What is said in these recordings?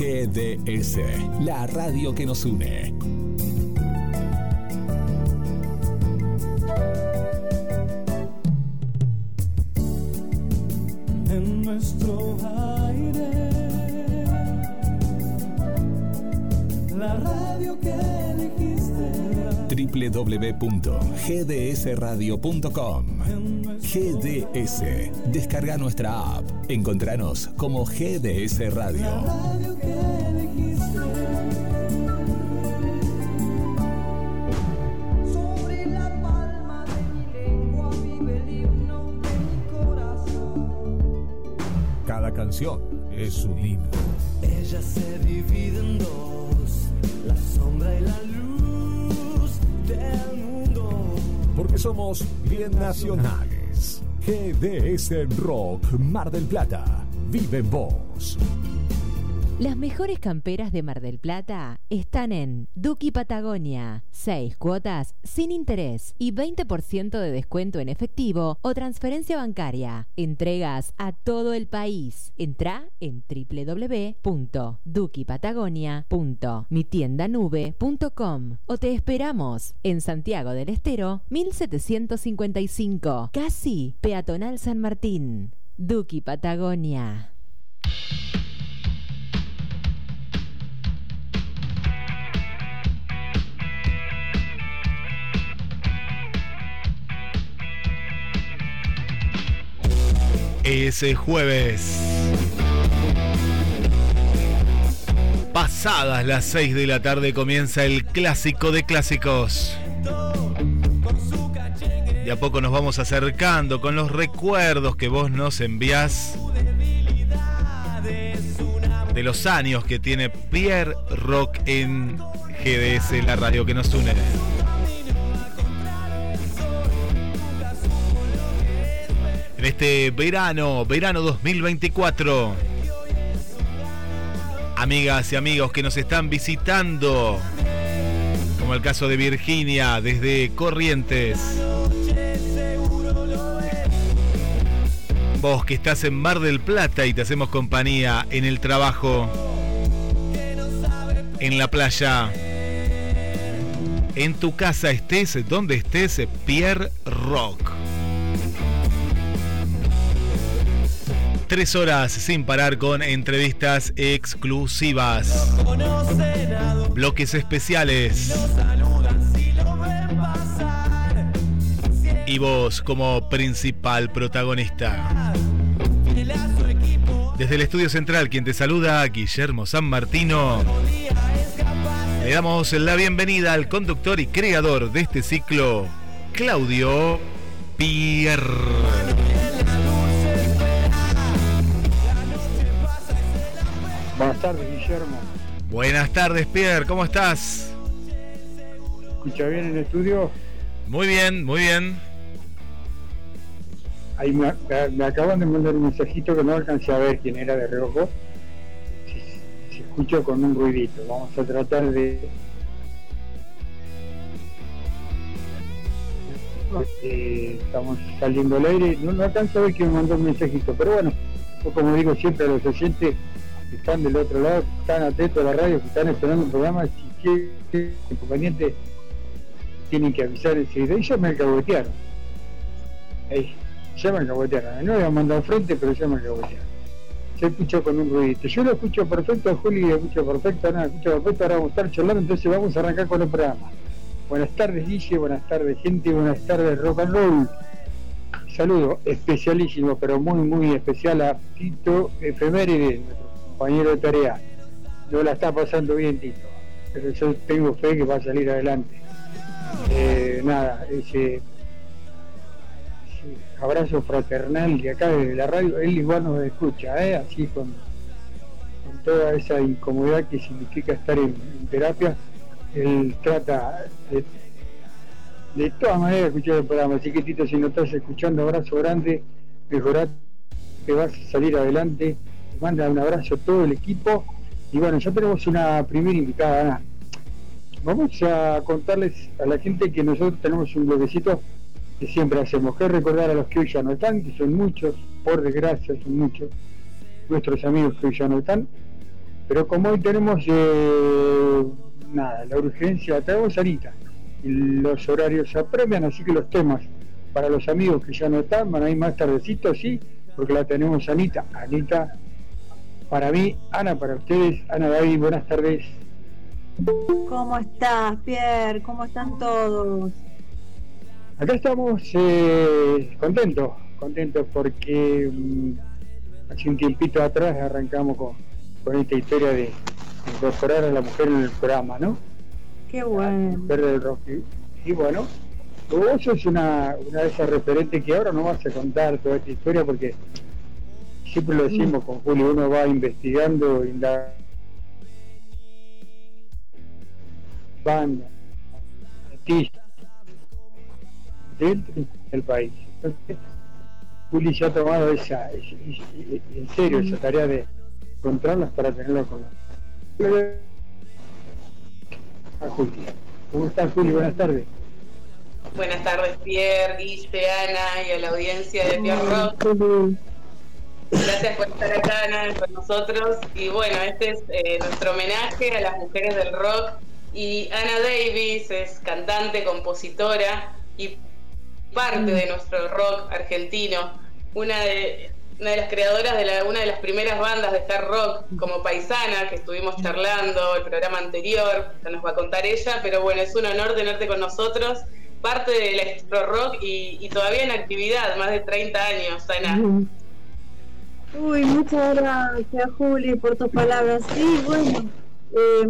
GDS, la radio que nos une. En nuestro aire, la radio que elegiste. www.gdsradio.com GDS. Descarga nuestra app. Encontranos como GDS Radio. Radio que elegiste. Sobre la palma de mi lengua vive el himno de mi corazón. Cada canción es un himno. Ella se divide en dos, la sombra y la luz del mundo. Porque somos bien nacionales. GDS Rock Mar del Plata. Vive vos. Las mejores camperas de Mar del Plata están en Duki Patagonia. 6 cuotas sin interés y 20% de descuento en efectivo o transferencia bancaria. Entregas a todo el país. Entra en www.dukipatagonia.mitiendanube.com o te esperamos en Santiago del Estero 1755, casi peatonal San Martín. Duki Patagonia. Ese jueves. Pasadas las 6 de la tarde comienza el clásico de clásicos. De a poco nos vamos acercando con los recuerdos que vos nos envías de los años que tiene Pierre Rock en GDS, la radio que nos une. En este verano, verano 2024. Amigas y amigos que nos están visitando, como el caso de Virginia desde Corrientes. Vos que estás en Mar del Plata y te hacemos compañía en el trabajo, en la playa, en tu casa estés, donde estés, Pierre Rock. Tres horas sin parar con entrevistas exclusivas, bloques especiales y vos como principal protagonista. Desde el estudio central, quien te saluda, Guillermo San Martino. Le damos la bienvenida al conductor y creador de este ciclo, Claudio Pierre. Buenas tardes, Guillermo. Buenas tardes, Pierre, ¿cómo estás? ¿Escucha bien en el estudio? Muy bien, muy bien. Ahí me, acaban de mandar un mensajito que no alcancé a ver quién era de reojo. Se, se escuchó con un ruidito. Vamos a tratar de. Eh, estamos saliendo al aire. No, no alcanzo a ver quién me mandó un mensajito, pero bueno, como digo siempre a los oyentes que están del otro lado, que están atentos a la radio, que están esperando el programa, si quieren inconveniente, tienen que avisar enseguida. Y ya me alcahuetearon. Ey, ya me alcahuetearon. No voy a mandar al frente, pero ya me alcahuetearon. Se escuchó con un ruidito. Yo lo escucho perfecto, Juli, lo escucho perfecto, nada, escucho perfecto. Ahora vamos a estar charlando, entonces vamos a arrancar con el programa. Buenas tardes, Guille, buenas tardes, gente, buenas tardes, rock and roll. Saludo especialísimo, pero muy, muy especial a Tito Efeméride, compañero de tarea. No la está pasando bien, Tito, pero yo tengo fe que va a salir adelante. Eh, nada, ese, abrazo fraternal de acá desde la radio, él igual nos escucha, ¿eh? así con, con toda esa incomodidad que significa estar en, terapia, él trata de, de todas maneras escuchar el programa, así que Tito, si no estás escuchando, abrazo grande, mejorá, que vas a salir adelante, te manda un abrazo a todo el equipo, y bueno, ya tenemos una primera invitada. Vamos a contarles a la gente que nosotros tenemos un bloquecito que siempre hacemos, que es recordar a los que hoy ya no están, que son muchos, por desgracia son muchos, nuestros amigos que hoy ya no están, Pero como hoy tenemos eh, nada, la urgencia, tenemos Anita, y los horarios se apremian, así que los temas para los amigos que ya no están, van a ir más tardecito, sí, porque la tenemos Anita. Anita, para mí, Ana, para ustedes, Ana David, buenas tardes. ¿Cómo estás, Pierre? ¿Cómo están todos? Acá estamos eh, contentos, contentos porque mm, hace un tiempito atrás arrancamos con, con esta historia de incorporar a la mujer en el programa, ¿no? Qué La bueno. mujer del rock. Y, y bueno, vos sos una, una de esas referentes que ahora no vas a contar toda esta historia porque siempre lo decimos con Julio, uno va investigando, inda- banda, artistas dentro del país. Entonces, Juli se ha tomado esa, esa- esa- en serio esa tarea de encontrarlas para tenerlas con a Juli. ¿Cómo estás Juli? Buenas tardes. Buenas tardes, Pierre, Guille, Ana y a la audiencia de Pierre Rock. Gracias por estar acá, Ana, con nosotros. Y bueno, este es eh, nuestro homenaje a las mujeres del rock. Y Ana Davis es cantante, compositora y parte de nuestro rock argentino. Una de, una de las creadoras de la- una de las primeras bandas de hard rock como paisana que estuvimos charlando el programa anterior, que nos va a contar ella, pero bueno, es un honor tenerte con nosotros, parte del electro rock y, y todavía en actividad, más de 30 años, Ana. Uy, muchas gracias, Juli, por tus palabras. Sí, bueno, eh,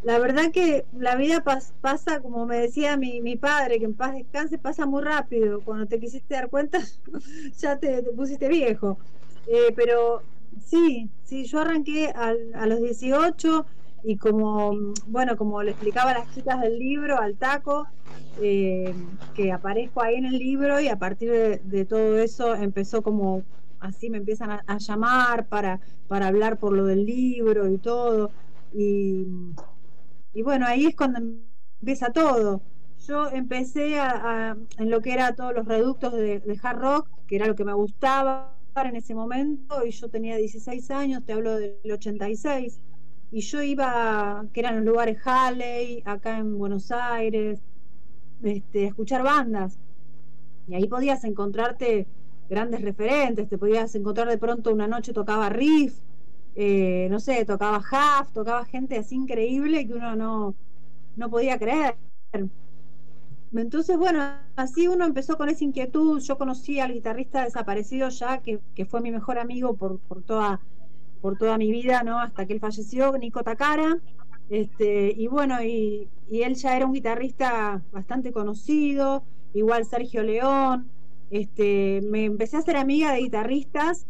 la verdad que la vida pas- pasa, como me decía mi, mi padre, que en paz descanse, pasa muy rápido. Cuando te quisiste dar cuenta, ya te, te pusiste viejo. Eh, pero sí, sí, yo arranqué a los 18 y como, bueno, como le explicaba a las chicas del libro, al taco, eh, que aparezco ahí en el libro y a partir de todo eso empezó como así me empiezan a, llamar para, para hablar por lo del libro y todo. Y, y bueno, ahí es cuando empieza todo. Yo empecé a, a- en lo que era todos los reductos de, de hard rock, que era lo que me gustaba en ese momento, y yo tenía 16 años, te hablo del 86, y yo iba, que eran los lugares Halley, acá en Buenos Aires, este, a escuchar bandas. Y ahí podías encontrarte grandes referentes, te podías encontrar de pronto una noche tocaba Riff, eh, no sé, tocaba Half, tocaba gente así increíble que uno no, no podía creer. Entonces, bueno, así uno empezó con esa inquietud. Yo conocí al guitarrista desaparecido ya, que, que fue mi mejor amigo por, por, toda, por toda mi vida, ¿no? Hasta que él falleció, Nico Takara. Este, y bueno, y, y él ya era un guitarrista bastante conocido, igual Sergio León. Este, me empecé a hacer amiga de guitarristas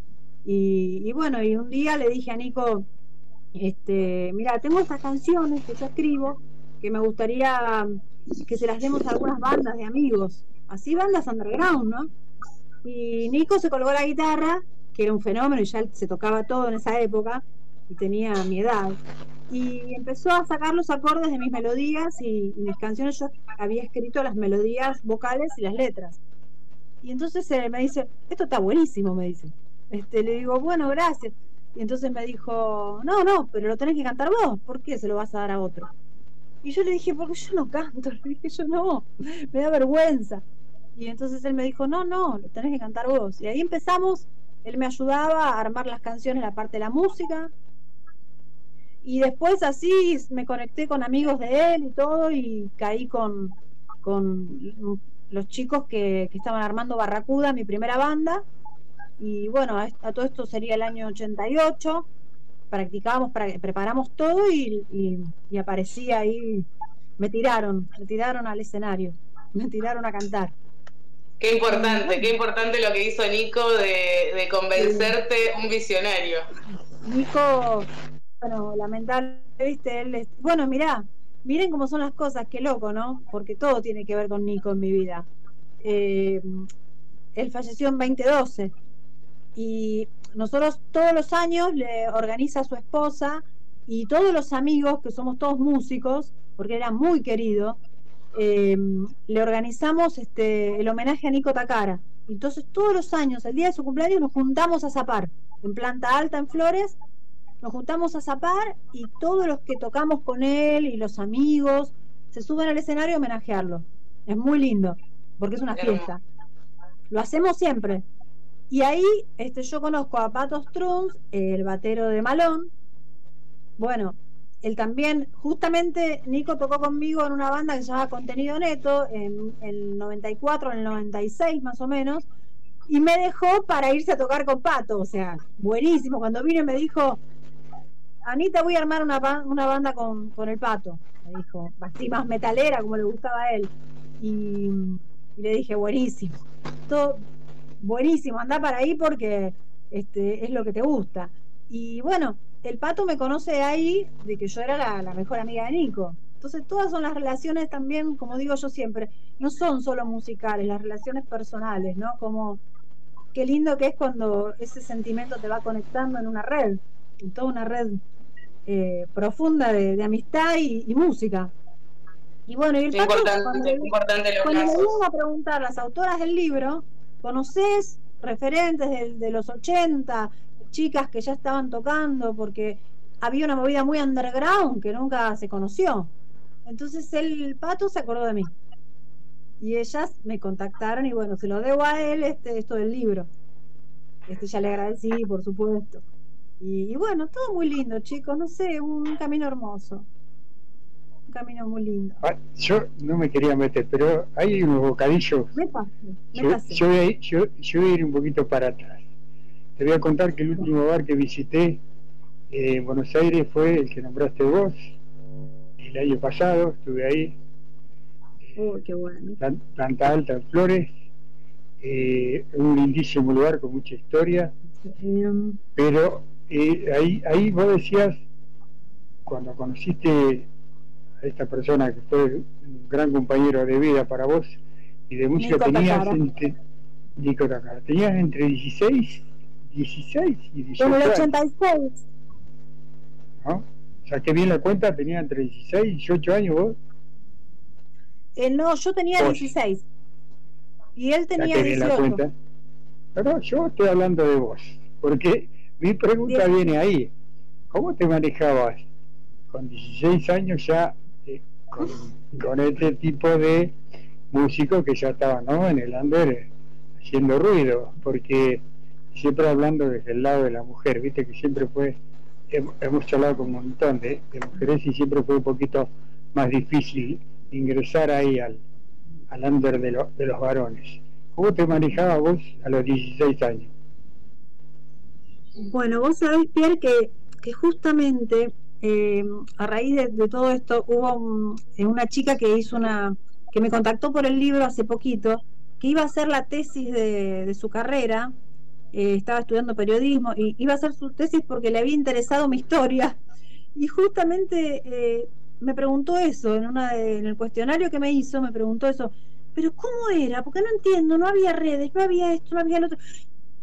y, bueno, y un día le dije a Nico, este, mira, tengo estas canciones que yo escribo que me gustaría que se las demos a algunas bandas de amigos, así bandas underground, ¿no? Y Nico se colgó la guitarra, que era un fenómeno y ya se tocaba todo en esa época y tenía mi edad. Y empezó a sacar los acordes de mis melodías y mis canciones. Yo había escrito las melodías vocales y las letras. Y entonces él me dice, esto está buenísimo, me dice. Este, le digo, bueno, gracias. Y entonces me dijo, no, no, pero lo tenés que cantar vos, ¿por qué se lo vas a dar a otro? Y yo le dije, porque yo no canto, le dije, yo no, me da vergüenza. Y entonces él me dijo, no, no, lo tenés que cantar vos. Y ahí empezamos, él me ayudaba a armar las canciones, la parte de la música. Y después así me conecté con amigos de él y todo y caí con, con los chicos que, que estaban armando Barracuda, mi primera banda. Y bueno, a, a todo esto sería el año 88 practicábamos, pra- preparamos todo y, y, y aparecí ahí, me tiraron, me tiraron al escenario, me tiraron a cantar. Qué importante, qué importante lo que hizo Nico de, de convencerte un visionario. Nico, bueno, lamentable, viste, él, bueno, mirá, miren cómo son las cosas, qué loco, ¿no? Porque todo tiene que ver con Nico en mi vida. Eh, él falleció en 2012 y nosotros todos los años le organiza a su esposa y todos los amigos, que somos todos músicos, porque era muy querido, eh, le organizamos este, el homenaje a Nico Takara. Entonces todos los años, el día de su cumpleaños, nos juntamos a zapar en planta alta en Flores nos juntamos a zapar y todos los que tocamos con él y los amigos se suben al escenario a homenajearlo. Es muy lindo, porque es una fiesta. Lo hacemos siempre. Y ahí este, yo conozco a Pato Strunz, el batero de Malón. Bueno, él también, justamente Nico tocó conmigo en una banda que se llama Contenido Neto, en el 94, en el 96 más o menos, y me dejó para irse a tocar con Pato, o sea, buenísimo. Cuando vino me dijo, Anita, voy a armar una, una banda con, con el Pato, me dijo, así más metalera como le gustaba a él. Y, le dije, buenísimo, todo buenísimo, anda para ahí porque este, es lo que te gusta. Y bueno, el Pato me conoce ahí de que yo era la, la mejor amiga de Nico. Entonces todas son las relaciones también, como digo yo siempre, no son solo musicales, las relaciones personales, ¿no? Como qué lindo que es cuando ese sentimiento te va conectando en una red, toda una red eh, profunda de, de amistad y, y música. Y bueno, y el importante, cuando- importante cuando le a preguntar las autoras del libro, ¿conoces referentes del- de, los 80, chicas que ya estaban tocando? Porque había una movida muy underground que nunca se conoció. Entonces el pato se acordó de mí. Y ellas me contactaron y bueno, se lo debo a él este, esto del libro. Este ya le agradecí, por supuesto. Y, y bueno, todo muy lindo, chicos, no sé, un camino hermoso. Un camino muy lindo. Ah, Yo no me quería meter, pero hay unos bocadillos. Métase, Yo, métase. yo voy a ir, yo, yo voy a ir un poquito para atrás. Te voy a contar que el último bar que visité eh, en Buenos Aires fue el que nombraste vos. El año pasado estuve ahí, Uy, qué bueno. Plan- Planta Alta en Flores. eh, un lindísimo lugar con mucha historia. Em, Pero eh, ahí, ahí vos decías, cuando conociste a esta persona que fue un gran compañero de vida para vos y de música, Nico tenías Takara. entre, Nico Takara, tenías entre 16, 16 y 18 En el años, 86. ¿no? Saqué bien la cuenta, tenía entre 16 y 18 años vos. Eh, no, yo tenía Vos. 16. Y él tenía Saqué bien la 18. cuenta. Pero yo estoy hablando de vos, porque mi pregunta Bien. viene ahí. ¿Cómo te manejabas con 16 años ya eh, con, con este tipo de músicos que ya estaban ¿no? en el under eh, haciendo ruido? Porque siempre hablando desde el lado de la mujer, viste que siempre fue, hem- hemos charlado con un montón de, de mujeres y siempre fue un poquito más difícil ingresar ahí al, al under de, lo- de los varones. ¿Cómo te manejabas vos a los 16 años? Bueno, vos sabés, Pierre, que, que justamente eh, a raíz de, todo esto hubo un- eh, una chica que hizo una, que me contactó por el libro hace poquito, que iba a hacer la tesis de, de su carrera, eh, estaba estudiando periodismo, y iba a hacer su tesis porque le había interesado mi historia. Y justamente eh, me preguntó eso, en, una de- en el cuestionario que me hizo, me preguntó eso, pero ¿cómo era? Porque no entiendo, no había redes, no había esto, no había lo otro,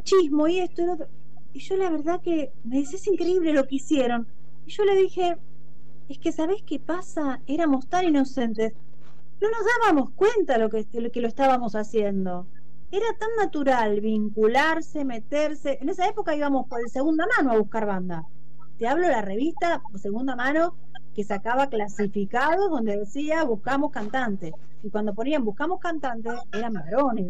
chismo y esto y lo otro. Y yo la verdad que me dice, es increíble lo que hicieron. Y yo le dije, es que ¿sabés qué pasa? Éramos tan inocentes. No nos dábamos cuenta lo que, lo que lo estábamos haciendo. Era tan natural vincularse, meterse. En esa época íbamos por el segunda mano a buscar banda. Te hablo de la revista segunda mano que sacaba clasificados donde decía buscamos cantantes. Y cuando ponían buscamos cantantes, eran varones.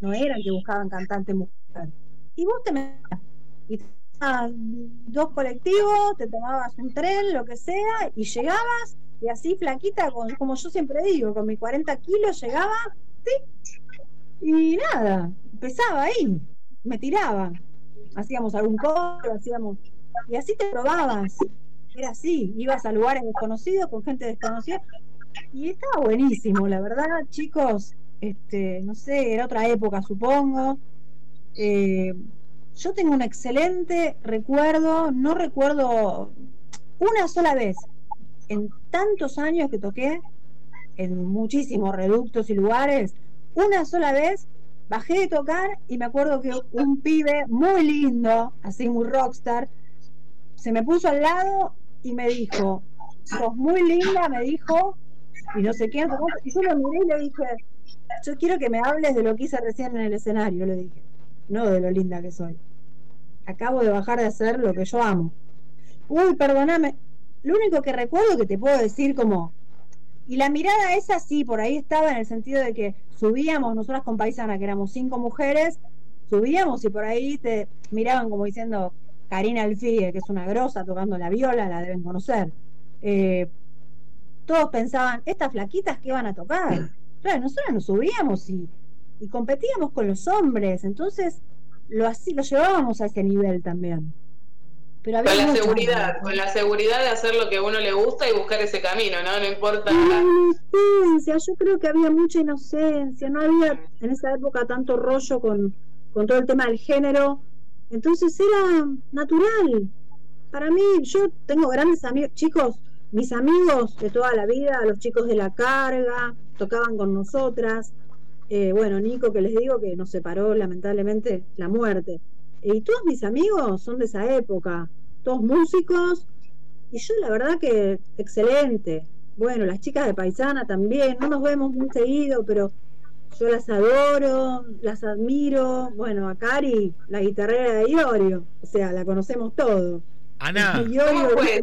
No eran que buscaban cantantes mujeres. Y vos te metías y tomabas dos colectivos, te tomabas un tren, lo que sea, y llegabas, y así flaquita, con- como yo siempre digo, con mis 40 kilos llegaba, ¿sí? y nada, empezaba ahí, me tiraba, hacíamos algún coro, hacíamos, y así te probabas, era así, ibas a lugares desconocidos con gente desconocida, y estaba buenísimo, la verdad, chicos, este, no sé, era otra época, supongo. Eh, yo tengo un excelente recuerdo, no recuerdo una sola vez en tantos años que toqué, en muchísimos reductos y lugares, una sola vez bajé de tocar y me acuerdo que un pibe muy lindo, así muy rockstar, se me puso al lado y me dijo, sos muy linda, me dijo, y no sé qué, y yo lo miré y le dije, yo quiero que me hables de lo que hice recién en el escenario, le dije, no de lo linda que soy. Acabo de bajar de hacer lo que yo amo. Uy, perdóname. Lo único que recuerdo que te puedo decir como... Y la mirada esa sí, por ahí estaba en el sentido de que subíamos, nosotras con Paisana, que éramos cinco mujeres, subíamos y por ahí te miraban como diciendo, Karina Alfie, que es una grosa tocando la viola, la deben conocer. Eh, todos pensaban, estas flaquitas que van a tocar. Claro, nosotros nos subíamos y, y competíamos con los hombres, entonces lo así lo llevábamos a ese nivel también. Pero con la seguridad, con la seguridad de hacer lo que a uno le gusta y buscar ese camino, ¿no? No importa. Inocencia, yo creo que había mucha inocencia, no había en esa época tanto rollo con, con todo el tema del género, entonces era natural. Para mí, yo tengo grandes amigos, chicos, mis amigos de toda la vida, los chicos de la carga, tocaban con nosotras. Eh, bueno, Nico, que les digo que nos separó lamentablemente la muerte. Y todos mis amigos son de esa época, todos músicos. Y yo la verdad que excelente. Bueno, las chicas de Paisana también, no nos vemos muy seguido, pero yo las adoro, las admiro. Bueno, a Cari, la guitarrera de Iorio, o sea, la conocemos todos. Ana, ¿cómo fue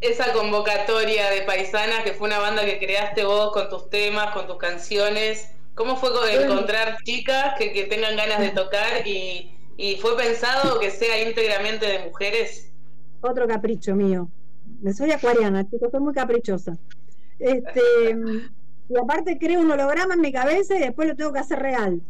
esa, convocatoria de Paisana, que fue una banda que creaste vos con tus temas, con tus canciones? ¿Cómo fue encontrar chicas que, que tengan ganas de tocar y, y fue pensado que sea íntegramente de mujeres? Otro capricho mío. Me soy acuariana, chicos, soy muy caprichosa. Este, y aparte creo un holograma en mi cabeza y después lo tengo que hacer real.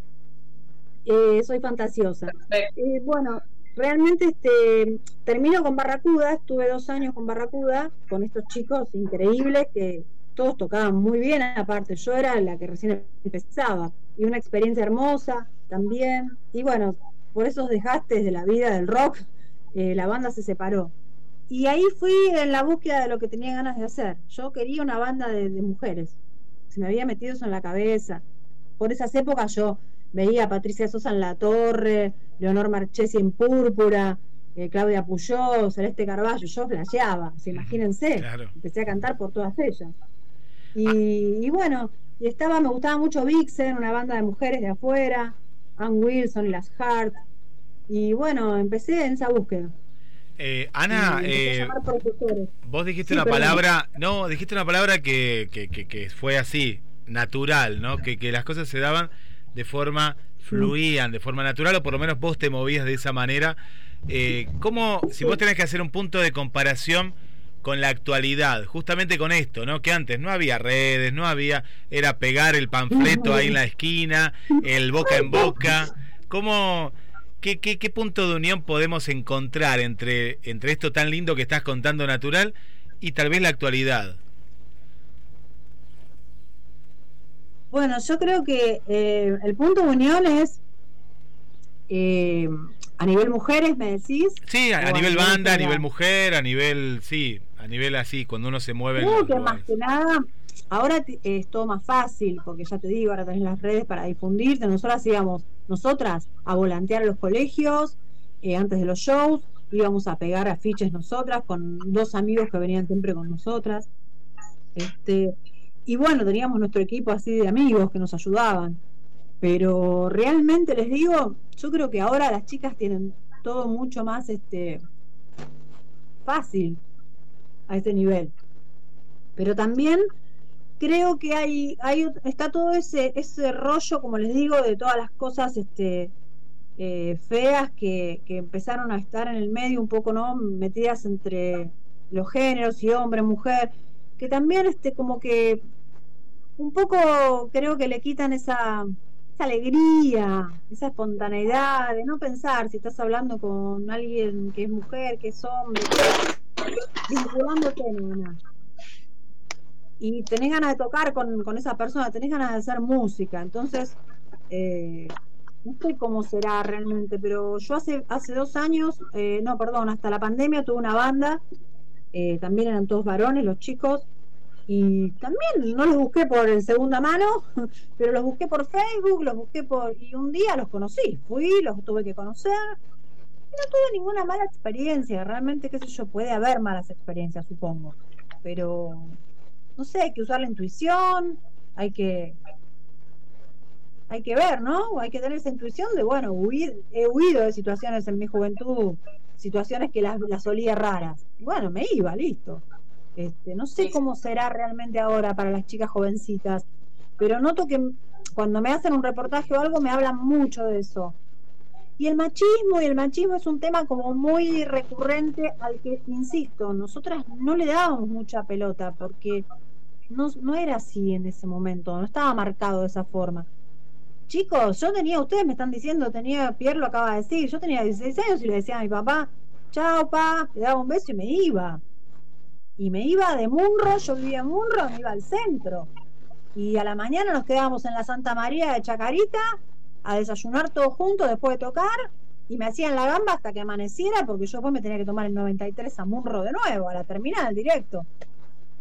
Eh, soy fantasiosa. Y bueno, realmente este termino con Barracuda, estuve dos años con Barracuda, con estos chicos increíbles que todos tocaban muy bien, aparte yo era la que recién empezaba, y una experiencia hermosa también, y bueno, por esos desgastes de la vida del rock, eh, la banda se separó. Y ahí fui en la búsqueda de lo que tenía ganas de hacer. Yo quería una banda de mujeres, se me había metido eso en la cabeza. Por esas épocas yo veía a Patricia Sosa en La Torre, Leonor Marchesi en Púrpura, eh, Claudia Puyó, Celeste Carballo, yo flasheaba, imagínense, empecé a cantar por todas ellas. Y, bueno, y estaba, me gustaba mucho Vixen, una banda de mujeres de afuera, Ann Wilson y las Hart, y bueno, empecé en esa búsqueda. Eh, Ana, eh, vos dijiste una palabra, no, dijiste una palabra que, que, que, fue así, natural, ¿no? Que, que las cosas se daban de forma fluían, de forma natural, o por lo menos vos te movías de esa manera. Eh, ¿Cómo, si vos tenés que hacer un punto de comparación con la actualidad, justamente con esto, ¿no? Que antes no había redes, no había, era pegar el panfleto ahí en la esquina, el boca en boca. ¿Cómo, ¿Qué, qué, qué punto de unión podemos encontrar entre, entre esto tan lindo que estás contando natural y tal vez la actualidad? Bueno, yo creo que eh, el punto de unión es eh, a nivel mujeres, me decís. Sí, a, nivel banda, a nivel mujer, a nivel, sí, a nivel así, cuando uno se mueve. Creo que más que nada Ahora es todo más fácil, porque ya te digo, ahora tenés las redes para difundirte. Nosotras íbamos, nosotras, a volantear a los colegios eh, antes de los shows, íbamos a pegar afiches nosotras con dos amigos que venían siempre con nosotras. Este, y bueno, teníamos nuestro equipo así de amigos que nos ayudaban. Pero realmente les digo, yo creo que ahora las chicas tienen todo mucho más este fácil a ese nivel. Pero también creo que hay, hay está todo ese, ese rollo, como les digo, de todas las cosas este, eh, feas que, que, empezaron a estar en el medio un poco no metidas entre los géneros y hombre, mujer, que también este como que un poco creo que le quitan esa, alegría, esa espontaneidad de no pensar si estás hablando con alguien que es mujer, que es hombre, vinculándote nada y tenés ganas de tocar con, con, esa persona, tenés ganas de hacer música. Entonces, eh, no sé cómo será realmente, pero yo hace, hace dos años, eh, no, perdón, hasta la pandemia tuve una banda, eh, también eran todos varones los chicos, y también no los busqué por en segunda mano, pero los busqué por Facebook, los busqué por... y un día los conocí, fui, los tuve que conocer, y no tuve ninguna mala experiencia, realmente, qué sé yo, puede haber malas experiencias, supongo, pero no sé, hay que usar la intuición, hay que hay que ver, ¿no? Hay que tener esa intuición de, bueno, huir, he huido de situaciones en mi juventud situaciones que las, las olía raras. Y bueno, me iba, listo. Este, no sé cómo será realmente ahora para las chicas jovencitas, pero noto que cuando me hacen un reportaje o algo me hablan mucho de eso. Y el machismo, y el machismo es un tema como muy recurrente al que, insisto, nosotras no le dábamos mucha pelota porque no, no era así en ese momento, no estaba marcado de esa forma. Chicos, yo tenía, ustedes me están diciendo, tenía, Pierre lo acaba de decir, yo tenía 16 años y le decía a mi papá, chao pa, le daba un beso y me iba. Y me iba de Munro, yo vivía en Munro, me iba al centro. Y a la mañana nos quedábamos en la Santa María de Chacarita a desayunar todos juntos después de tocar y me hacían la gamba hasta que amaneciera porque yo después me tenía que tomar el 93 a Munro de nuevo, a la terminal directo.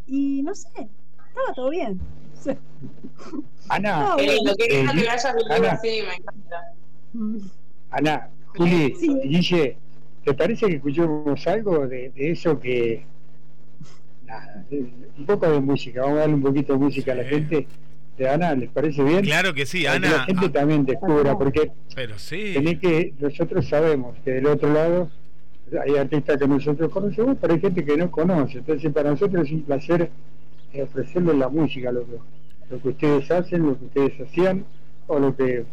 Y no sé, estaba todo bien. Ana, No, Qué lindo, qué lindo eh, que hayas vivido Ana. así, me encanta. Ana, Juli, Sí. Guille, ¿te parece que escuchemos algo de, de eso que... Nada, un poco de música, vamos a darle un poquito de música a la gente. ¿De Ana, les parece bien? Claro que sí, Para que Ana. la gente ah, también descubra, porque pero sí. tenés que, nosotros sabemos que del otro lado hay artistas que nosotros conocemos, pero hay gente que no conoce. Entonces para nosotros es un placer eh, ofrecerles la música, lo que, lo que ustedes hacen, lo que ustedes hacían o lo que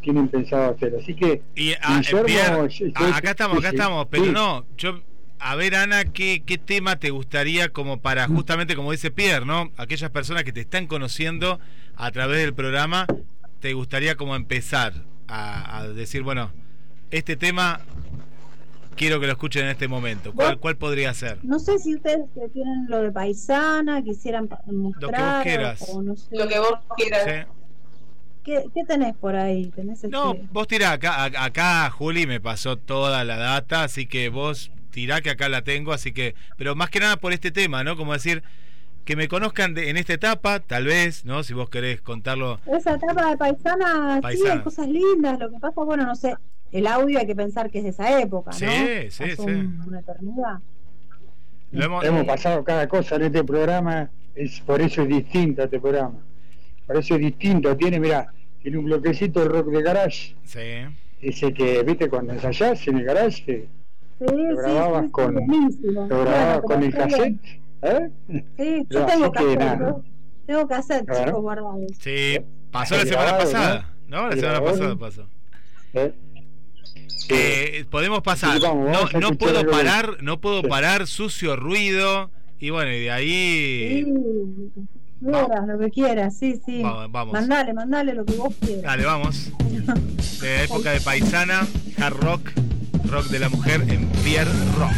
tienen pensado hacer. Así que Y ah, Guillermo, Pierre, ah, acá estamos, acá sí, estamos, pero sí. no, yo a ver Ana, ¿qué, qué tema te gustaría como para Mm. justamente como dice Pierre, ¿no? Aquellas personas que te están conociendo a través del programa, te gustaría como empezar a, a decir, bueno, este tema quiero que lo escuchen en este momento. ¿Cuál, ¿Vos? cuál podría ser? No sé si ustedes que tienen lo de paisana, quisieran mostrar. quieras. O, no sé. Lo que vos quieras. Sí. ¿Qué, qué tenés por ahí? ¿Tenés No, este- vos tirá, acá, acá Juli me pasó toda la data, así que vos tirá que acá la tengo, así que, pero más que nada por este tema, ¿no? Como decir, que me conozcan de- en esta etapa, tal vez, ¿no? Si vos querés contarlo. Esa etapa de paisana, sí, Paisana. hay cosas lindas. Lo que pasa, bueno, no sé, el audio hay que pensar que es de esa época, ¿no? Sí, sí, sí. un- una eternidad. Lo hemos- hemos pasado cada cosa en este programa, es por eso es distinto este programa. Por eso es distinto, tiene, mira, tiene un bloquecito de rock de garage, Sí. ese que, viste, cuando ensayás en el garage, Sí, lo grababas sí, sí, con, lo Bueno, grababas pero con el cassette. ¿eh? Sí, yo tengo cassette. Tengo cassette, Claro. chicos, guardados. Sí, pasó la semana pasada, ¿no? La semana pasada pasó. ¿Eh? Eh, podemos pasar. No, no puedo parar, no puedo parar, sucio ruido. Y bueno, y de ahí. Sí, quieras, lo que quieras, sí, sí. Vamos, vamos. Mandale, mandale lo que vos quieras. Dale, vamos. De la época de paisana, hard rock, rock de la mujer en Pierre Rock.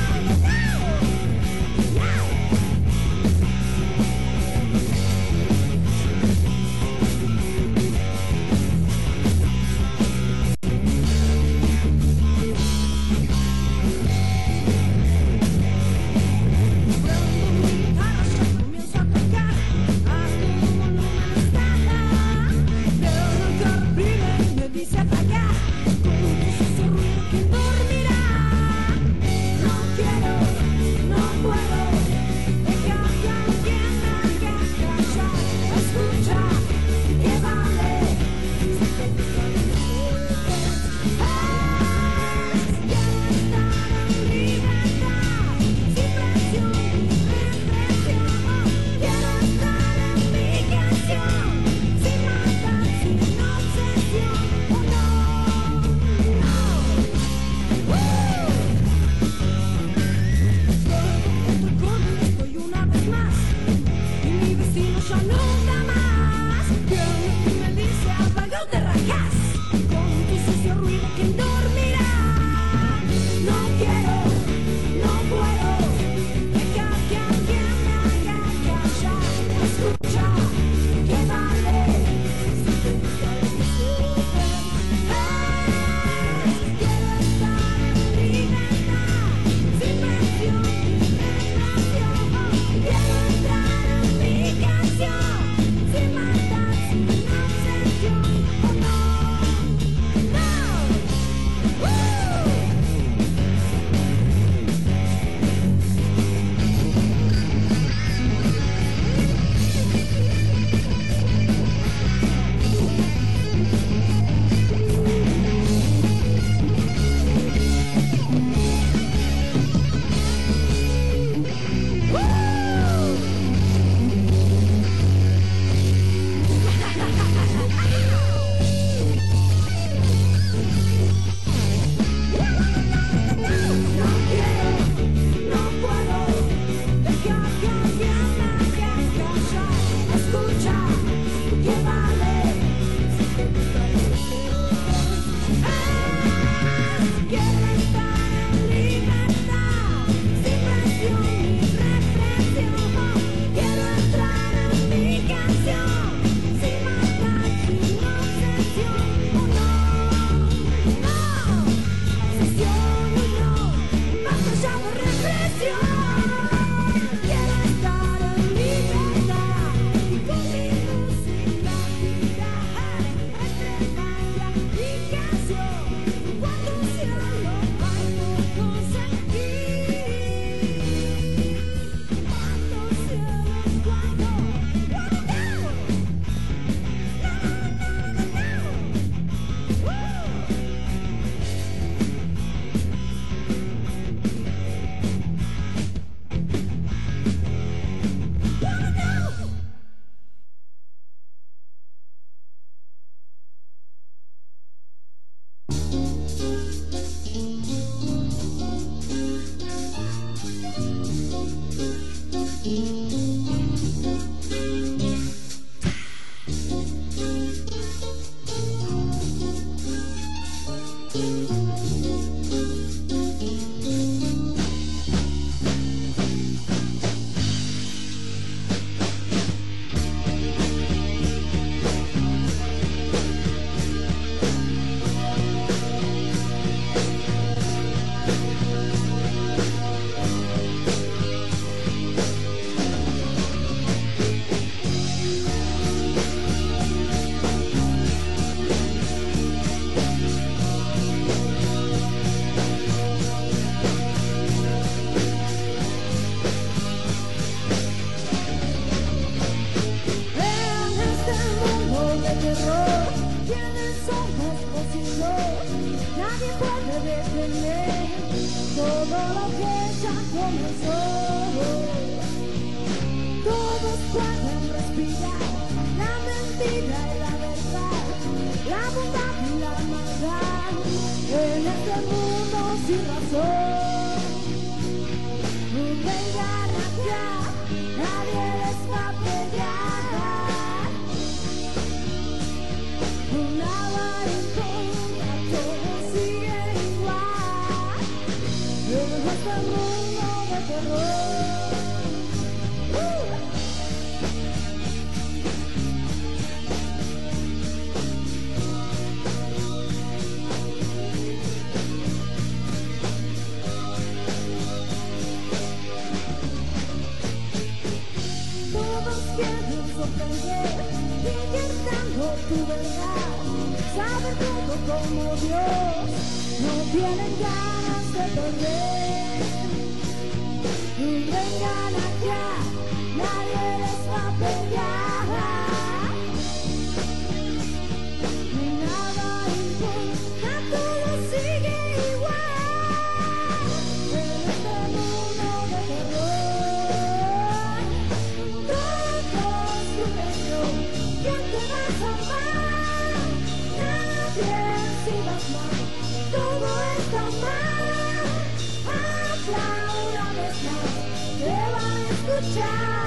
Van a escuchar.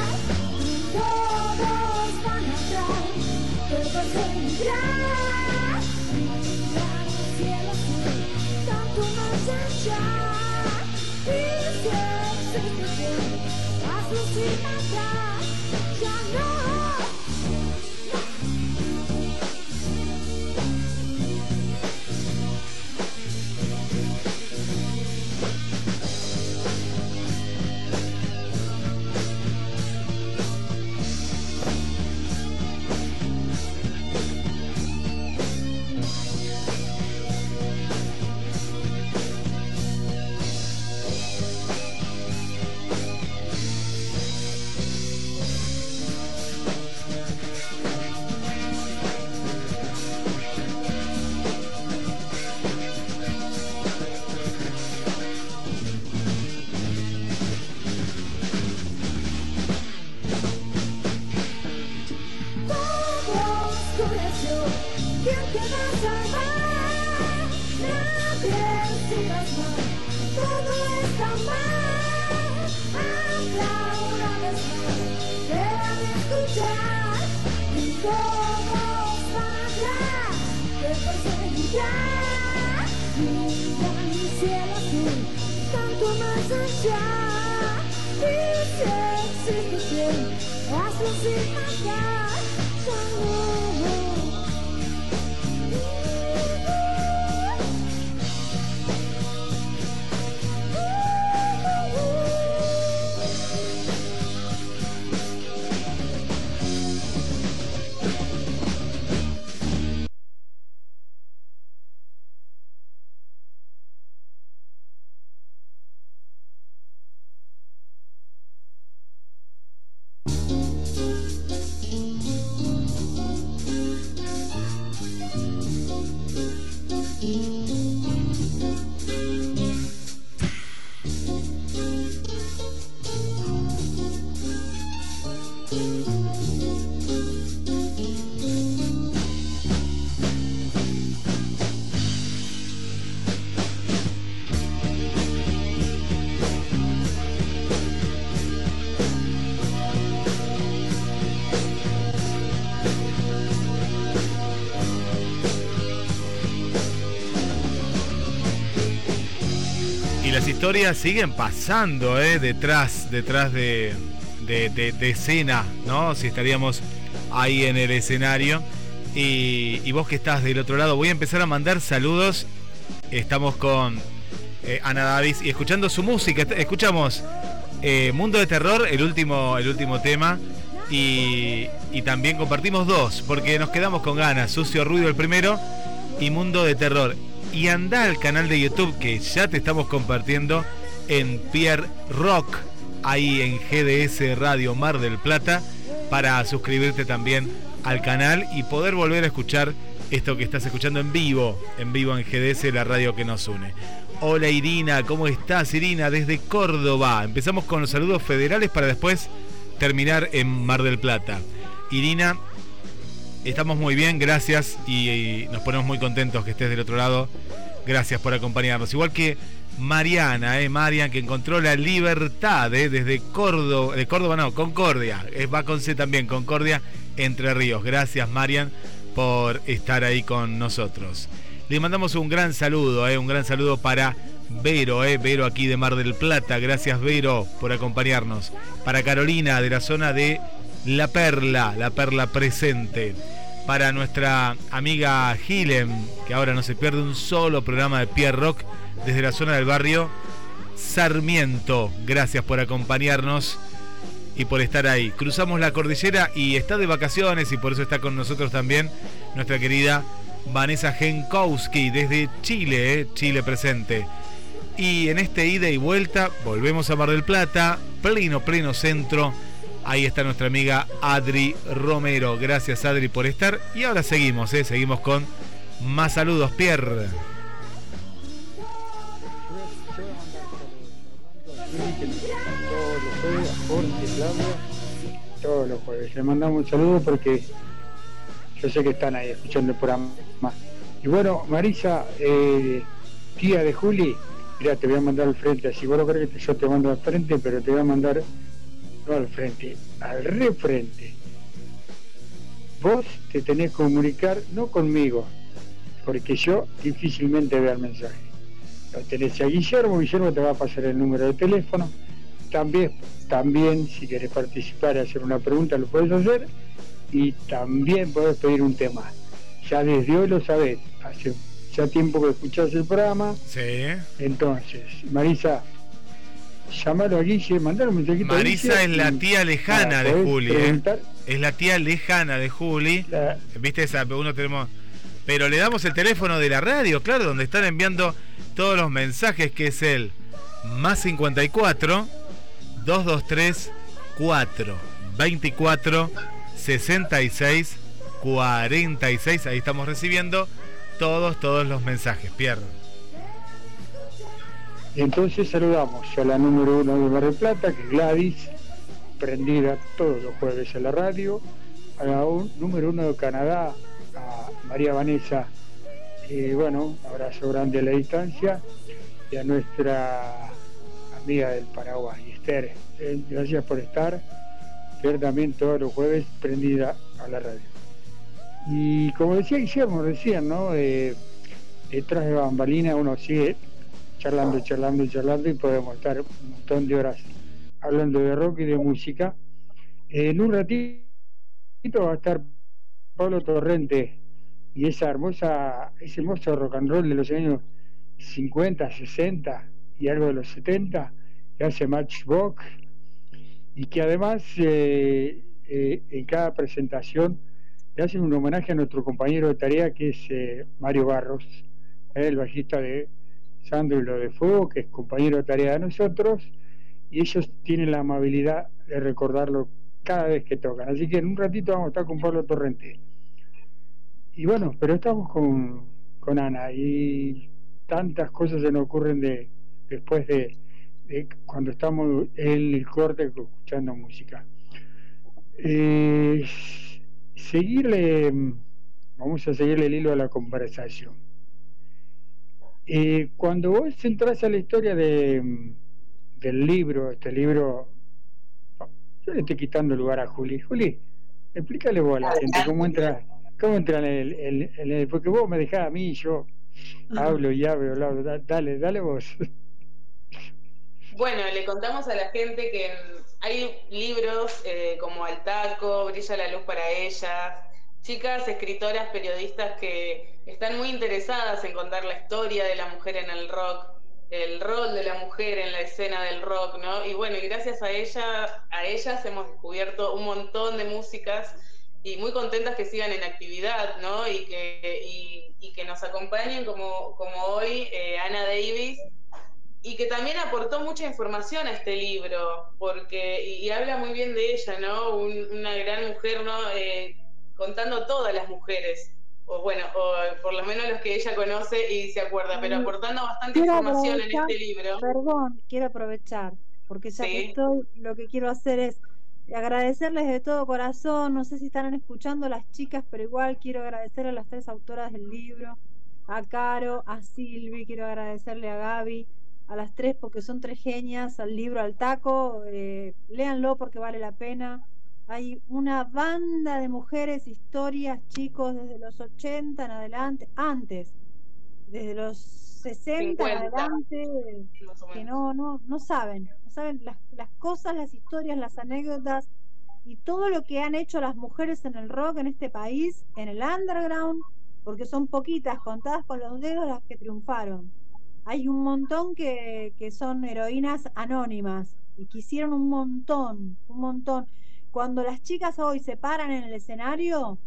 Todos van atrás, te historias siguen pasando, ¿eh? Detrás, detrás de, escena, ¿no? Si estaríamos ahí en el escenario. Y, vos que estás del otro lado, voy a empezar a mandar saludos. Estamos con eh, Ana Davis y escuchando su música. Escuchamos eh, Mundo de Terror, el último, el último tema. Y también compartimos dos, porque nos quedamos con ganas. Sucio Ruido el primero y Mundo de Terror. Y anda al canal de YouTube que ya te estamos compartiendo en Pierre Rock, ahí en GDS Radio Mar del Plata, para suscribirte también al canal y poder volver a escuchar esto que estás escuchando en vivo, en vivo en GDS, la radio que nos une. Hola Irina, ¿cómo estás Irina? Desde Córdoba. Empezamos con los saludos federales para después terminar en Mar del Plata. Irina, estamos muy bien, gracias y, nos ponemos muy contentos que estés del otro lado. Gracias por acompañarnos. Igual que Mariana, eh, Marian, que encontró la libertad eh, desde Córdoba, de Córdoba no, Concordia, eh, va con C también, Concordia, Entre Ríos. Gracias, Marian, por estar ahí con nosotros. Le mandamos un gran saludo, eh, un gran saludo para Vero, eh, Vero aquí de Mar del Plata. Gracias, Vero, por acompañarnos. Para Carolina, de la zona de La Perla, La Perla presente. Para nuestra amiga Gilem, que ahora no se pierde un solo programa de Pierre Rock desde la zona del barrio Sarmiento. Gracias por acompañarnos y por estar ahí. Cruzamos la cordillera y está de vacaciones y por eso está con nosotros también nuestra querida Vanessa Genkowski desde Chile, eh, Chile presente. Y en este ida y vuelta volvemos a Mar del Plata, pleno, pleno centro. Ahí está nuestra amiga Adri Romero. Gracias Adri por estar. Y ahora seguimos, eh, seguimos con más saludos, Pierre. todos los jueves. Le mandamos un saludo porque yo sé que están ahí escuchando el programa. Y bueno, Marisa, eh, tía de Juli, mira, te voy a mandar al frente, así vos lo crees que yo te mando al frente, pero te voy a mandar no al frente, al refrente. Vos te tenés que comunicar no conmigo, porque yo difícilmente veo el mensaje. Lo tenés a Guillermo, Guillermo te va a pasar el número de teléfono. También, también si querés participar y hacer una pregunta lo puedes hacer y también puedes pedir un tema. Ya desde hoy lo sabés, hace ya tiempo que escuchás el programa. Sí. Entonces, Marisa, llamalo a Guille, mandale un mensajito. Marisa a es la tía lejana de Juli, eh. Es la tía lejana de Juli. La- ¿Viste esa? Uno tenemos. Pero le damos el teléfono de la radio, claro, donde están enviando todos los mensajes, que es el más 54 223 4 24 66 46. Ahí estamos recibiendo todos, todos los mensajes. Pierre. Entonces saludamos a la número uno de Mar del Plata, que es Gladys, prendida todos los jueves en la radio, a la número uno de Canadá, a María Vanessa, y bueno, abrazo grande a la distancia, y a nuestra amiga del Paraguay, Esther, eh, gracias por estar, Esther también todos los jueves prendida a la radio. Y como decía Guillermo recién, ¿no? Eh, detrás de bambalina uno sigue charlando, charlando, charlando y podemos estar un montón de horas hablando de rock y de música. En un ratito va a estar Pablo Torrente y esa hermosa, ese hermoso rock and roll de los años 50, 60 y algo de los 70 que hace Matchbox y que además eh, eh, en cada presentación le hacen un homenaje a nuestro compañero de tarea que es eh, Mario Barros, el bajista de Sandro y lo de Fuego, que es compañero de tarea de nosotros, y ellos tienen la amabilidad de recordarlo cada vez que tocan. Así que en un ratito vamos a estar con Pablo Torrente. Y bueno, pero estamos con, con Ana y tantas cosas se nos ocurren de, después de, cuando estamos en el corte escuchando música. Eh, seguirle, vamos a seguirle el hilo a la conversación. Eh, cuando vos entras a la historia de, del libro, este libro, yo le estoy quitando lugar a Juli. Juli, explícale vos a la gente cómo entra, cómo entra en el, el- el- porque vos me dejás a mí, yo hablo y hablo, hablo, da- dale, dale vos. Bueno, le contamos a la gente que mm, hay libros eh, como Al Taco, Brilla la Luz para ellas, chicas escritoras, periodistas que están muy interesadas en contar la historia de la mujer en el rock, el rol de la mujer en la escena del rock, ¿no? Y bueno, y gracias a ella, a ellas hemos descubierto un montón de músicas y muy contentas que sigan en actividad, ¿no? Y que, y, que nos acompañen como, como hoy eh, Ana Davis, y que también aportó mucha información a este libro, porque, y, habla muy bien de ella, ¿no? Un- una gran mujer, ¿no? Eh, contando todas las mujeres, o bueno, o por lo menos los que ella conoce y se acuerda, pero aportando bastante Quiero información en este libro. Perdón, quiero aprovechar, porque ya Sí. que estoy, lo que quiero hacer es agradecerles de todo corazón. No sé si están escuchando las chicas, pero igual quiero agradecer a las tres autoras del libro, a Caro, a Silvi, quiero agradecerle a Gaby, a las tres porque son tres genias, al libro al taco, eh, léanlo porque vale la pena. Hay una banda de mujeres, historias, chicos, desde los 80 en adelante, antes, desde los 60 en adelante, que no, no, no saben, no saben las, las cosas, las historias, las anécdotas y todo lo que han hecho las mujeres en el rock en este país, en el underground, porque son poquitas, contadas con los dedos las que triunfaron. Hay un montón que, que son heroínas anónimas y que hicieron un montón, un montón. Cuando las chicas hoy se paran en el escenario,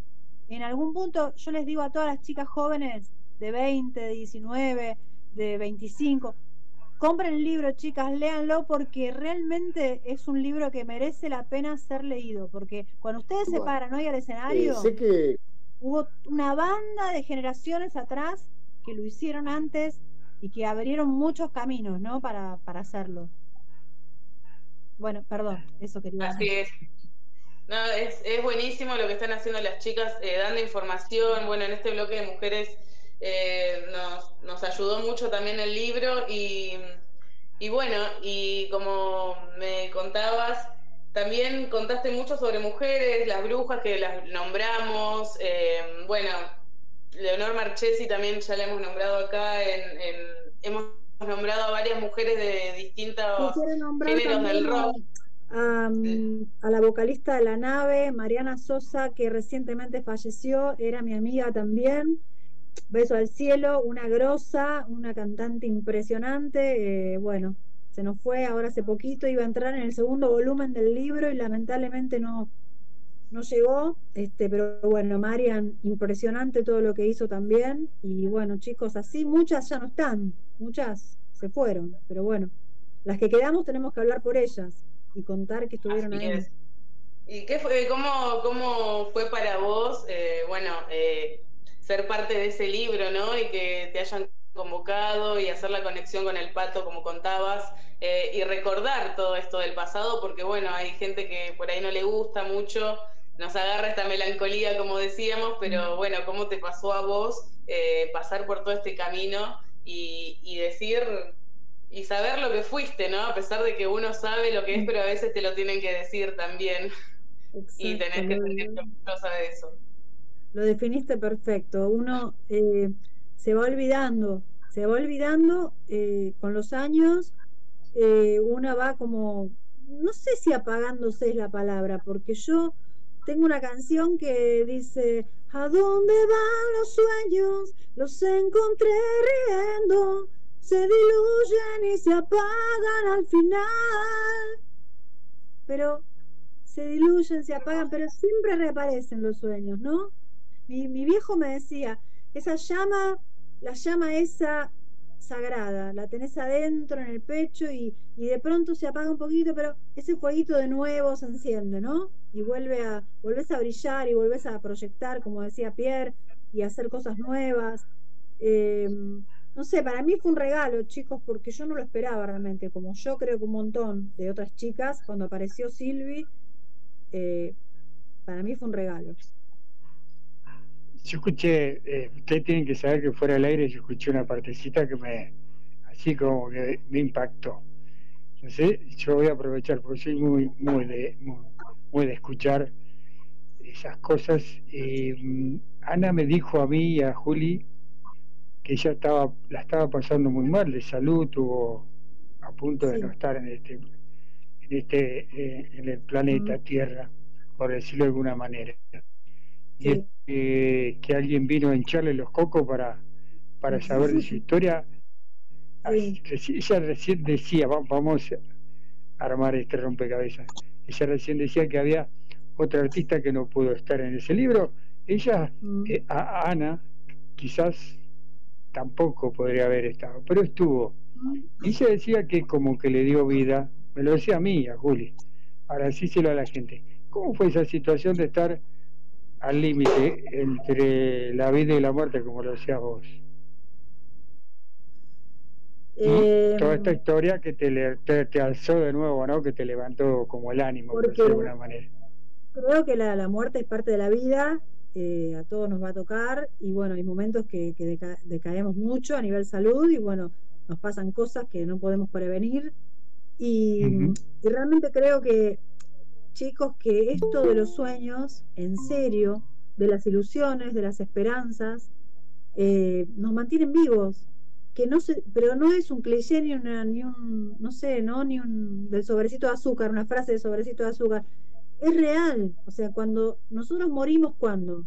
en algún punto yo les digo a todas las chicas jóvenes de 20, de 19, de 25, compren el libro, chicas, léanlo porque realmente es un libro que merece la pena ser leído. Porque cuando ustedes se paran hoy al escenario, sé que hubo una banda de generaciones atrás que lo hicieron antes y que abrieron muchos caminos, ¿no? Para, para hacerlo. Bueno, perdón, eso quería Así es. No, es, es buenísimo lo que están haciendo las chicas, eh, dando información. Bueno, en este bloque de mujeres eh, nos, nos ayudó mucho también el libro y, y bueno, y como me contabas, también contaste mucho sobre mujeres, las brujas que las nombramos. eh, bueno, Leonor Marchesi también ya la hemos nombrado acá. En, en- hemos nombrado a varias mujeres de distintos géneros del rock. A, a la vocalista de la nave, Mariana Sosa, que recientemente falleció, era mi amiga también. Beso al cielo, una grosa, una cantante impresionante. eh, bueno, se nos fue ahora hace poquito, iba a entrar en el segundo volumen del libro y lamentablemente no, no llegó. Este, pero bueno, Marian, impresionante todo lo que hizo también. Y bueno, chicos, así muchas ya no están, muchas se fueron, pero bueno, las que quedamos tenemos que hablar por ellas y contar que estuvieron Así ahí. es. ¿Y qué fue, cómo, cómo fue para vos, eh, bueno, eh, ser parte de ese libro, ¿no? Y que te hayan convocado y hacer la conexión con el pato, como contabas, eh, y recordar todo esto del pasado, porque bueno, hay gente que por ahí no le gusta mucho, nos agarra esta melancolía, como decíamos, pero bueno, ¿cómo te pasó a vos eh, pasar por todo este camino y, y decir y saber lo que fuiste, ¿no? A pesar de que uno sabe lo que es, pero a veces te lo tienen que decir también y tenés que sentirte orgullosa de eso. Lo definiste perfecto. Uno eh, se va olvidando, se va olvidando eh, con los años, eh, una va como, no sé si apagándose es la palabra, porque yo tengo una canción que dice, ¿a dónde van los sueños? Los encontré riendo, se diluyen y se apagan al final. Pero se diluyen, se apagan, pero siempre reaparecen los sueños, ¿no? Mi, mi viejo me decía, esa llama, la llama esa sagrada, la tenés adentro en el pecho y, y de pronto se apaga un poquito, pero ese fueguito de nuevo se enciende, ¿no? Y vuelve a, volvés a brillar y volvés a proyectar, como decía Pierre, y a hacer cosas nuevas. Eh, no sé, para mí fue un regalo, chicos, porque yo no lo esperaba realmente, como yo creo que un montón de otras chicas, cuando apareció Silvi, eh, para mí fue un regalo. Yo escuché, eh, ustedes tienen que saber que fuera del aire yo escuché una partecita que me, así como que me impactó. No sé, yo voy a aprovechar porque soy muy, muy de, muy, muy de escuchar esas cosas. Eh, Ana me dijo a mí y a Juli que ella estaba, la estaba pasando muy mal de salud, tuvo a punto de no estar en este, en este, eh, en el planeta. Tierra, por decirlo de alguna manera. Y Sí. es que, que alguien vino a hincharle los cocos para, para saber de su historia. Así- Ella recién decía, "Va- vamos a armar este rompecabezas. Ella recién decía que había otra artista que no pudo estar en ese libro. Ella, eh, a- Ana, quizás tampoco podría haber estado, pero estuvo. Y ella decía que como que le dio vida, me lo decía a mí, a Juli. Ahora decíselo a la gente. ¿Cómo fue esa situación de estar al límite entre la vida y la muerte, como lo decías vos? Eh, toda esta historia que te, le- te, te alzó de nuevo, ¿no? Que te levantó como el ánimo, por decirlo de alguna manera. creo que la, la muerte es parte de la vida, eh, a todos nos va a tocar y bueno, hay momentos que, que deca- decaemos mucho a nivel salud y bueno, nos pasan cosas que no podemos prevenir y, realmente creo que, chicos, que esto de los sueños, en serio, de las ilusiones, de las esperanzas, eh, nos mantienen vivos. Que no se, pero no es un cliché ni, una, ni un, no sé, ¿no? Ni un del sobrecito de azúcar, una frase de sobrecito de azúcar. Es real. O sea, cuando nosotros morimos, ¿cuándo?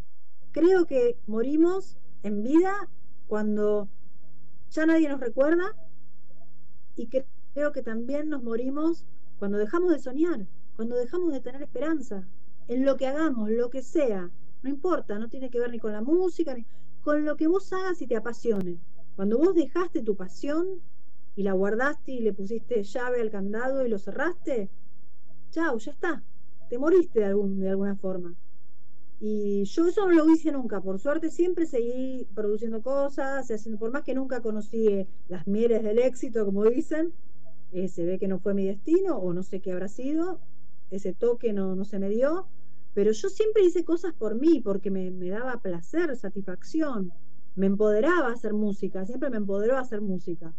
Creo que morimos en vida cuando ya nadie nos recuerda y que- creo que también nos morimos cuando dejamos de soñar, cuando dejamos de tener esperanza en lo que hagamos, lo que sea, no importa, no tiene que ver ni con la música, ni con lo que vos hagas y te apasione. Cuando vos dejaste tu pasión y la guardaste y le pusiste llave al candado y lo cerraste, chao, ya está, te moriste de, algún, de alguna forma. Y yo eso no lo hice nunca, por suerte siempre seguí produciendo cosas, haciendo, por más que nunca conocí eh, las mieles del éxito, como dicen, eh, se ve que no fue mi destino o no sé qué habrá sido, ese toque no, no se me dio, pero yo siempre hice cosas por mí, porque me, me daba placer, satisfacción, me empoderaba hacer música, siempre me empoderó a hacer música.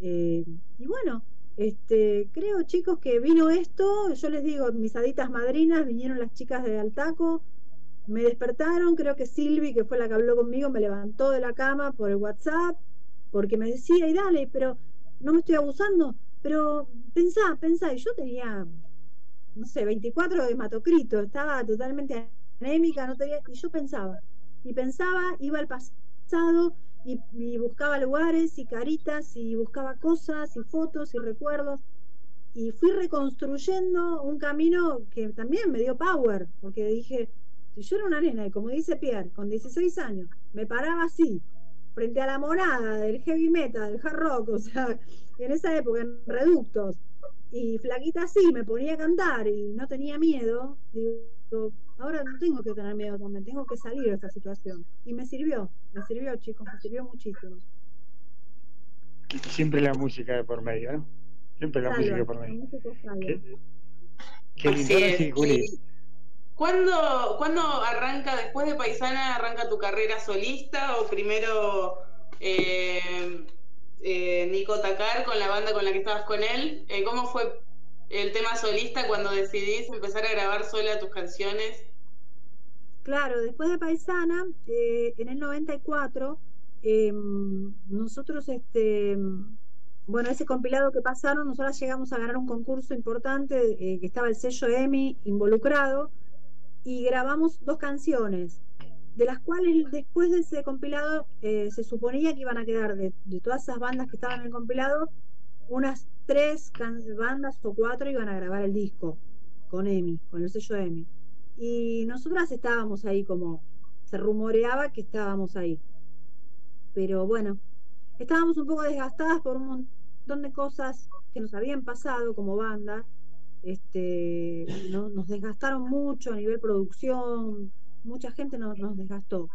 Eh, y bueno, este, creo chicos que vino esto, yo les digo, mis haditas madrinas, vinieron las chicas de Altaco, me despertaron, creo que Silvi, que fue la que habló conmigo, me levantó de la cama por el WhatsApp, porque me decía, y dale, pero no me estoy abusando, pero pensá, pensá, y yo tenía, no sé, 24 de hematocrito, estaba totalmente anémica, no tenía, y yo pensaba, y pensaba, iba al pasado y, buscaba lugares y caritas y buscaba cosas y fotos y recuerdos. Y fui reconstruyendo un camino que también me dio power, porque dije, si yo era una nena y como dice Pierre, con 16 años, me paraba así, frente a la morada del heavy metal, del hard rock, o sea, en esa época en reductos, y flaquita así, me ponía a cantar y no tenía miedo, digo, ahora no tengo que tener miedo también, tengo que salir de esta situación. Y me sirvió, me sirvió chicos, me sirvió muchísimo. Siempre la música de por medio, ¿no? Siempre la música de por medio. Qué, qué lindo. Es. ¿Cuándo, ¿Cuándo arranca, después de Paisana, arranca tu carrera solista o primero eh, eh, Nico Takar con la banda con la que estabas con él? Eh, ¿Cómo fue el tema solista cuando decidís empezar a grabar sola tus canciones? Claro, después de Paisana, eh, en el 94, eh, nosotros, este, bueno, ese compilado que pasaron, nosotros llegamos a ganar un concurso importante eh, que estaba el sello EMI involucrado y grabamos dos canciones, de las cuales después de ese compilado eh, se suponía que iban a quedar de, de todas esas bandas que estaban en el compilado, unas tres bandas o cuatro iban a grabar el disco con EMI, con el sello EMI. Y nosotras estábamos ahí como, se rumoreaba que estábamos ahí. Pero bueno, estábamos un poco desgastadas por un montón de cosas que nos habían pasado como banda. Este, no- nos desgastaron mucho a nivel producción, mucha gente nos, nos desgastó.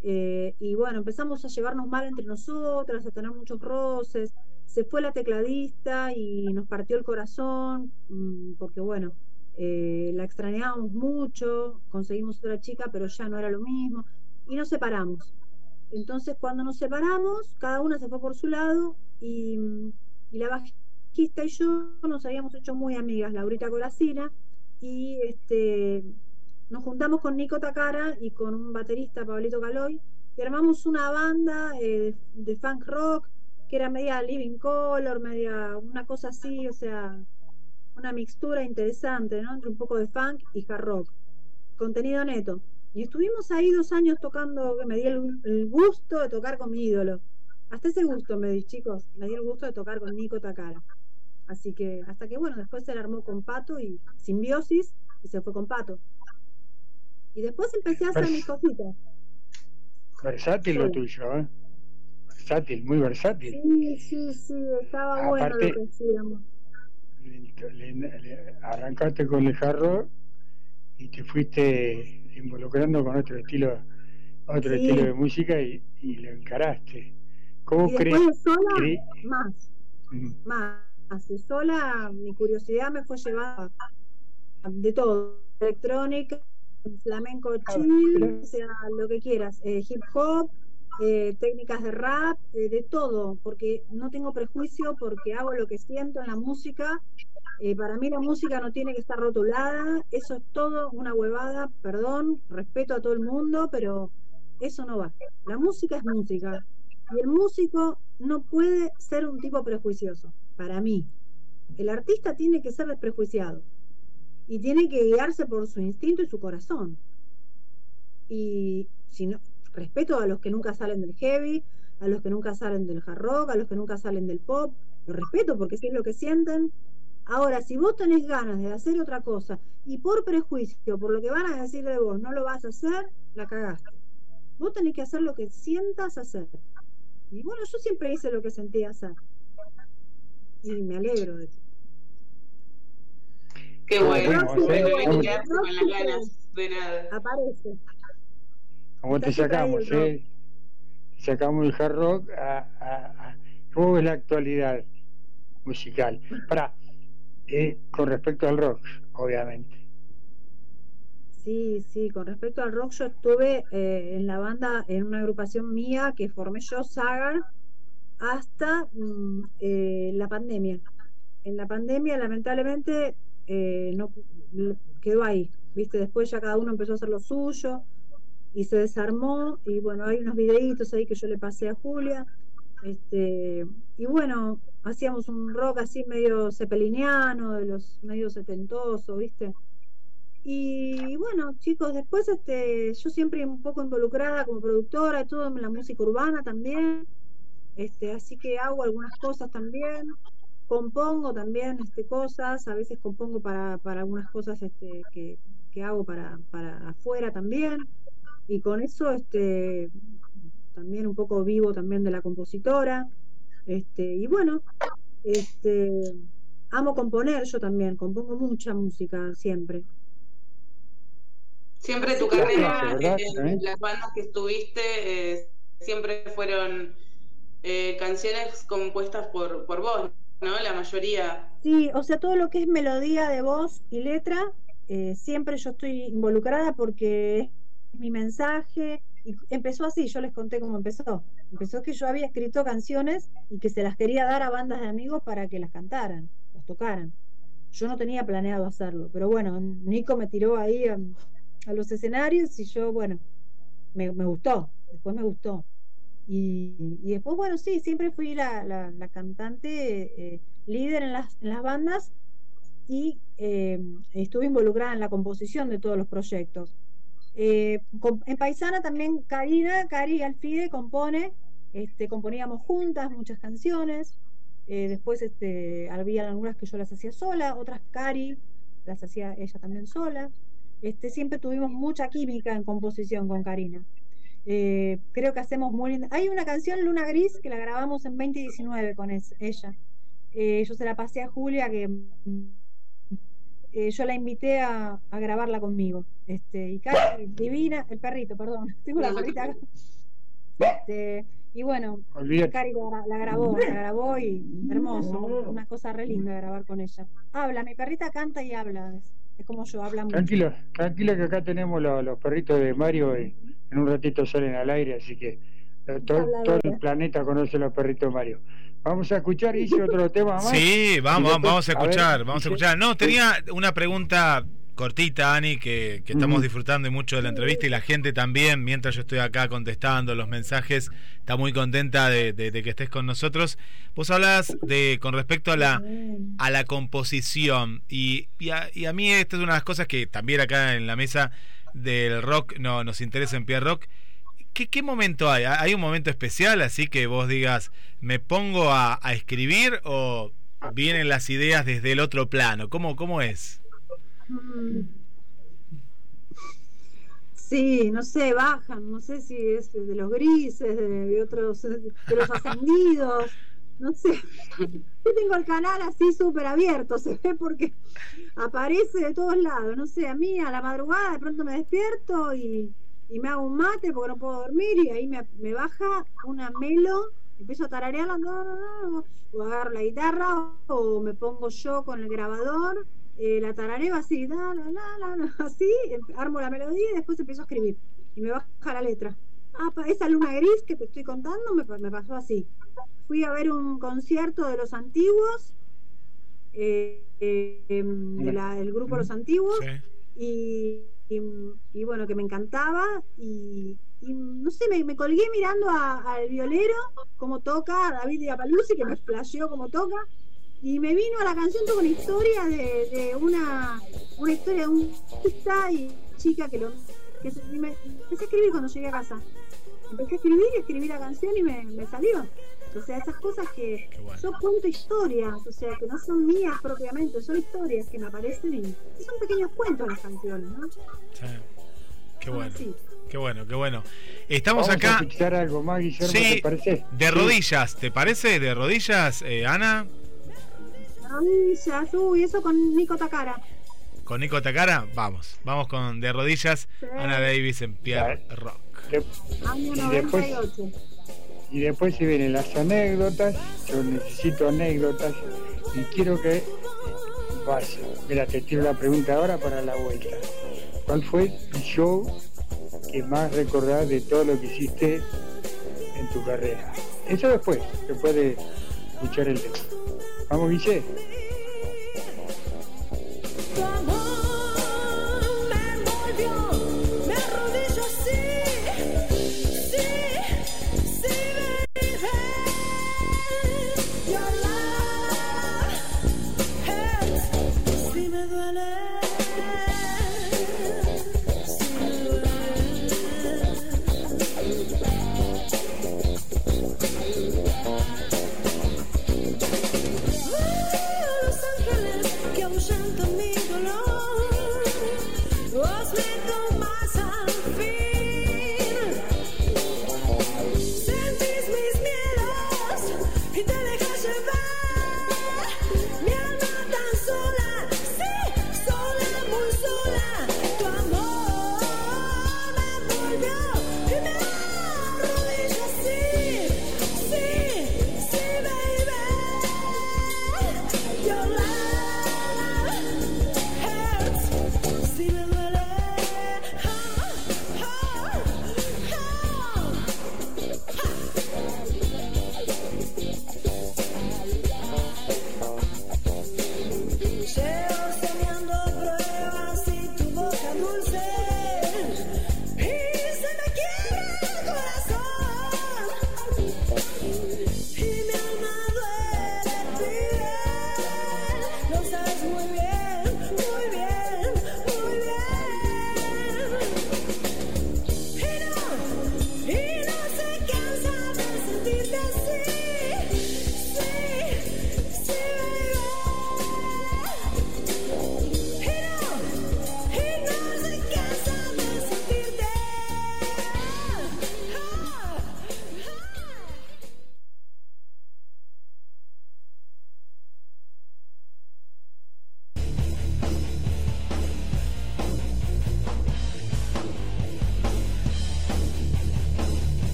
Eh, y bueno, empezamos a llevarnos mal entre nosotras, a tener muchos roces. Se fue la tecladista y nos partió el corazón, mm, porque bueno, eh, la extrañábamos mucho, conseguimos otra chica, pero ya no era lo mismo, y nos separamos. Entonces, cuando nos separamos, cada una se fue por su lado y, la bajista y yo nos habíamos hecho muy amigas, Laurita Colacina, y este, nos juntamos con Nico Takara y con un baterista, Pablito Caloy, y armamos una banda eh, de funk rock que era media living color, media una cosa así, o sea, una mixtura interesante, ¿no? Entre un poco de funk y hard rock. Contenido neto. Y estuvimos ahí dos años tocando, que me di el, el gusto de tocar con mi ídolo. Hasta ese gusto me di, chicos, me di el gusto de tocar con Nico Takara. Así que, hasta que bueno, después se armó con Pato y Simbiosis y se fue con Pato. Y después empecé a hacer mis cositas. Versátil lo tuyo, ¿eh? Versátil, muy versátil. Sí, sí, sí, estaba bueno lo que hacíamos. Le- le- le- arrancaste con el jarro y te fuiste involucrando con otro estilo otro Sí. estilo de música y, y lo encaraste. ¿Cómo Y crees? sola, cre- más. Mm, más. Sola, mi curiosidad me fue llevada de todo: electrónica, flamenco chill, o sea, lo que quieras, eh, hip hop, eh, técnicas de rap, eh, de todo, porque no tengo prejuicio, porque hago lo que siento en la música. Eh, para mí la música no tiene que estar rotulada, eso es todo una huevada, perdón, respeto a todo el mundo, pero eso no va. La música es música y el músico no puede ser un tipo prejuicioso, para mí. El artista tiene que ser desprejuiciado y tiene que guiarse por su instinto y su corazón. Y si no, respeto a los que nunca salen del heavy, a los que nunca salen del hard rock, a los que nunca salen del pop, lo respeto porque si es lo que sienten. Ahora, si vos tenés ganas de hacer otra cosa y por prejuicio, por lo que van a decir de vos, no lo vas a hacer, la cagaste. Vos tenés que hacer lo que sientas hacer. Y bueno, yo siempre hice lo que sentía hacer. Y me alegro de eso. Qué bueno. Aparece. Como te sacamos, traído. ¿eh? Te sacamos el hard rock a, a- a- ¿Cómo es la actualidad musical? Para, con respecto al rock, obviamente. Sí, sí, con respecto al rock, yo estuve eh, en la banda, en una agrupación mía que formé yo, Sagar, hasta mm, eh, la pandemia. En la pandemia, lamentablemente, eh, no quedó ahí, ¿viste? Después ya cada uno empezó a hacer lo suyo y se desarmó. Y bueno, hay unos videitos ahí que yo le pasé a Julia. Este, y bueno, hacíamos un rock así medio cepeliniano, de los medio setentoso, ¿viste? Y bueno, chicos, después este, yo siempre un poco involucrada como productora y todo en la música urbana también. Este, así que hago algunas cosas también. Compongo también este, cosas, a veces compongo para, para algunas cosas este, que, que hago para, para afuera también. Y con eso este, también un poco vivo también de la compositora. Este, y bueno, este, amo componer yo también, compongo mucha música siempre. Siempre tu Sí, carrera, claro, ¿verdad? eh, ¿Eh? las bandas que estuviste, eh, siempre fueron eh, canciones compuestas por, por vos, ¿no? La mayoría. Sí, o sea, todo lo que es melodía de voz y letra, eh, siempre yo estoy involucrada porque es mi mensaje. Y empezó así, yo les conté cómo empezó. Empezó que yo había escrito canciones y que se las quería dar a bandas de amigos para que las cantaran, las tocaran. Yo no tenía planeado hacerlo, pero bueno, Nico me tiró ahí a, a los escenarios y yo, bueno, me, me gustó, después me gustó. Y, después, bueno, sí, siempre fui la, la, la cantante eh, líder en las, en las bandas y eh, estuve involucrada en la composición de todos los proyectos. Eh, en Paisana también Karina, Cari Alfide compone, este, componíamos juntas muchas canciones. eh, después este, había algunas que yo las hacía sola, otras Cari las hacía ella también sola. Este, siempre tuvimos mucha química en composición con Karina. Eh, creo que hacemos muy linda. Hay una canción, Luna Gris, que la grabamos en 2019 con ella. Yo se la pasé a Julia, que eh, yo la invité a, a grabarla conmigo. Este, y Cari, divina, el perrito, perdón, tengo la perrita acá. Este, y bueno, Olvídate. Cari la, la grabó, la grabó y hermoso, una cosa re linda grabar con ella. Habla, mi perrita canta y habla, es, es como yo, habla mucho. Tranquilo, tranquilo que acá tenemos lo- los perritos de Mario y en un ratito salen al aire, así que eh, todo, todo el planeta conoce los perritos de Mario. Vamos a escuchar, hice otro tema más. Sí, vamos, vamos, a después, a ver, escuchar, vamos a escuchar. No, tenía una pregunta cortita, Ani, que, que estamos disfrutando mucho de la entrevista y la gente también, mientras yo estoy acá contestando los mensajes, está muy contenta de, de- de que estés con nosotros. Vos hablas de con respecto a la a la composición y, y, a, y a mí esta es una de las cosas que también acá en la mesa del rock no, nos interesa en Pierre Rock. ¿Qué, ¿Qué momento hay? ¿Hay un momento especial así que vos digas, me pongo a, escribir o vienen las ideas desde el otro plano? ¿Cómo, cómo es? Sí, no sé, bajan, no sé si es de los grises, de, de otros, de los ascendidos, no sé. Yo tengo el canal así súper abierto, se ve porque aparece de todos lados, no sé, a mí a la madrugada de pronto me despierto y, y me hago un mate porque no puedo dormir y ahí me, me baja una melo, empiezo a tararearla, no, no, no, o agarro la guitarra o me pongo yo con el grabador eh, la tarareo así, la, la, la, la, la, así, em- armo la melodía y después empiezo a escribir. Y me baja la letra. ah, esa luna gris que te estoy contando me, me pasó así. Fui a ver un concierto de los antiguos, eh, eh, em, de la- del grupo Los Antiguos, y, y, y bueno, que me encantaba y, y no sé, me, colgué mirando al violero, cómo toca, a David Diapaluzzi, que me flasheó cómo toca, y me vino a la canción toda una historia de, una, una historia de un artista y chica que lo que se- me, empecé a escribir cuando llegué a casa. Empecé a escribir y escribí la canción y me salió. O sea, esas cosas que yo cuento historias, o sea, que no son mías propiamente, son historias que me aparecen y, son pequeños cuentos las canciones, ¿no? Sí. Qué Son bueno. así. Qué bueno, qué bueno. Estamos Vamos acá. a escuchar algo más, Guillermo, Sí, ¿te parece? de rodillas, ¿te parece? De rodillas, eh, Ana, Ay, ya, uy, eso con Nico Takara. con Nico Takara. Vamos, vamos con de rodillas, Sí. Ana Davis en Pierre Rock. Año Y después- 98. Y después se vienen las anécdotas, yo necesito anécdotas y quiero que vaya. Mira, te tiro la pregunta ahora para la vuelta. ¿Cuál fue el show que más recordás de todo lo que hiciste en tu carrera? Eso después, después de escuchar el tema. Vamos, Guille.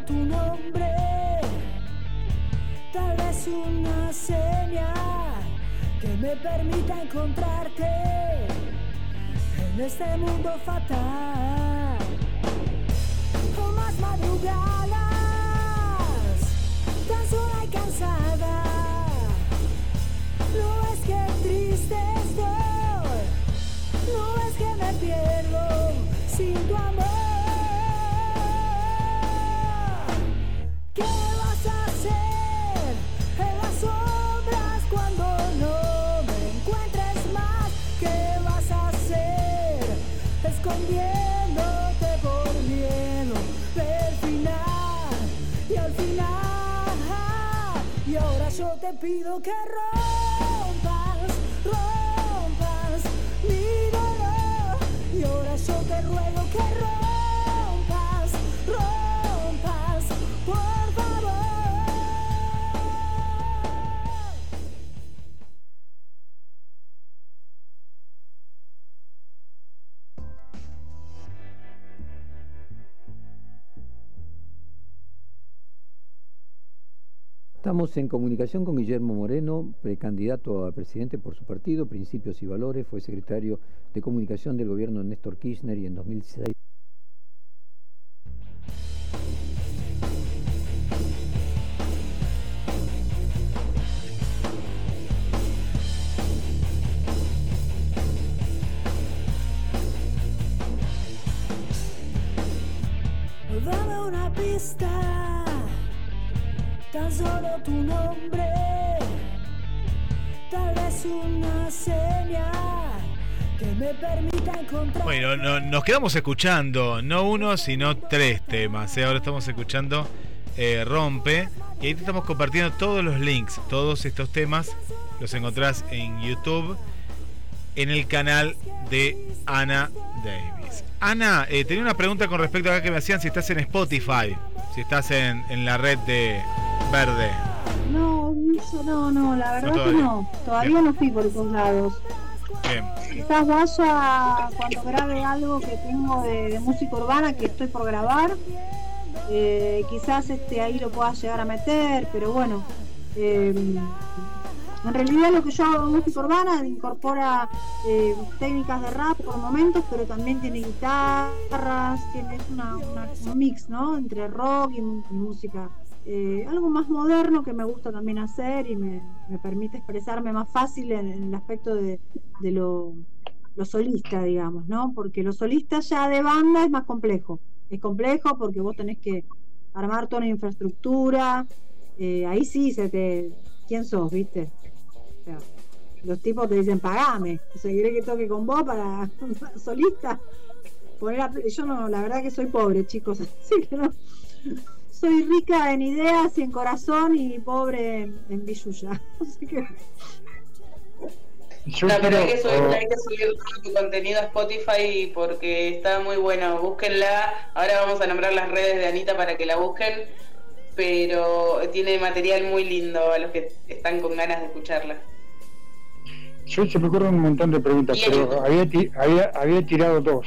Tu nombre, tal vez una señal que me permita encontrarte en este mundo fatal. Yo te Estamos en comunicación con Guillermo Moreno, precandidato a presidente por su partido, Principios y Valores, fue secretario de comunicación del gobierno de Néstor Kirchner y en 2006 Dame una pista, tan solo tu nombre, tal vez una señal que me permita encontrar. Bueno, no- nos quedamos escuchando no uno, sino tres temas. ¿eh? Ahora estamos escuchando eh, Rompe. Y ahí te estamos compartiendo todos los links. Todos estos temas los encontrás en YouTube, en el canal de Ana Davis. Ana, eh, tenía una pregunta con respecto a acá que me hacían si estás en Spotify, si estás en la red de Verde. No, no, no, la verdad que todavía. no. Todavía Bien. no fui por esos lados. Bien. Quizás vaya cuando grabe algo que tengo de, de música urbana que estoy por grabar. Eh, quizás este ahí lo pueda llegar a meter, pero bueno. eh, En realidad lo que yo hago en música urbana incorpora eh, técnicas de rap por momentos, pero también tiene guitarras, tiene es una, una- un mix, ¿no? Entre rock y, y música. Eh, algo más moderno que me gusta también hacer y me, me permite expresarme más fácil en, el aspecto de, de lo, solista, digamos, ¿no? Porque lo solista ya de banda es más complejo. Es complejo porque vos tenés que armar toda una infraestructura. eh, ahí sí se te. ¿Quién sos, viste? Los tipos te dicen, pagame. O sea, ¿querés que toque con vos para solista? Poner a- Yo no, la verdad que soy pobre, chicos. Así que no. Soy rica en ideas y en corazón y pobre en, en billulla. Así que. Yo La verdad quiero- que subir- oh, hay que subir todo tu contenido a Spotify porque está muy bueno. Búsquenla. Ahora vamos a nombrar las redes de Anita para que la busquen. Pero tiene material muy lindo a los que están con ganas de escucharla. Yo se me ocurren un montón de preguntas, pero había, ti- había, había tirado dos.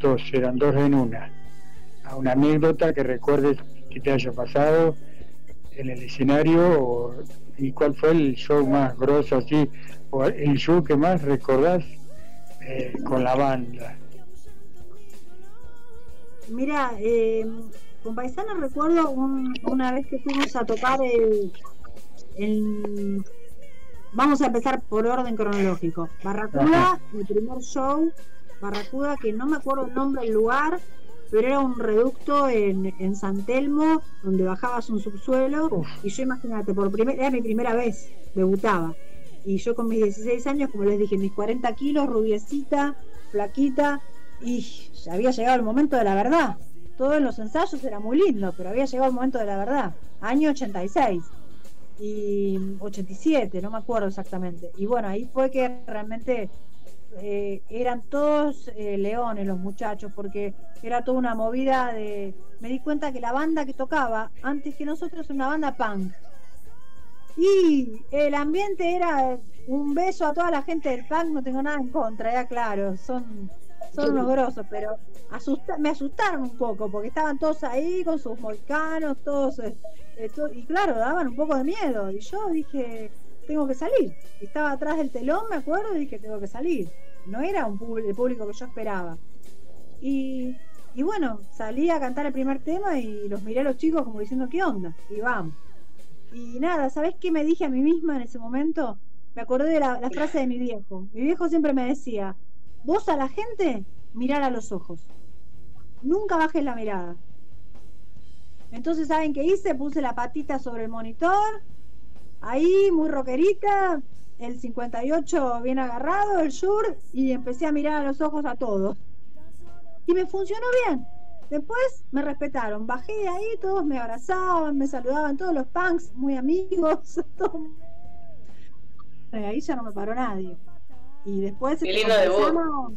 Dos, eran dos en una. A una anécdota que recuerdes que te haya pasado en el escenario o- y cuál fue el show más grosso así, o el show que más recordás eh, con la banda. Mira, eh, con Paisana recuerdo un- una vez que fuimos a tocar el, el- Vamos a empezar por orden cronológico. Barracuda, mi primer show, Barracuda, que no me acuerdo el nombre del lugar, pero era un reducto en, en San Telmo, donde bajabas un subsuelo, Uf. y yo imagínate, por primer, era mi primera vez, debutaba. Y yo con mis 16 años, como les dije, mis 40 kilos, rubiecita, flaquita, y ya había llegado el momento de la verdad. Todo en los ensayos era muy lindo, pero había llegado el momento de la verdad. Año 86 y 87, no me acuerdo exactamente. Y bueno, ahí fue que realmente eh, eran todos eh, leones los muchachos, porque era toda una movida de... Me di cuenta que la banda que tocaba antes que nosotros era una banda punk. Y el ambiente era un beso a toda la gente del punk, no tengo nada en contra, ya claro, son, son unos grosos, pero asusta- me asustaron un poco, porque estaban todos ahí con sus molcanos, todos, eh, eh, to- y claro, daban un poco de miedo, y yo dije, tengo que salir. Estaba atrás del telón, me acuerdo, y dije, tengo que salir. No era un pub- el público que yo esperaba. Y, bueno, salí a cantar el primer tema y los miré a los chicos como diciendo, ¿qué onda? Y vamos. Y nada, ¿sabés qué me dije a mí misma en ese momento? Me acordé de la, la frase de mi viejo. Mi viejo siempre me decía, vos a la gente mirar a los ojos. Nunca bajes la mirada. Entonces, ¿saben qué hice? Puse la patita sobre el monitor, ahí muy rockerita, el 58 bien agarrado, el Shure, y empecé a mirar a los ojos a todos. Y me funcionó bien. Después me respetaron, bajé de ahí, todos me abrazaban, me saludaban, todos los punks, muy amigos. todo. Ahí ya no me paró nadie. Y después Qué este, lindo. Paisano,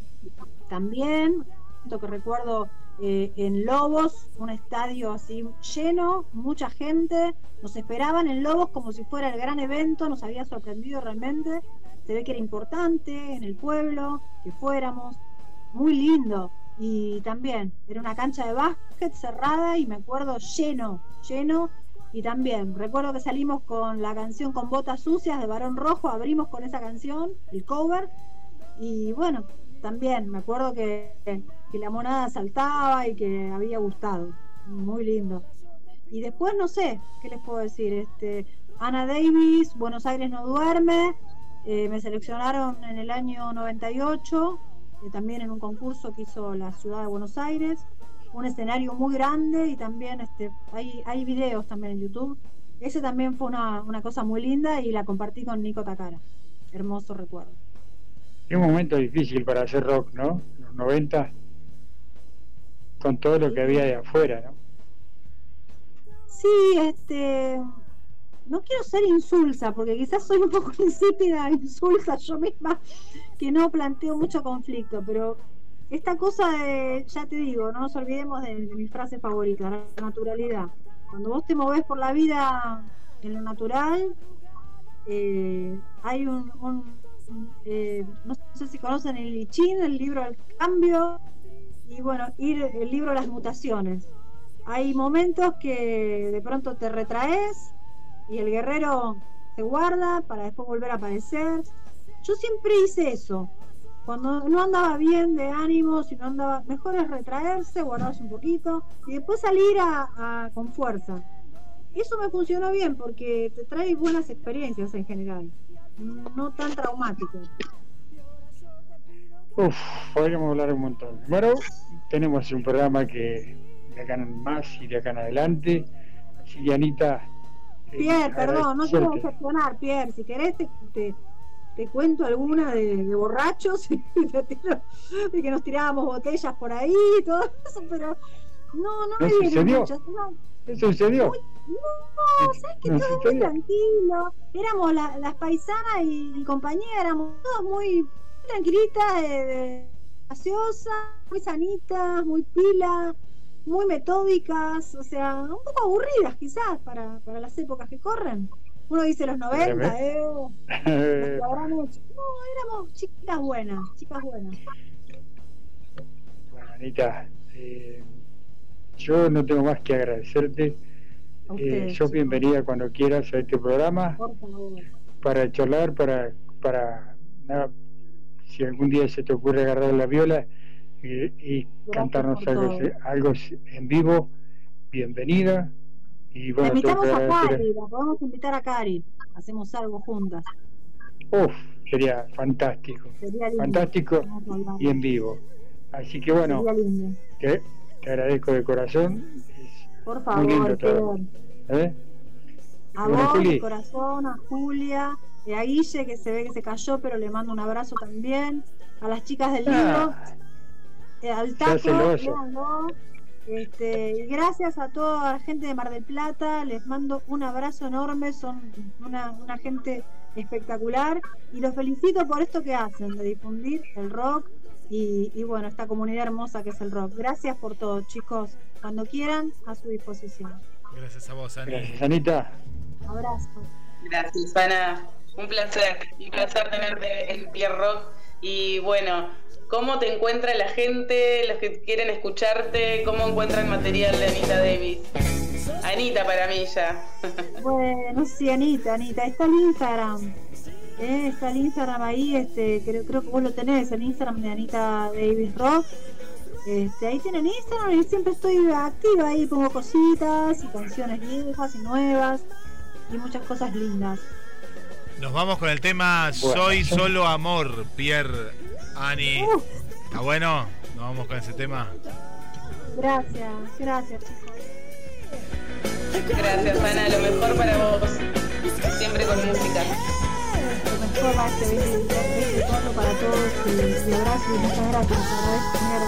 también, lo que recuerdo eh, en Lobos, un estadio así lleno, mucha gente, nos esperaban en Lobos como si fuera el gran evento, nos había sorprendido realmente, se ve que era importante en el pueblo, que fuéramos, muy lindo. Y también era una cancha de básquet cerrada y me acuerdo lleno, lleno. Y también recuerdo que salimos con la canción con botas sucias de Barón Rojo, abrimos con esa canción, el cover. Y bueno, también me acuerdo que, que la monada saltaba y que había gustado. Muy lindo. Y después no sé, ¿qué les puedo decir? Este, Ana Davis, Buenos Aires no duerme, eh, me seleccionaron en el año 98, eh, también en un concurso que hizo la ciudad de Buenos Aires, un escenario muy grande y también este, hay, hay videos también en YouTube. Ese también fue una, una cosa muy linda y la compartí con Nico Takara. Hermoso recuerdo. Un momento difícil para hacer rock, ¿no? Los 90, con todo lo que había de afuera, ¿no? Sí, este. No quiero ser insulsa, porque quizás soy un poco insípida, insulsa yo misma, que no planteo mucho conflicto, pero esta cosa de, ya te digo, no nos olvidemos de, de mi frase favorita, la naturalidad. Cuando vos te movés por la vida en lo natural, eh, hay un, un- eh, no sé si conocen el I Ching, el libro del cambio, y bueno, ir el libro las mutaciones. Hay momentos que de pronto te retraes y el guerrero se guarda para después volver a aparecer. Yo siempre hice eso. Cuando no andaba bien de ánimo, si no andaba, mejor es retraerse, guardarse un poquito y después salir a, a- con fuerza. Eso me funcionó bien porque te trae buenas experiencias en general, no tan traumáticas. Uf, podríamos hablar un montón. Bueno, tenemos un programa que de acá en más y de acá en adelante. Así que Anita. eh, Pierre, perdón, no quiero agradecerte. decepcionar, Pierre. Si querés, te, te, te cuento alguna de, de borrachos, te de que nos tirábamos botellas por ahí y todo eso, pero no, no ¿No me sucedió? muchas. No, ¿Eso sucedió? no, sabes que ¿No todo muy tranquilo. Éramos la- las paisanas y, y compañía, éramos todas muy de gaseosas, muy sanitas, muy pilas, muy metódicas, o sea, un poco aburridas quizás para, para las épocas que corren. Uno dice los 90, eh, los que habrán hecho. No, éramos chicas buenas, chicas buenas. Bueno, Anita, eh, yo no tengo más que agradecerte. A Eh, sos bienvenida cuando quieras a este programa por favor. para charlar, para, para si algún día se te ocurre agarrar la viola y, y cantarnos algo, algo en vivo, bienvenida. Y bueno, invitamos a Cari, la podemos invitar a Cari. Hacemos algo juntas. Uf, sería fantástico, Sería lindo. fantástico y en vivo. Así que bueno, te, te agradezco de corazón. Por Muy lindo favor, todo. ¿eh? A Bueno, vos, Juli. de corazón, a Julia, y a Guille, que se ve que se cayó, pero le mando un abrazo también. A las chicas del libro, Ah, eh, al taco. Este, y gracias a toda la gente de Mar del Plata, les mando un abrazo enorme, son una, una gente espectacular y los felicito por esto que hacen, de difundir el rock y, y bueno, esta comunidad hermosa que es el rock. Gracias por todo, chicos. Cuando quieran, a su disposición. Gracias a vos, Ani. gracias, Anita. Abrazo. Gracias, Ana. Un placer. Un placer tenerte en Pierre Rock. Y bueno, ¿cómo te encuentra la gente, los que quieren escucharte? ¿Cómo encuentran material de Anita Davis? Anita para mí ya. Bueno, sí, Anita, Anita, está el Instagram. Eh, está el Instagram ahí, este, creo, creo que vos lo tenés, el Instagram de Anita Davis Rock. Este, ahí tienen Instagram y siempre estoy activa ahí, pongo cositas y canciones viejas y nuevas y muchas cosas lindas. Nos vamos con el tema Bueno. Soy solo amor, Pierre, Ani. Uh, ¿Está bueno? Nos vamos con ese tema. gracias, gracias chicos. Gracias, Ana. Lo mejor para vos. Siempre con música. Lo mejor va este 2024 para todos y, y abrazo y muchas gracias, agradezco, muy.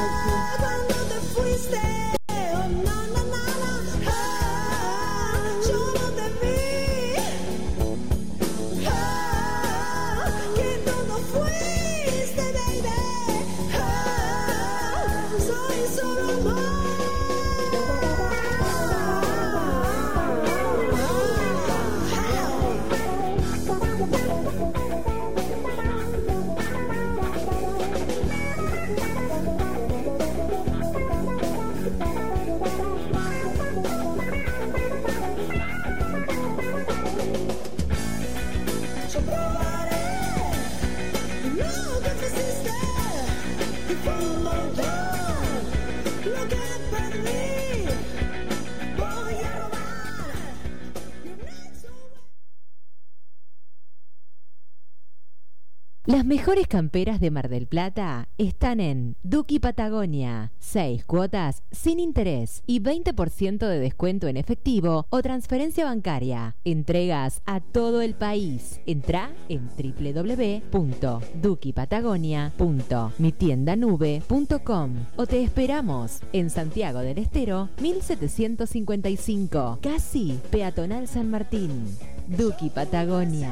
Mejores camperas de Mar del Plata están en Duki Patagonia. 6 cuotas sin interés y 20% de descuento en efectivo o transferencia bancaria. Entregas a todo el país. Entra en www.dukipatagonia.mitiendanube.com o te esperamos en Santiago del Estero 1755, casi peatonal San Martín. Duki Patagonia.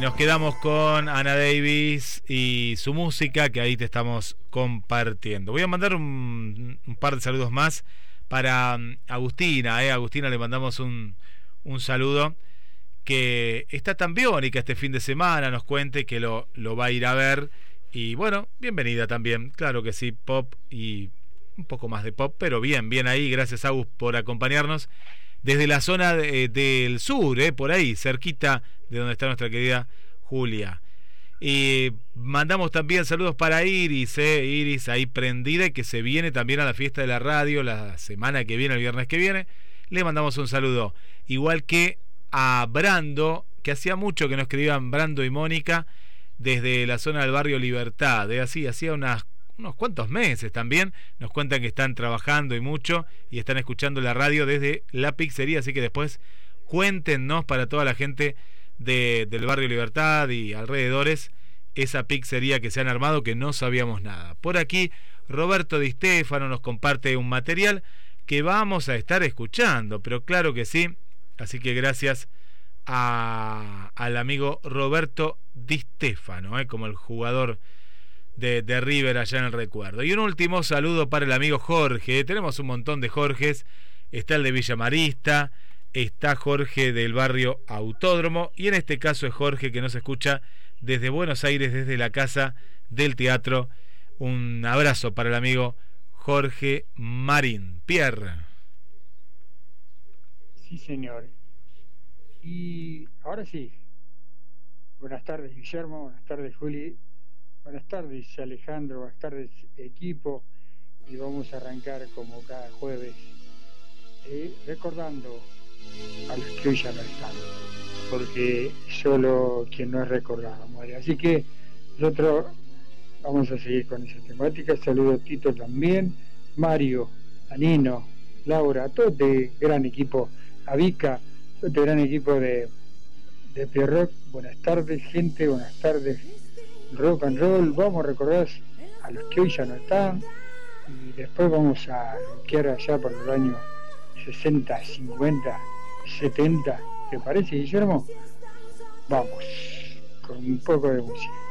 Nos quedamos con Ana Davis y su música que ahí te estamos compartiendo. Voy a mandar un, par de saludos más para um, Agustina. Eh. Agustina le mandamos un, un, saludo que está tan biónica este fin de semana, nos cuente que lo, lo va a ir a ver. Y bueno, bienvenida también, claro que sí, pop y un poco más de pop, pero bien, bien ahí. Gracias Agus por acompañarnos desde la zona del sur, eh, por ahí, cerquita de donde está nuestra querida Julia. Y mandamos también saludos para Iris, eh, Iris ahí prendida que se viene también a la fiesta de la radio la semana que viene, el viernes que viene. Le mandamos un saludo. Igual que a Brando, que hacía mucho que nos escribían Brando y Mónica desde la zona del barrio Libertad. Eh, así, hacía unas, unos cuantos meses también. Nos cuentan que están trabajando y mucho y están escuchando la radio desde la pizzería. Así que después cuéntenos para toda la gente del barrio Libertad y alrededores esa pizzería que se han armado que no sabíamos nada. Por aquí Roberto Di Stefano nos comparte un material que vamos a estar escuchando, pero claro que sí. Así que gracias a, al amigo Roberto Di Stefano, eh, como el jugador de, River allá en el recuerdo. Y un último saludo para el amigo Jorge. Tenemos un montón de Jorges. Está el de Villamarista, está Jorge del barrio Autódromo y en este caso es Jorge que nos escucha desde Buenos Aires, desde la casa del teatro. Un abrazo para el amigo Jorge Marín. Pierre. Sí, señor. Y ahora sí. Buenas tardes, Guillermo. Buenas tardes, Juli. Buenas tardes, Alejandro. Buenas tardes, equipo. Y vamos a arrancar como cada jueves eh, recordando a los que hoy ya no están, porque solo quien no es recordado muere. Así que nosotros vamos a seguir con esa temática. Saludo a Tito también, Mario, a Nino, Laura, a todo este gran equipo, a Vika, todo este gran equipo de, de Pierrock. Buenas tardes, gente, buenas tardes, rock and roll. Vamos a recordar a los que hoy ya no están y después vamos a quedar allá por el año 60, 50 70, ¿te parece, Guillermo? Vamos, con un poco de música.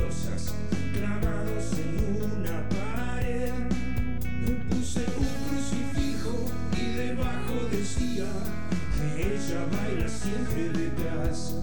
religiosas clavados en una pared. Me puse un crucifijo y debajo decía que ella baila siempre detrás.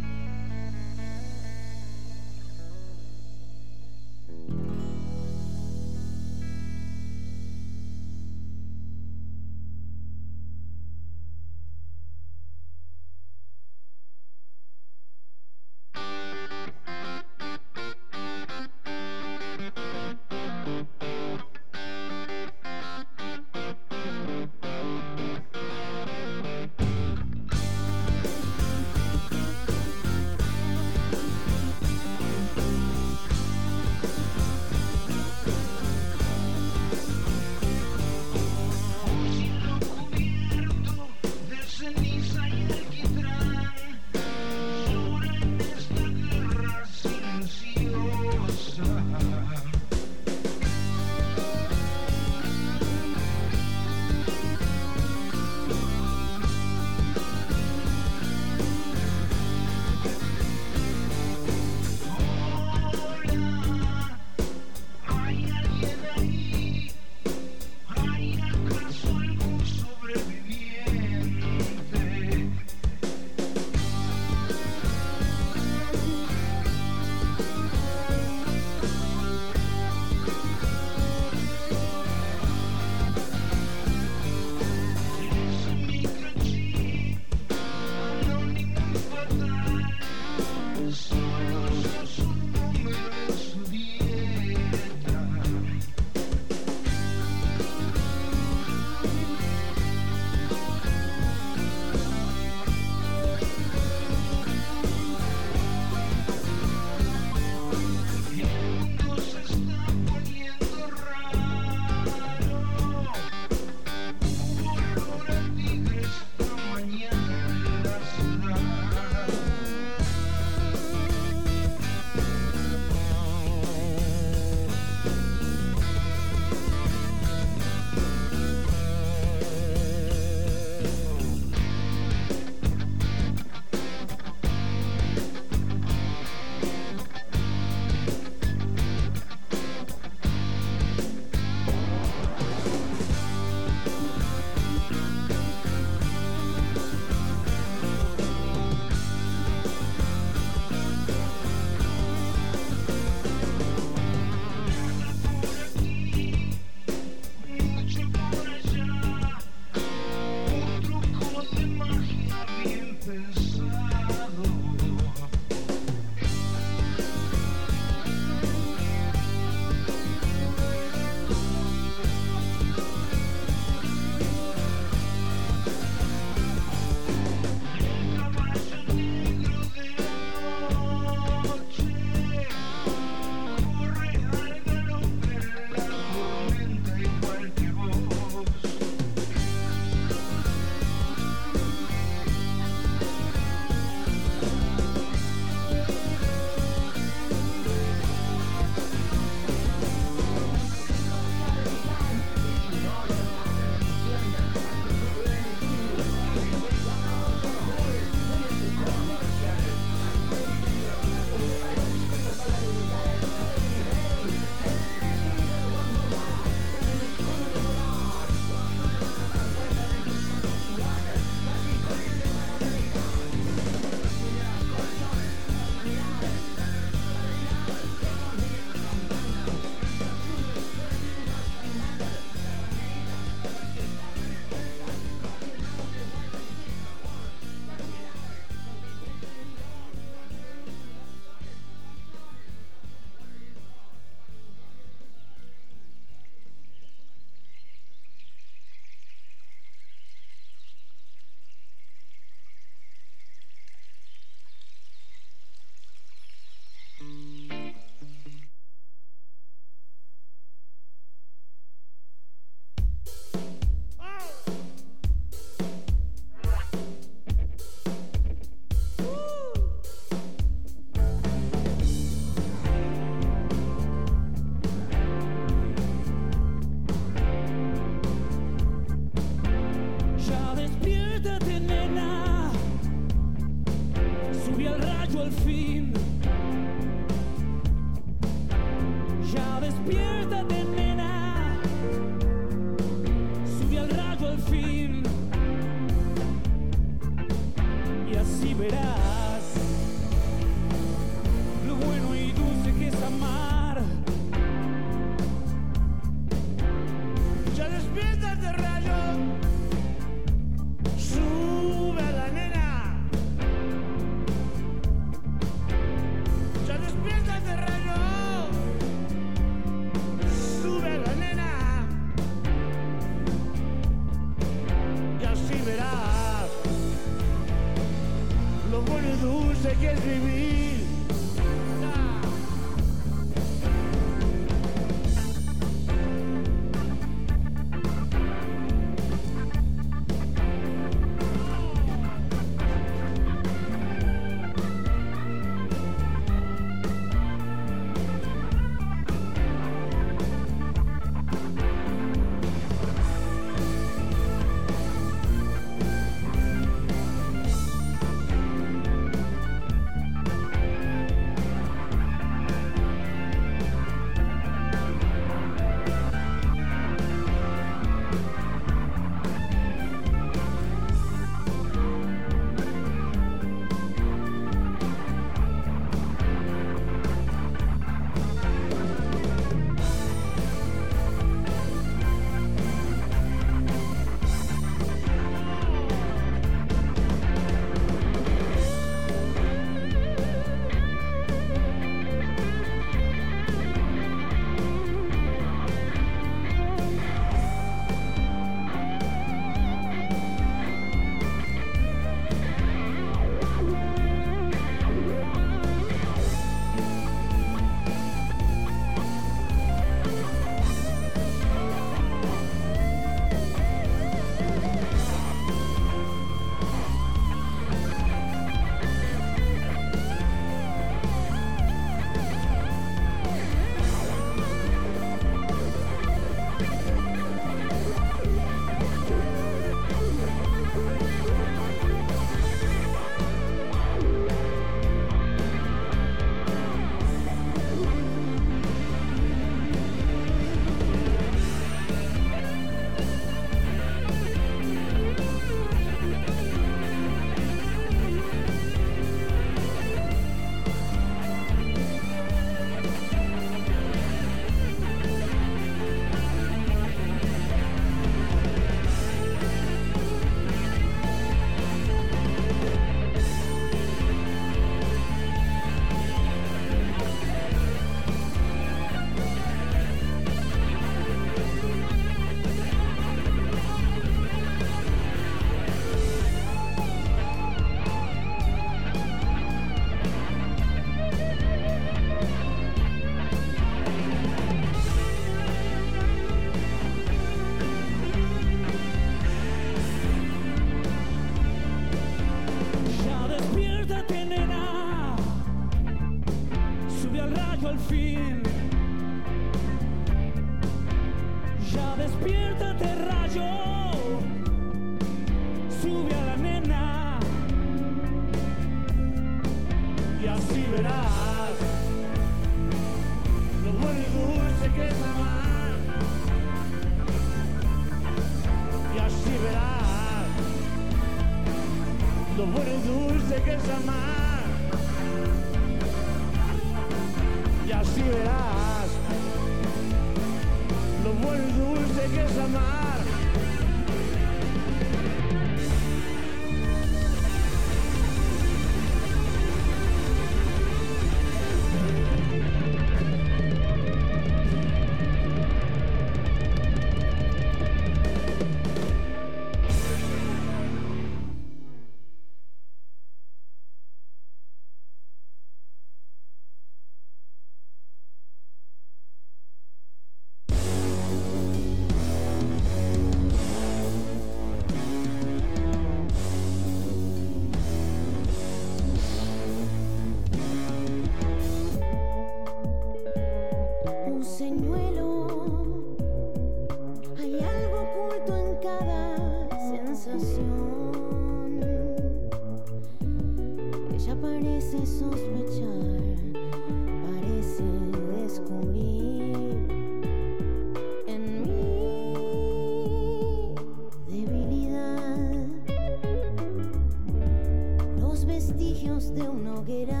de una hoguera.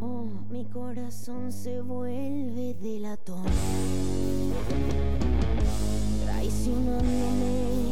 Oh, mi corazón se vuelve de latón, traicionándome.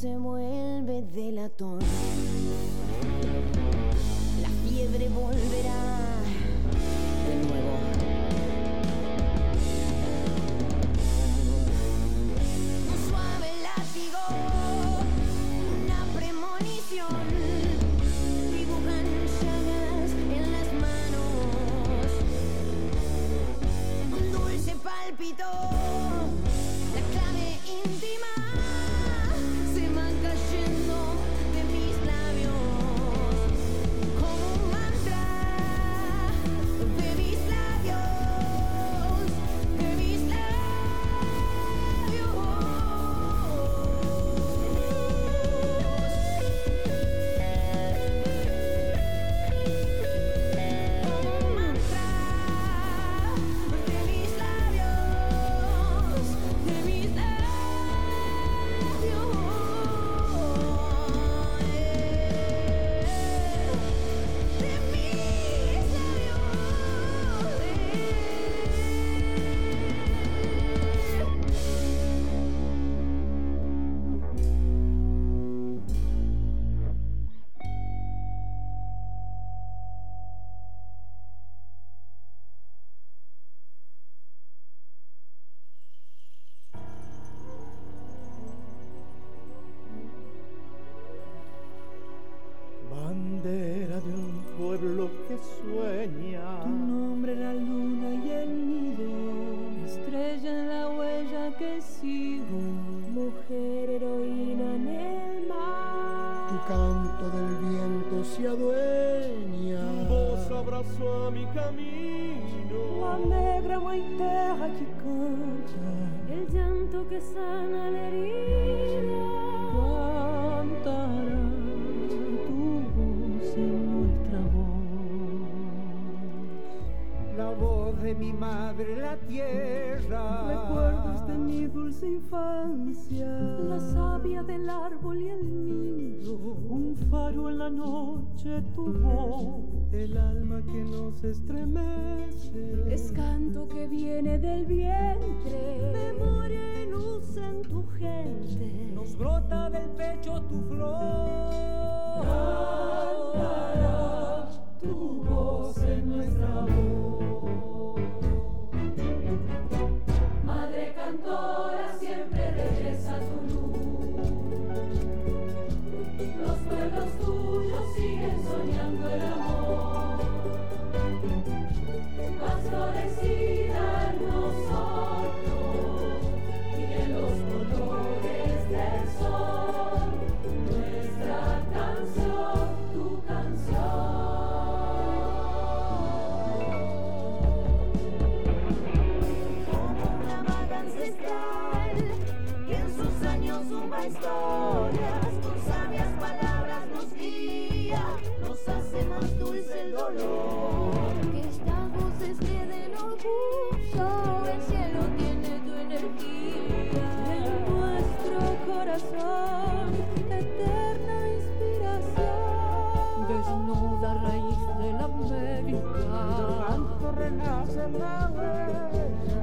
se mueve. Brota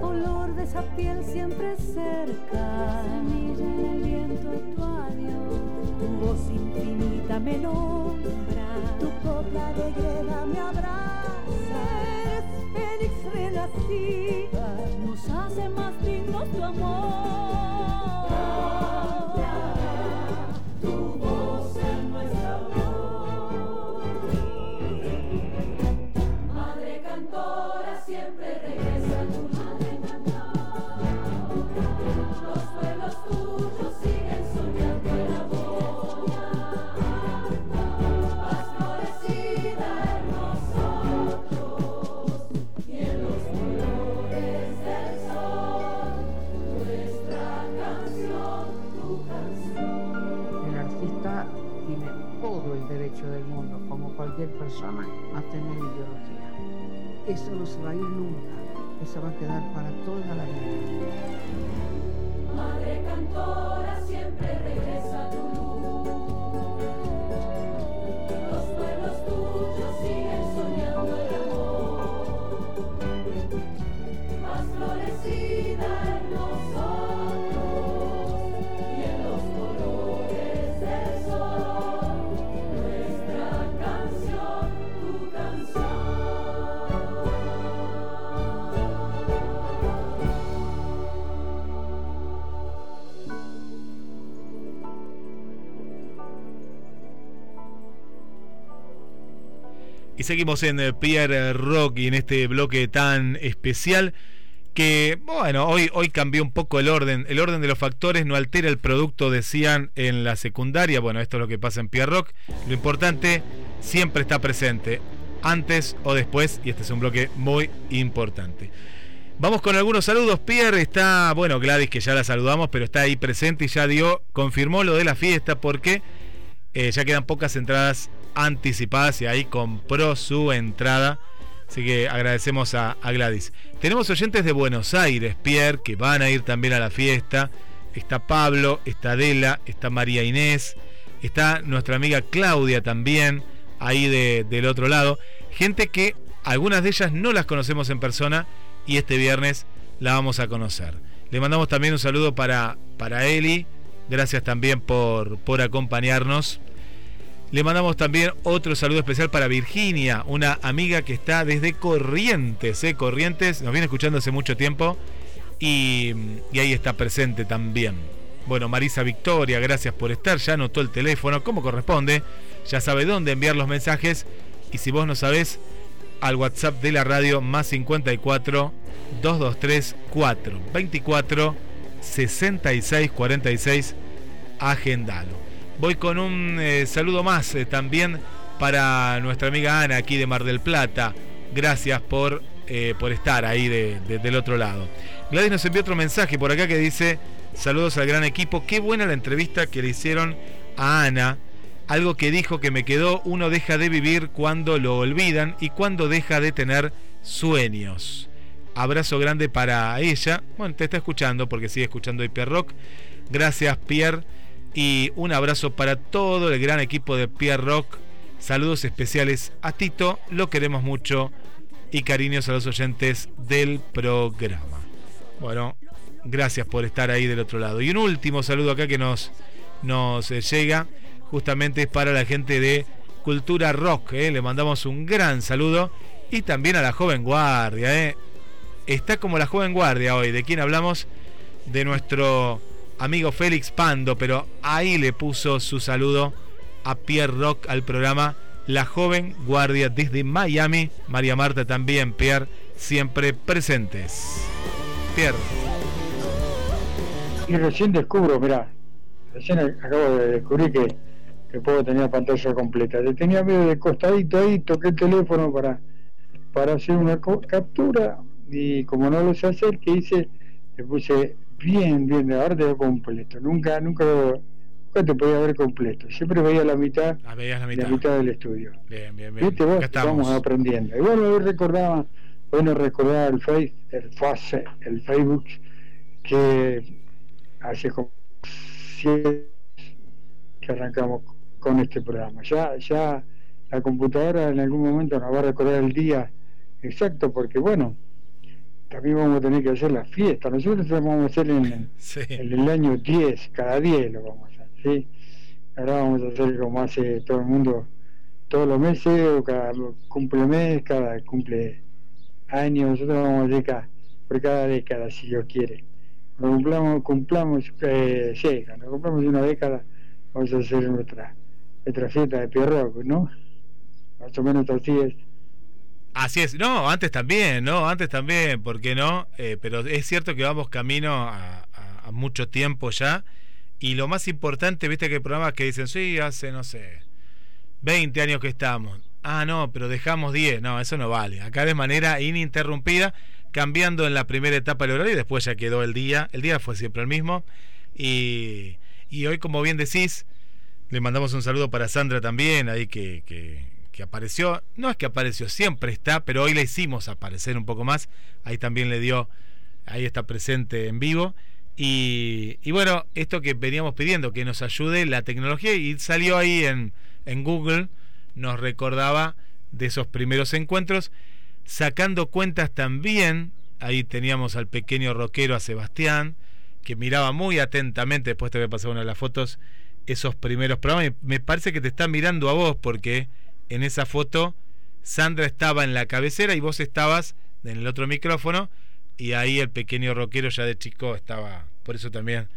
Olor de esa piel siempre cerca. Semilla en el viento tu adiós. Tu voz infinita me nombra. Tu copla de greda me abraza. Eres fénix renacida. Nos hace más dignos tu amor. Persona, a tener ideología. Eso no se va a ir nunca, eso va a quedar para toda la vida. Madre cantora siempre regresa tu seguimos en eh, Pierre Rock y en este bloque tan especial que, bueno, hoy, hoy cambió un poco el orden. El orden de los factores no altera el producto, decían en la secundaria. Bueno, esto es lo que pasa en Pierre Rock. Lo importante siempre está presente, antes o después, y este es un bloque muy importante. Vamos con algunos saludos. Pierre está, bueno, Gladys, que ya la saludamos, pero está ahí presente y ya dio, confirmó lo de la fiesta porque eh, ya quedan pocas entradas anticipadas y ahí compró su entrada. Así que agradecemos a, a, Gladys. Tenemos oyentes de Buenos Aires, Pierre, que van a ir también a la fiesta. Está Pablo, está Adela, está María Inés, está nuestra amiga Claudia también, ahí de, del otro lado. Gente que algunas de ellas no las conocemos en persona y este viernes la vamos a conocer. Le mandamos también un saludo para, para Eli. Gracias también por, por acompañarnos. Le mandamos también otro saludo especial para Virginia, una amiga que está desde Corrientes, ¿eh? Corrientes, nos viene escuchando hace mucho tiempo y, y, ahí está presente también. Bueno, Marisa Victoria, gracias por estar, ya anotó el teléfono como corresponde, ya sabe dónde enviar los mensajes y si vos no sabés, al WhatsApp de la radio más 54 223 4 24 66 46, agendalo. Voy con un eh, saludo más eh, también para nuestra amiga Ana aquí de Mar del Plata. Gracias por, eh, por estar ahí de, de, del otro lado. Gladys nos envió otro mensaje por acá que dice, saludos al gran equipo, qué buena la entrevista que le hicieron a Ana. Algo que dijo que me quedó, uno deja de vivir cuando lo olvidan y cuando deja de tener sueños. Abrazo grande para ella. Bueno, te está escuchando porque sigue escuchando hoy Pierre Rock. Gracias, Pierre. Y un abrazo para todo el gran equipo de Pierre Rock. Saludos especiales a Tito. Lo queremos mucho. Y cariños a los oyentes del programa. Bueno, gracias por estar ahí del otro lado. Y un último saludo acá que nos, nos eh, llega. Justamente es para la gente de Cultura Rock. Eh. Le mandamos un gran saludo. Y también a la joven guardia. Eh está como la joven guardia hoy. ¿De quién hablamos? De nuestro amigo Félix Pando, pero ahí le puso su saludo a Pierre Rock al programa La joven guardia desde Miami. María Marta también, Pierre, siempre presentes. Pierre. Y recién descubro, mirá, recién acabo de descubrir que, que puedo tener pantalla completa. Le tenía medio de costadito ahí, toqué el teléfono para, para hacer una captura y como no lo sé hacer, ¿qué hice? Le puse bien, bien, ahora te veo completo. Nunca, nunca, nunca te podía ver completo. Siempre veía la mitad, la mitad. la mitad del estudio. Bien, bien, bien. ¿Viste vos? Estamos aprendiendo. Y bueno, hoy recordaba, bueno, recordaba el Face, el Face, el Facebook, que hace como siete que arrancamos con este programa. Ya, ya la computadora en algún momento nos va a recordar el día exacto, porque bueno, también vamos a tener que hacer la fiesta. Nosotros vamos a hacer en, el año 10, cada 10 lo vamos a hacer. ¿sí? Ahora vamos a hacer como hace todo el mundo todos los meses, o cada cumple mes, cada cumple año. Nosotros vamos a hacer cada, por cada década, si Dios quiere. Cuando cumplamos, cumplamos eh, sí, cuando cumplamos una década, vamos a hacer nuestra, nuestra fiesta de Pierro, ¿no? Más o menos así es. Así es, no, antes también, ¿no? Antes también, ¿por qué no? Eh, pero es cierto que vamos camino a, mucho tiempo ya. Y lo más importante, viste que hay programas que dicen, sí, hace, no sé, 20 años que estamos. Ah, no, pero dejamos 10. No, eso no vale. Acá de manera ininterrumpida, cambiando en la primera etapa el horario y después ya quedó el día. El día fue siempre el mismo. Y, y hoy, como bien decís, le mandamos un saludo para Sandra también, ahí que, que que apareció, no es que apareció, siempre está, pero hoy le hicimos aparecer un poco más. Ahí también le dio, ahí está presente en vivo. Y, bueno, esto que veníamos pidiendo, que nos ayude la tecnología, y salió ahí en, en Google, nos recordaba de esos primeros encuentros, sacando cuentas también, ahí teníamos al pequeño rockero, a Sebastián, que miraba muy atentamente, después te voy a pasar una de las fotos, esos primeros programas, me parece que te está mirando a vos, porque en esa foto Sandra estaba en la cabecera y vos estabas en el otro micrófono y ahí el pequeño rockero ya de chico estaba, por eso también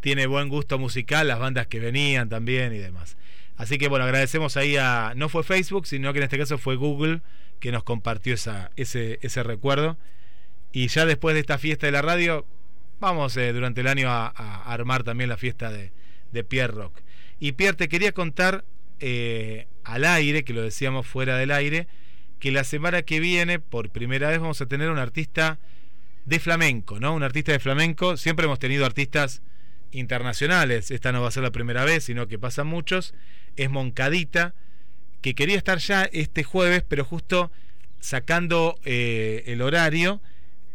tiene buen gusto musical, las bandas que venían también y demás. Así que bueno, agradecemos ahí a, no fue Facebook, sino que en este caso fue Google que nos compartió esa, ese, ese recuerdo. Y ya después de esta fiesta de la radio, vamos eh, durante el año a, armar también la fiesta de, de Pierre Rock. Y Pierre, te quería contar eh, al aire, que lo decíamos fuera del aire, que la semana que viene, por primera vez, vamos a tener un artista de flamenco, ¿no? Un artista de flamenco. Siempre hemos tenido artistas internacionales. Esta no va a ser la primera vez, sino que pasan muchos. Es Moncadita, que quería estar ya este jueves, pero justo sacando eh, el horario,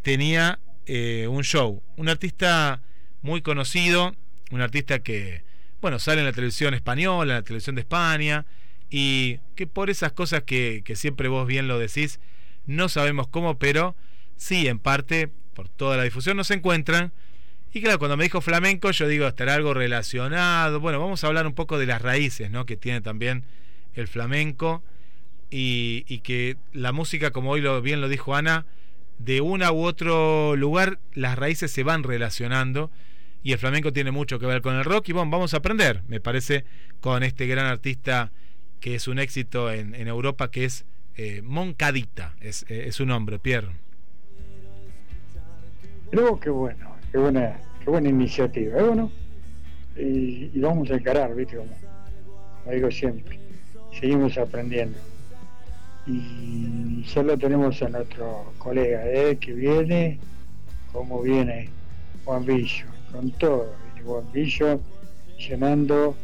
tenía eh, un show. Un artista muy conocido, un artista que bueno, sale en la televisión española, en la televisión de España, y que por esas cosas que, siempre vos bien lo decís, no sabemos cómo, pero sí, en parte, por toda la difusión, nos encuentran. Y claro, cuando me dijo flamenco, yo digo, estará algo relacionado. Bueno, vamos a hablar un poco de las raíces, ¿no? Que tiene también el flamenco. Y, y que la música, como hoy lo, bien lo dijo Ana, de una u otro lugar, las raíces se van relacionando y el flamenco tiene mucho que ver con el rock y bueno, vamos a aprender, me parece, con este gran artista que es un éxito en, Europa, que es eh, Moncadita, es, eh, es, su nombre, Pierre. Creo que bueno, qué buena, qué buena iniciativa, bueno, y, vamos a encarar, ¿viste? Como, digo siempre, seguimos aprendiendo. Y ya lo tenemos a nuestro colega, ¿eh? que viene, como viene Juan Villo con todo, el llenando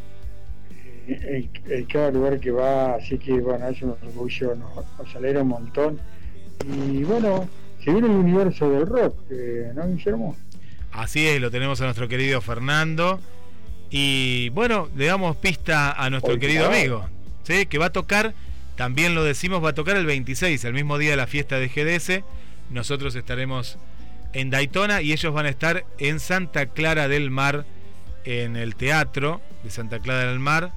en, cada lugar que va, así que bueno, es un orgullo, nos, alegra un montón. Y bueno, se viene el universo del rock, eh, ¿no, Guillermo? Así es, lo tenemos a nuestro querido Fernando. Y bueno, le damos pista a nuestro querido amigo, ¿sí? que va a tocar, también lo decimos, va a tocar el 26, el mismo día de la fiesta de GDS. Nosotros estaremos en Daytona y ellos van a estar en Santa Clara del Mar, en el teatro de Santa Clara del Mar,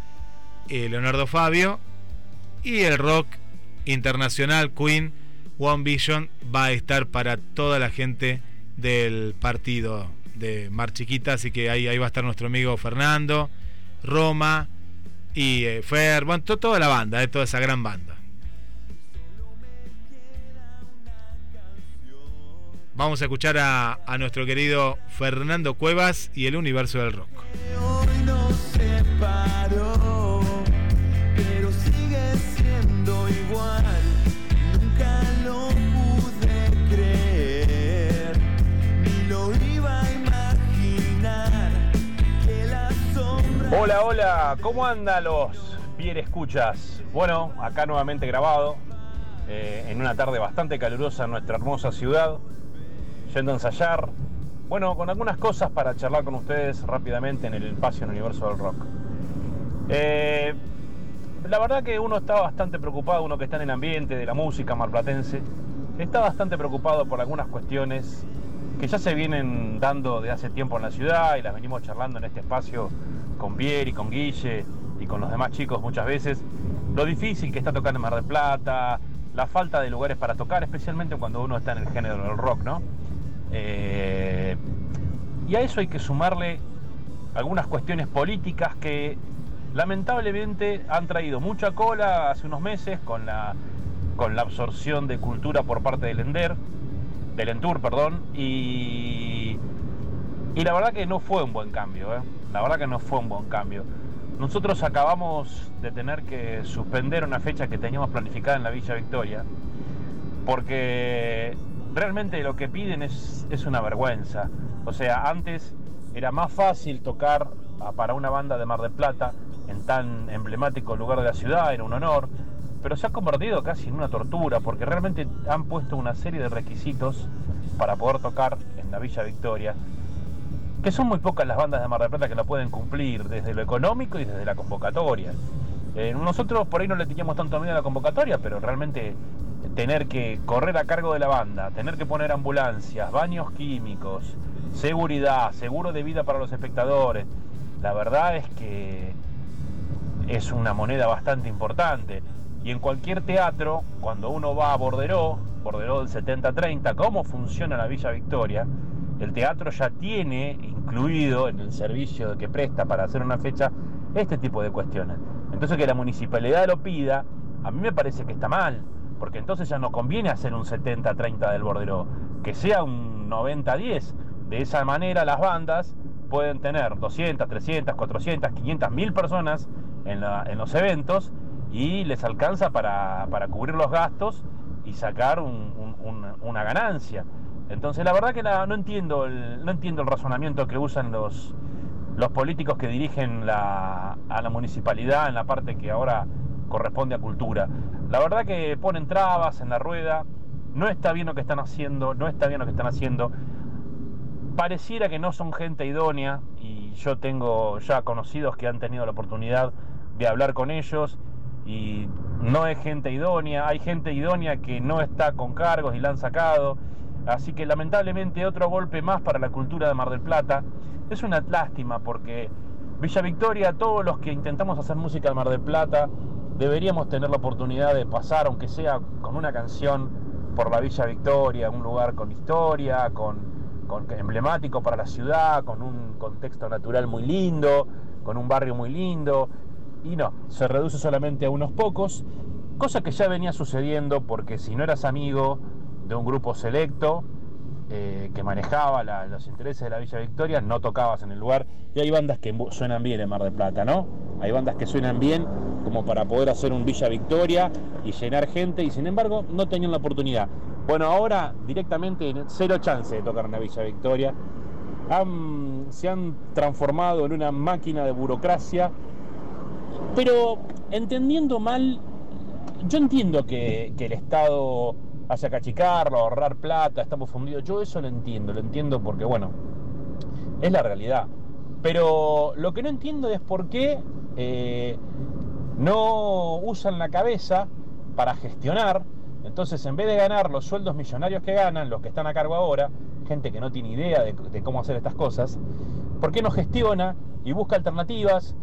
eh, Leonardo Fabio y el rock internacional Queen One Vision va a estar para toda la gente del partido de Mar Chiquita, así que ahí, ahí va a estar nuestro amigo Fernando, Roma y eh, Fer, bueno, toda la banda, eh, toda esa gran banda. Vamos a escuchar a, a nuestro querido Fernando Cuevas y el universo del rock. Hoy nos separó, Hola, hola, ¿cómo andan los bien escuchas? Bueno, acá nuevamente grabado, eh, en una tarde bastante calurosa en nuestra hermosa ciudad, yendo a ensayar, bueno, con algunas cosas para charlar con ustedes rápidamente en el espacio en el universo del rock. Eh, la verdad que uno está bastante preocupado, uno que está en el ambiente de la música marplatense, está bastante preocupado por algunas cuestiones que ya se vienen dando de hace tiempo en la ciudad y las venimos charlando en este espacio con y con Guille y con los demás chicos muchas veces. Lo difícil que está tocar en Mar del Plata, la falta de lugares para tocar, especialmente cuando uno está en el género del rock, ¿no? Eh, y a eso hay que sumarle algunas cuestiones políticas que lamentablemente han traído mucha cola hace unos meses con la, con la absorción de cultura por parte del ENDER, del ENTUR, perdón, y, y la verdad que no fue un buen cambio, ¿eh? la verdad que no fue un buen cambio. Nosotros acabamos de tener que suspender una fecha que teníamos planificada en la Villa Victoria, porque realmente lo que piden es, es una vergüenza. O sea, antes era más fácil tocar para una banda de Mar del Plata en tan emblemático lugar de la ciudad, era un honor, pero se ha convertido casi en una tortura porque realmente han puesto una serie de requisitos para poder tocar en la Villa Victoria, que son muy pocas las bandas de Mar del Plata que la pueden cumplir desde lo económico y desde la convocatoria. Eh, nosotros por ahí no le teníamos tanto miedo a la convocatoria, pero realmente tener que correr a cargo de la banda, tener que poner ambulancias, baños químicos, seguridad, seguro de vida para los espectadores, la verdad es que es una moneda bastante importante. Y en cualquier teatro, cuando uno va a Borderó, Borderó del 70-30, cómo funciona la Villa Victoria, el teatro ya tiene incluido en el servicio que presta para hacer una fecha este tipo de cuestiones. Entonces que la municipalidad lo pida, a mí me parece que está mal, porque entonces ya no conviene hacer un 70-30 del Borderó, que sea un 90-10. De esa manera las bandas pueden tener 200, 300, 400, 500, 1000 personas en, en los eventos y les alcanza para, para cubrir los gastos y sacar un- un- un- una ganancia. Entonces la verdad que no, entiendo el, no entiendo el razonamiento que usan los, los políticos que dirigen a la municipalidad en la parte que ahora corresponde a cultura. La verdad que ponen trabas en la rueda, no está bien lo que están haciendo, no está bien lo que están haciendo. Pareciera que no son gente idónea y yo tengo ya conocidos que han tenido la oportunidad de hablar con ellos y no es gente idónea, hay gente idónea que no está con cargos y la han sacado. Así que lamentablemente otro golpe más para la cultura de Mar del Plata. Es una lástima porque Villa Victoria, todos los que intentamos hacer música en Mar del Plata, deberíamos tener la oportunidad de pasar, aunque sea con una canción, por la Villa Victoria, un lugar con historia, con, con emblemático para la ciudad, con un contexto natural muy lindo, con un barrio muy lindo. Y no, se reduce solamente a unos pocos, cosa que ya venía sucediendo porque si no eras amigo de un grupo selecto eh, que manejaba los intereses de la Villa Victoria, no tocabas en el lugar. Y hay bandas que suenan bien en Mar del Plata, ¿no? Hay bandas que suenan bien como para poder hacer un Villa Victoria y llenar gente, y sin embargo no tenían la oportunidad. Bueno, ahora directamente cero chance de tocar en la Villa Victoria. Se han transformado en una máquina de burocracia pero entendiendo mal, yo entiendo que, que el Estado hacia cachicarlo, ahorrar plata, estamos fundidos. Yo eso lo entiendo, lo entiendo porque, bueno, es la realidad. Pero lo que no entiendo es por qué eh, no usan la cabeza para gestionar. Entonces, en vez de ganar los sueldos millonarios que ganan, los que están a cargo ahora, gente que no tiene idea de, de cómo hacer estas cosas, ¿por qué no gestiona y busca alternativas?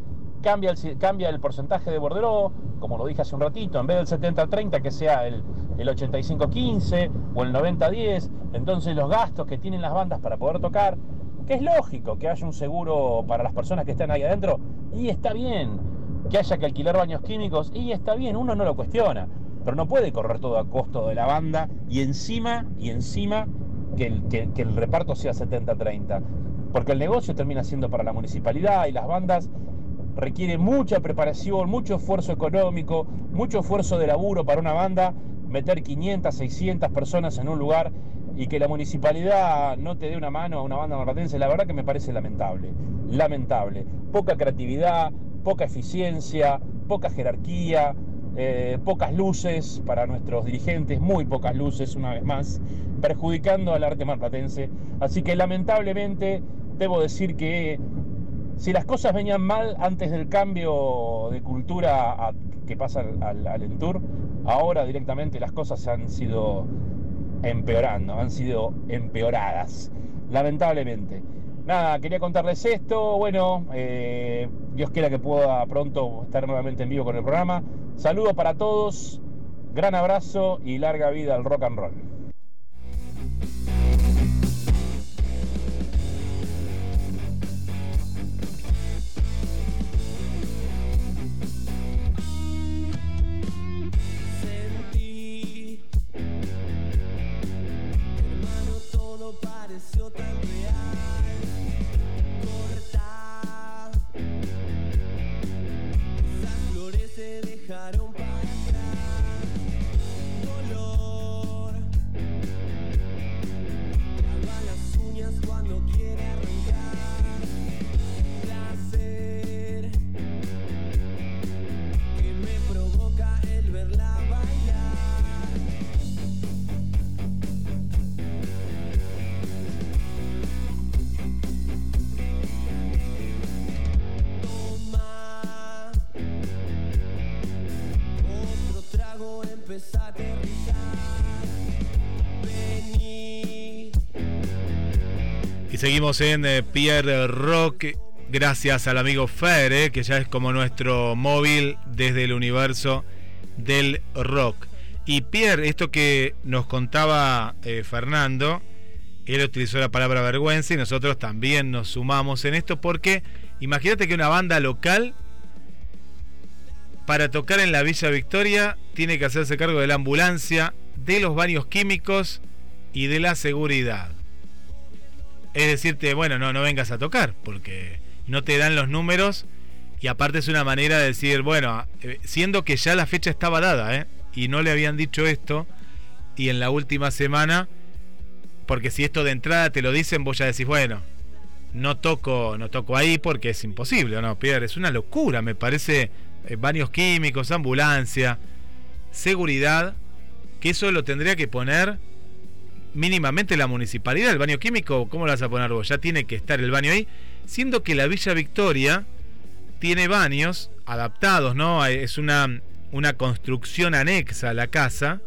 Cambia el, cambia el porcentaje de borderó, como lo dije hace un ratito, en vez del 70-30 que sea el, el 85-15 o el 90-10, entonces los gastos que tienen las bandas para poder tocar, que es lógico que haya un seguro para las personas que están ahí adentro, y está bien, que haya que alquilar baños químicos, y está bien, uno no lo cuestiona, pero no puede correr todo a costo de la banda y encima, y encima que el, que el reparto sea 70-30, porque el negocio termina siendo para la municipalidad y las bandas requiere mucha preparación, mucho esfuerzo económico, mucho esfuerzo de laburo para una banda, meter 500, 600 personas en un lugar y que la municipalidad no te dé una mano a una banda marplatense, la verdad que me parece lamentable, lamentable. Poca creatividad, poca eficiencia, poca jerarquía, eh, pocas luces para nuestros dirigentes, muy pocas luces una vez más, perjudicando al arte marplatense. Así que lamentablemente debo decir que si las cosas venían mal antes del cambio de cultura que pasa al, al, ahora directamente las cosas han sido empeorando, han sido empeoradas, lamentablemente. Nada, quería contarles esto, bueno, eh, Dios quiera que pueda pronto estar nuevamente en vivo con el programa. Saludos para todos, gran abrazo y larga vida al rock and roll. Seguimos en eh, Pierre Rock, gracias al amigo Fer, eh, que ya es como nuestro móvil desde el universo del rock. Y Pierre, esto que nos contaba eh, Fernando, él utilizó la palabra vergüenza y nosotros también nos sumamos en esto porque imagínate que una banda local para tocar en la Villa Victoria tiene que hacerse cargo de la ambulancia, de los baños químicos y de la seguridad es decirte, bueno, no, no vengas a tocar, porque no te dan los números y aparte es una manera de decir, bueno, eh, siendo que ya la fecha estaba dada, ¿eh? y no le habían dicho esto, y en la última semana, porque si esto de entrada te lo dicen, vos ya decís, bueno, no toco, no toco ahí porque es imposible, ¿no, Pierre? Es una locura, me parece, eh, baños químicos, ambulancia, seguridad, que eso lo tendría que poner mínimamente la municipalidad, el baño químico, ¿cómo lo vas a poner vos? Ya tiene que estar el baño ahí, siendo que la Villa Victoria tiene baños adaptados, ¿no? Es una, una construcción anexa a la casa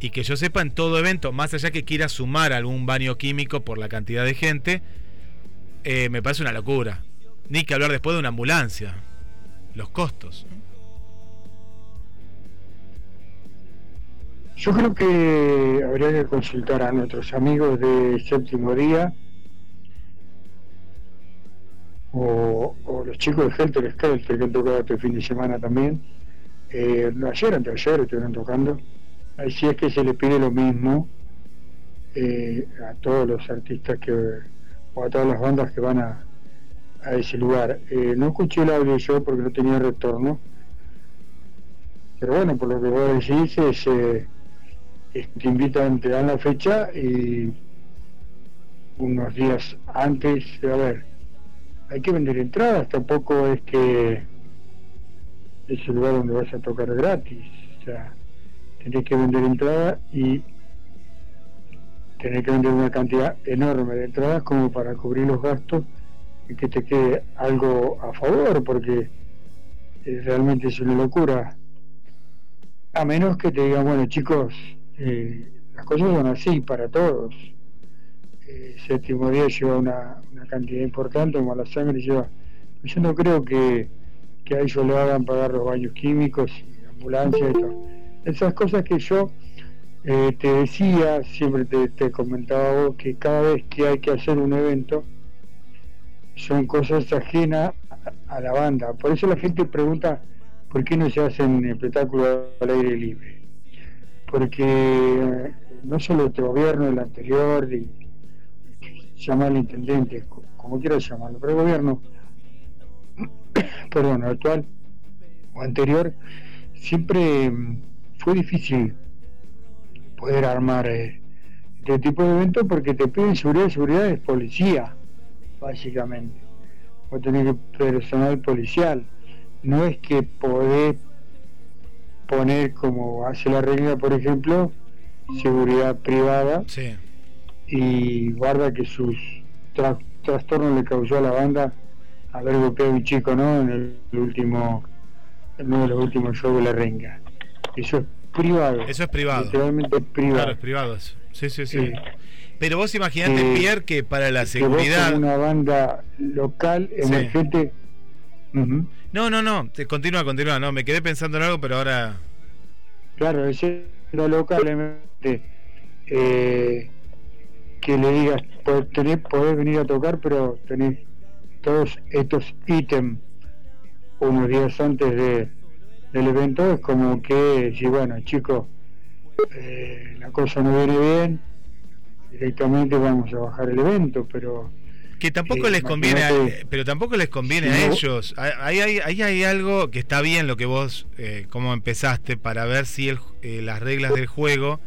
y que yo sepa en todo evento, más allá que quiera sumar algún baño químico por la cantidad de gente, eh, me parece una locura. Ni que hablar después de una ambulancia, los costos. Yo creo que habría que consultar a nuestros amigos de séptimo día o, los chicos de Helter Skelter que han tocado este fin de semana también. Eh, ayer, antes de ayer estuvieron tocando. Ahí sí es que se les pide lo mismo eh, a todos los artistas que o a todas las bandas que van a, a ese lugar. Eh, no escuché el audio yo porque no tenía retorno. Pero bueno, por lo que decís es, eh, es que te invitan, te dan la fecha y unos días antes, a ver, hay que vender entradas, tampoco es que es el lugar donde vas a tocar gratis, o sea, tenés que vender entradas y tener que vender una cantidad enorme de entradas como para cubrir los gastos y que te quede algo a favor, porque eh, realmente es una locura. A menos que te digan, bueno chicos, eh, las cosas son así para todos. Eh, séptimo día lleva una, una cantidad importante, mala sangre lleva. Yo no creo que, que a ellos le hagan pagar los baños químicos y ambulancia y todo. Esas cosas que yo eh, te decía, siempre te, te comentaba vos, que cada vez que hay que hacer un evento, son cosas ajenas a la banda. Por eso la gente pregunta por qué no se hacen espectáculos al aire libre. Porque no solo este gobierno, el anterior, y, llama al intendente, co- como quieras llamarlo, pero el gobierno, perdón, actual o anterior, siempre mm, fue difícil poder armar eh, este tipo de eventos porque te piden seguridad, seguridad es policía, básicamente. Vos tenés personal policial. No es que podés poner como hace la regla, por ejemplo, seguridad privada Sí. y guarda que sus tra- trastornos le causó a la banda haber golpeado a un chico, ¿no? En el último, en uno de los últimos shows de la renga. Eso es privado. Eso es privado. Literalmente privado. Claro, es privado eso. Sí, sí, sí. Pero vos imaginate, Eh, Pierre, que para la Que vos seguridad. como una banda local, Sí. No, no, no. Continúa, continúa. No, me quedé pensando en algo, pero ahora. claro, ese banda local, emergente, eh, que le digas, podés, tenés- podés venir a tocar, pero tenés todos estos ítems unos días antes de, del evento, es como que, si bueno, chicos, eh, la cosa no viene bien, directamente vamos a bajar el evento, pero Que tampoco Eh, les conviene, a- imagínate, pero tampoco les conviene si a no- ellos. Ahí hay, hay algo que está bien lo que vos, eh, cómo empezaste, para ver si el, eh, las reglas del juego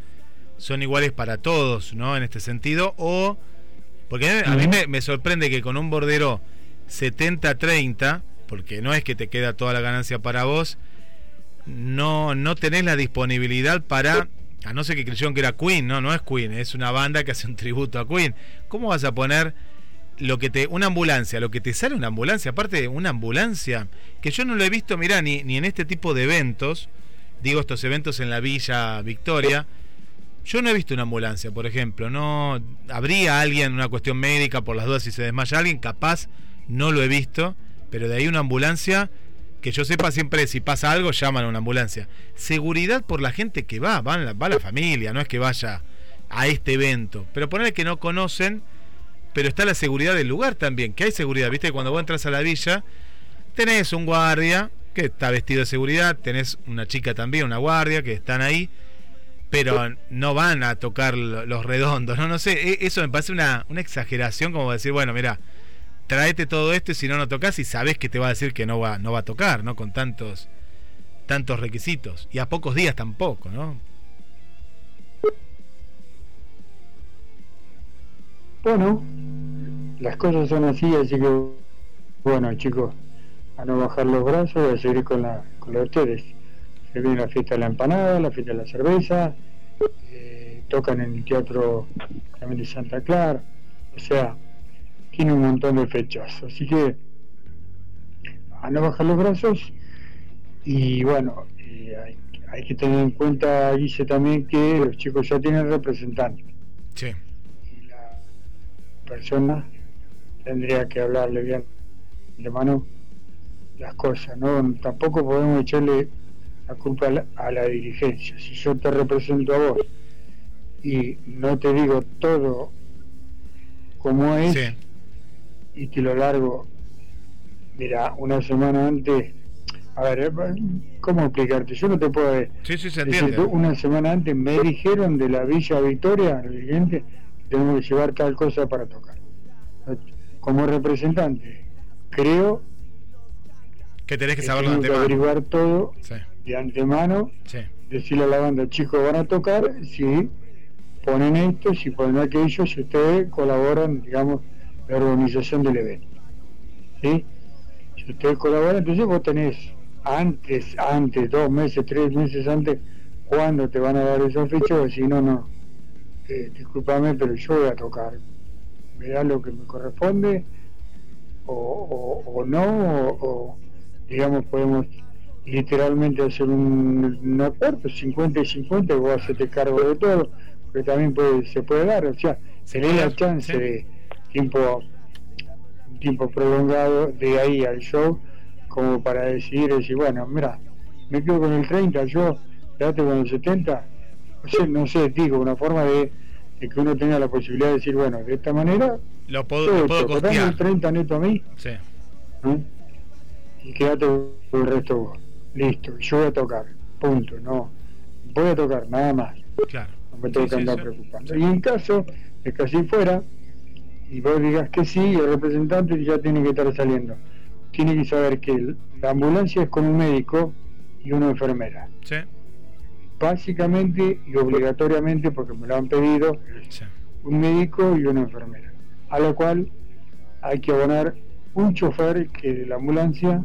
son iguales para todos, ¿no? En este sentido, o. Porque a mí me sorprende que con un bordero 70-30, porque no es que te queda toda la ganancia para vos, no, no tenés la disponibilidad para. A no ser que creyeron que era Queen, no, no es Queen, es una banda que hace un tributo a Queen. ¿Cómo vas a poner lo que te una ambulancia, lo que te sale una ambulancia, aparte de una ambulancia, que yo no lo he visto, mirá, ni, ni en este tipo de eventos, digo estos eventos en la Villa Victoria, yo no he visto una ambulancia, por ejemplo, no habría alguien una cuestión médica por las dudas si se desmaya alguien, capaz no lo he visto, pero de ahí una ambulancia que yo sepa siempre si pasa algo llaman a una ambulancia. Seguridad por la gente que va, va la, va la familia, no es que vaya a este evento, pero ponerle que no conocen pero está la seguridad del lugar también, que hay seguridad, viste, cuando vos entras a la villa, tenés un guardia que está vestido de seguridad, tenés una chica también, una guardia, que están ahí, pero no van a tocar lo- los redondos, no, no sé, e- eso me parece una, una exageración como decir, bueno, mira, tráete todo esto y si no, no tocas y sabés que te va a decir que no va, no va a tocar, ¿no? Con tantos, tantos requisitos, y a pocos días tampoco, ¿no? Bueno, las cosas son así, así que bueno chicos, a no bajar los brazos y a seguir con la con de ustedes. Se viene la fiesta de la empanada, la fiesta de la cerveza, eh, tocan en el teatro también de Santa Clara, o sea, tiene un montón de fechas, así que a no bajar los brazos y bueno, eh, hay, hay que tener en cuenta, dice también que los chicos ya tienen representantes Sí. Persona tendría que hablarle bien de mano las cosas, ¿no? Tampoco podemos echarle la culpa a la, a la dirigencia. Si yo te represento a vos y no te digo todo como es Sí. y te lo largo, mira, una semana antes, a ver, ¿cómo explicarte? Yo no te puedo decir, Sí, sí, se decir, entiende. una semana antes me dijeron de la Villa Victoria, el dirigente, que tenemos que llevar tal cosa para tocar. Como representante, creo Que tenés que que saberlo de tengo que antemano. averiguar todo Sí, de antemano, sí. decirle a la banda, chicos, van a tocar, si ponen esto, si ponen aquello, si ustedes colaboran, digamos, la organización del evento. ¿Sí? Si ustedes colaboran, entonces vos tenés antes, antes, dos meses, tres meses antes, cuándo te van a dar esa fecha, o si no, no. Eh, discúlpame, pero yo voy a tocar. Me da lo que me corresponde o, o- o no, o, o, digamos podemos literalmente hacer un, un acuerdo, 50 y 50, y vos hacerte cargo de todo, porque también puede, se puede dar, o sea, tenés la chance de tiempo, tiempo prolongado de ahí al show, como para decidir, decir, bueno, mira, me quedo con el 30, yo, quédate con el 70, no sé, no sé, digo, una forma de, de que uno tenga la posibilidad de decir, bueno, de esta manera, Lo puedo, lo puedo echo, dame el costear. 30 neto a mí, Sí. ¿no? y quédate con el resto vos. Listo, yo voy a tocar, punto, no, voy a tocar, nada más. Claro. No me tengo Sí, que andar sí. preocupando. Y en caso de que así fuera, y vos digas que sí, el representante ya tiene que estar saliendo. Tiene que saber que la ambulancia es con un médico y una enfermera. Sí. Básicamente y obligatoriamente, porque me lo han pedido, Sí. un médico y una enfermera. A lo cual hay que abonar un chofer que de la ambulancia,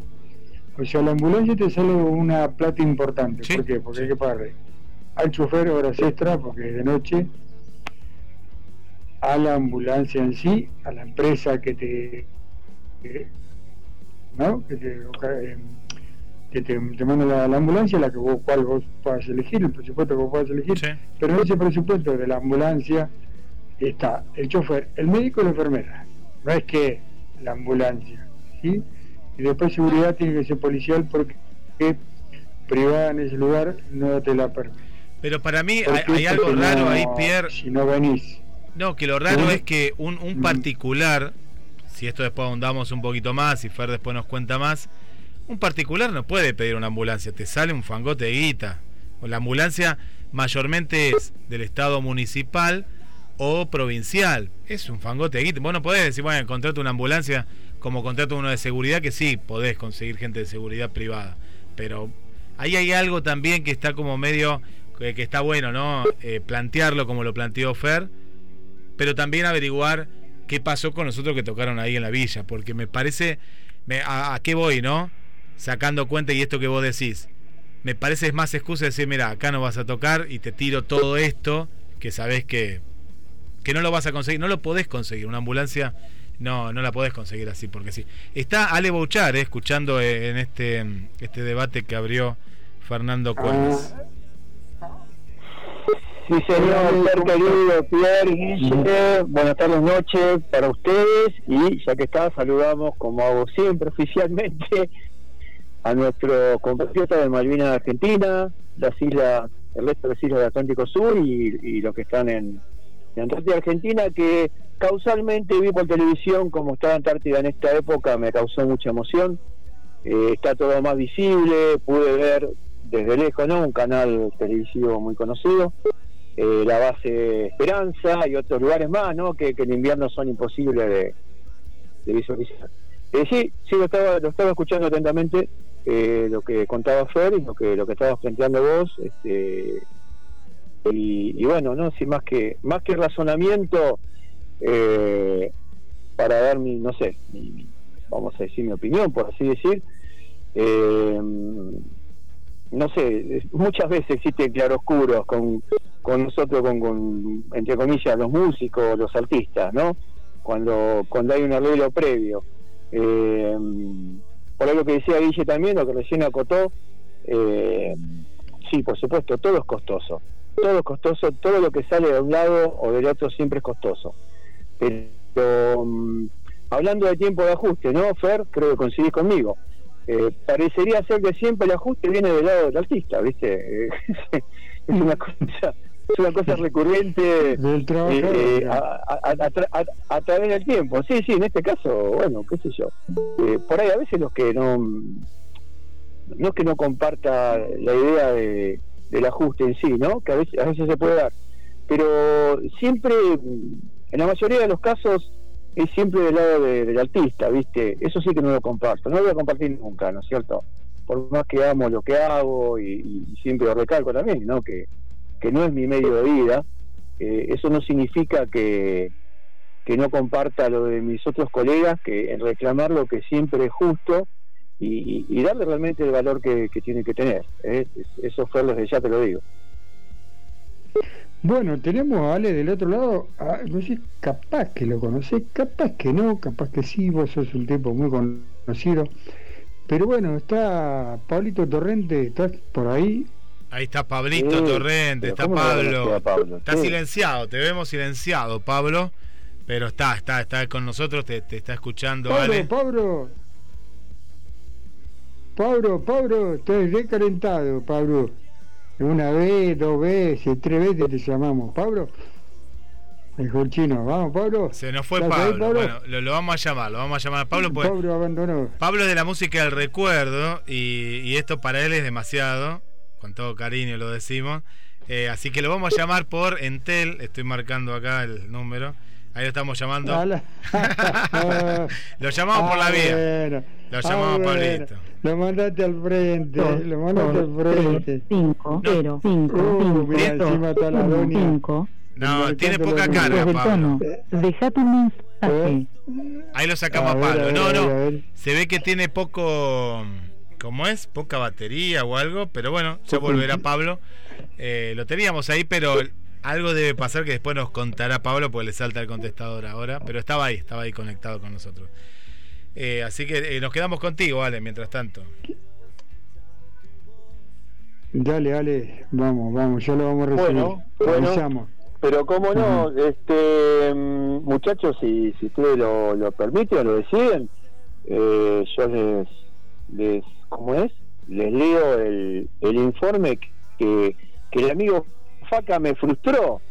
o sea, la ambulancia te sale una plata importante. ¿Por qué? Porque hay que pagarle al chofer horas extra, porque es de noche, a la ambulancia en sí, a la empresa que te. que- ¿no? que te, eh, que te, te manda la, la ambulancia, la que vos, cual vos puedas elegir, el presupuesto que vos puedas elegir. Pero en ese presupuesto de la ambulancia está el chofer, el médico y la enfermera. No es que la ambulancia, ¿sí? Y después seguridad tiene que ser policial porque privada en ese lugar no te la permite. Pero para mí ¿Por hay, algo raro no- ahí, Pierre. Si no venís. No, que lo raro ¿Mm? es que un, un particular, si esto después ahondamos un poquito más y Fer después nos cuenta más, un particular no puede pedir una ambulancia, te sale un fangote de guita. La ambulancia mayormente es del Estado municipal o provincial. Es un fangote de guita. Vos no podés decir, bueno, contrato una ambulancia como contrato uno de seguridad, que sí, podés conseguir gente de seguridad privada. Pero ahí hay algo también que está como medio, que, que está bueno, ¿no? Eh, plantearlo como lo planteó Fer, pero también averiguar qué pasó con los otros que tocaron ahí en la villa, porque me parece, me- a, a qué voy, no? Sacando cuenta y esto que vos decís, me parece es más excusa decir, mira, acá no vas a tocar y te tiro todo esto que sabés que, que no lo vas a conseguir, no lo podés conseguir, una ambulancia no, no la podés conseguir así porque sí. Está Ale Bouchar, eh, escuchando eh, en este, este debate que abrió Fernando Cuevas. Sí, señor, ser querido Pierre, Guille, buenas tardes, noches para ustedes y ya que está, saludamos como hago siempre oficialmente a nuestro compatriota de Malvinas Argentina, las islas, el resto de las islas del Atlántico Sur y, los que están en, en Antártida Argentina, que causalmente vi por televisión como está Antártida en esta época, me causó mucha emoción. Eh, está todo más visible, pude ver desde lejos, ¿no? Un canal televisivo muy conocido. eh, la base Esperanza y otros lugares más, ¿no? Que, en invierno son imposibles de visualizar. Eh, sí, sí, lo estaba, lo estaba escuchando atentamente, eh, lo que contaba Fer y lo que, lo que estabas planteando vos. Este, y, y bueno, no sin más que más que razonamiento eh, para dar mi, no sé, mi- vamos a decir mi opinión, por así decir. Eh, no sé, muchas veces existen claroscuros con, con nosotros, con, con, entre comillas, los músicos, los artistas, ¿no? Cuando, cuando hay un arreglo previo. Eh, por ahí lo que decía Guille también, lo que recién acotó, eh, sí, por supuesto, todo es costoso. Todo es costoso, todo lo que sale de un lado o del otro siempre es costoso. Pero mm, hablando de tiempo de ajuste, ¿no, Fer? Creo que coincidís conmigo. Eh, parecería ser que siempre el ajuste viene del lado del artista, ¿viste? Es una cosa es una cosa recurrente Del eh, eh, claro. a, a- a- a tra- a- a través del tiempo. Sí, sí, en este caso, bueno, qué sé yo. Eh, por ahí a veces los que no no es que no comparta la idea de, del ajuste en sí, ¿no? Que a veces, a veces se puede dar. Pero siempre, en la mayoría de los casos, es siempre del lado de- del artista, ¿viste? Eso sí que no lo comparto. No lo voy a compartir nunca, ¿no es cierto? Por más que amo lo que hago y, y siempre lo recalco también, ¿no? Que, que no es mi medio de vida. eh, eso no significa que, que no comparta lo de mis otros colegas, que en reclamar lo que siempre es justo y, darle realmente el valor que, tiene que tener. ¿eh? Es- Eso fue desde ya te lo digo. Bueno, tenemos a Ale del otro lado, ah, no sé, capaz que lo conocés, capaz que no, capaz que sí, vos sos un tipo muy conocido. Pero bueno, está Pablito Torrente, ¿estás por ahí? Ahí está Pablito Sí, Torrente, está ¿cómo no Pablo. Está Sí. silenciado, te vemos silenciado, Pablo. Pero está, está, está con nosotros, te, te está escuchando, Pablo, Ale. Pablo. Pablo, Pablo, estoy recalentado, Pablo. Una vez, dos veces, tres veces te llamamos. Pablo. Dijo el chino, vamos, Pablo. Se nos fue ¿Estás ahí, Pablo. Bueno, lo, lo vamos a llamar, lo vamos a llamar a Pablo. Pues, Pablo abandonó. Pablo es de la música del recuerdo y, y esto para él es demasiado, con todo cariño lo decimos. Eh, así que lo vamos a llamar por Entel, estoy marcando acá el número. Ahí lo estamos llamando. Lo llamamos por la Ah, vía. bueno. Lo Ah, llamamos a bueno. Pablito. Lo mandaste al frente, lo mandaste al frente. 5, 0, 5, Uh, mira, encima está la doña. 5. No, tiene poca carga, Pablo. Deja tu mensaje. Ahí lo sacamos a, Pablo. a ver, no, a ver, no. a ver. Se ve que tiene poco. ¿Cómo es? Poca batería o algo. Pero bueno, ya volverá Pablo. Eh, lo teníamos ahí, pero algo debe pasar que después nos contará Pablo porque le salta el contestador ahora. Pero estaba ahí, estaba ahí conectado con nosotros. Eh, así que eh, nos quedamos contigo, Ale, mientras tanto. Dale, dale, vamos, vamos, ya lo vamos a recibir. Bueno, bueno. Pero cómo no, este mm, muchachos, si, si ustedes lo, lo permiten o lo deciden, eh, yo les, les, ¿cómo es? Les leo el, el informe que, que el amigo Faca me frustró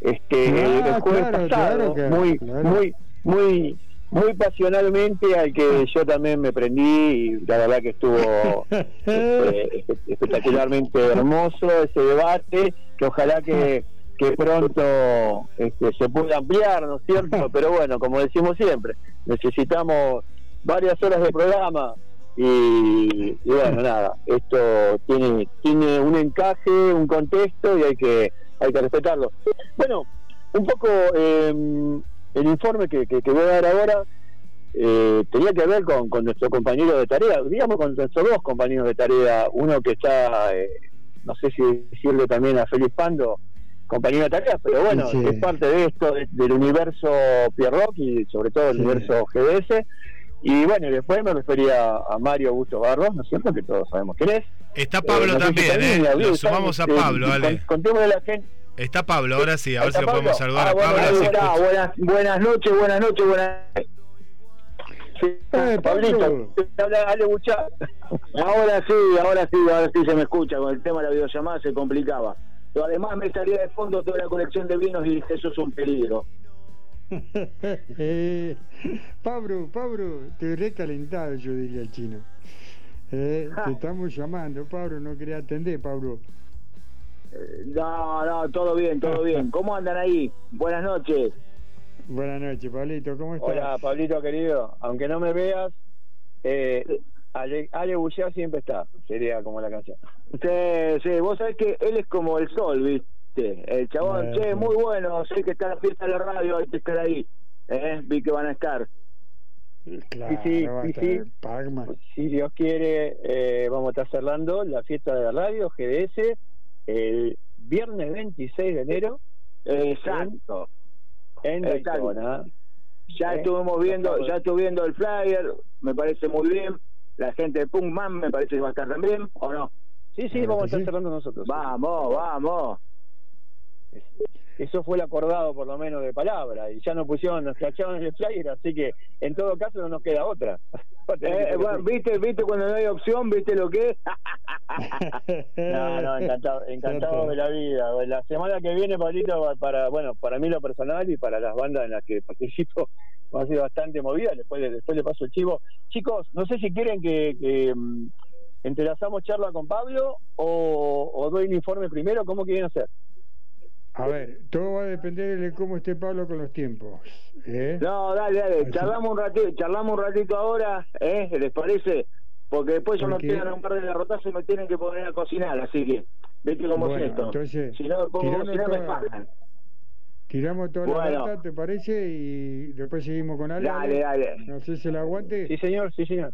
este el- el Ah, jueves claro, pasado, claro muy, muy, muy, muy pasionalmente al que yo también me prendí y la verdad que estuvo este, espe- espectacularmente hermoso ese debate, que ojalá que, que pronto este, se pueda ampliar, ¿no es cierto? Pero bueno, como decimos siempre, necesitamos varias horas de programa y, y bueno, nada, esto tiene, tiene un encaje, un contexto y hay que, hay que respetarlo. Bueno, un poco eh, el informe que, que, que voy a dar ahora eh, tenía que ver con, con nuestro compañero de tarea, digamos con nuestros dos compañeros de tarea, uno que está, eh, no sé si decirle también a Félix Pando, compañero de tarea, pero bueno, Sí. es parte de esto, de- del universo Pierrock y sobre todo el Sí. universo GDS. Y bueno, y después me refería a Mario Augusto Barros, ¿no es cierto? Que todos sabemos quién es. Está Pablo Eh, si también, también ¿eh? Lo sumamos a ¿saben? Pablo, Eh, Ale. con- Contémosle a la gente. Está Pablo, ahora sí, a ver si ¿Está lo podemos Pablo? saludar Ah, a bueno, Pablo. ahí buenas, buenas noches, buenas noches, buenas Sí, Eh, Pablito, habla Ale. Ahora sí, ahora sí, ahora sí se me escucha. Con el tema de la videollamada se complicaba. Pero además me salía de fondo toda la colección de vinos y dije, eso es un peligro. Eh, Pablo, Pablo, estoy recalentado, yo diría el chino. Eh, te estamos llamando, Pablo, no quería atender, Pablo. Eh, No, no, todo bien, todo bien. ¿Cómo andan ahí? Buenas noches. Buenas noches, Pablito, ¿cómo estás? Hola, Pablito querido. Aunque no me veas, eh, Ale, Ale Buchá siempre está. Sería como la canción. Sí, sí, vos sabés que él es como el sol, ¿viste? El chabón, che, sí. muy bueno, sé que está la fiesta de la radio, hay que estar ahí. ¿Eh? Vi que van a estar. Claro, sí, sí, va a sí, estar sí. Pac-Man. Si Dios quiere, eh, vamos a estar cerrando la fiesta de la radio GDS el viernes 26 de enero Exacto. en Exacto. Daytona. Ya ¿Eh? estuvimos viendo, ya estuve viendo el flyer, me parece muy bien. La gente de Punkman me parece que va a estar también, ¿o no? Sí, sí, vamos a estar cerrando nosotros. Vamos, vamos. Eso fue el acordado, por lo menos, de palabra. Y ya nos pusieron, nos cacharon en el flyer, así que en todo caso no nos queda otra. Eh, bueno. ¿Viste, viste cuando no hay opción? ¿Viste lo que es? No, no, encantado, encantado de la vida. La semana que viene, Pablito, para, bueno, para mí lo personal y para las bandas en las que participo, va a ser bastante movida. Después, le- después le paso el chivo. Chicos, no sé si quieren que, que mm, entrelazamos charla con Pablo o, o doy el informe primero. ¿Cómo quieren hacer? A ver, todo va a depender de cómo esté Pablo con los tiempos. ¿eh? No, dale, dale, charlamos un ratito, charlamos un ratito ahora, ¿eh? ¿Les parece? Porque después yo me Porque- quedan un par de garrotazos y me tienen que poner a cocinar, así que, ¿viste cómo Bueno, es esto? entonces, si no me tirando cocinar me toda- pagan. Tiramos toda Bueno. la data, ¿te parece? Y después seguimos con Ale. Dale, Ale. dale. No sé si el aguante. Sí, señor, sí, señor.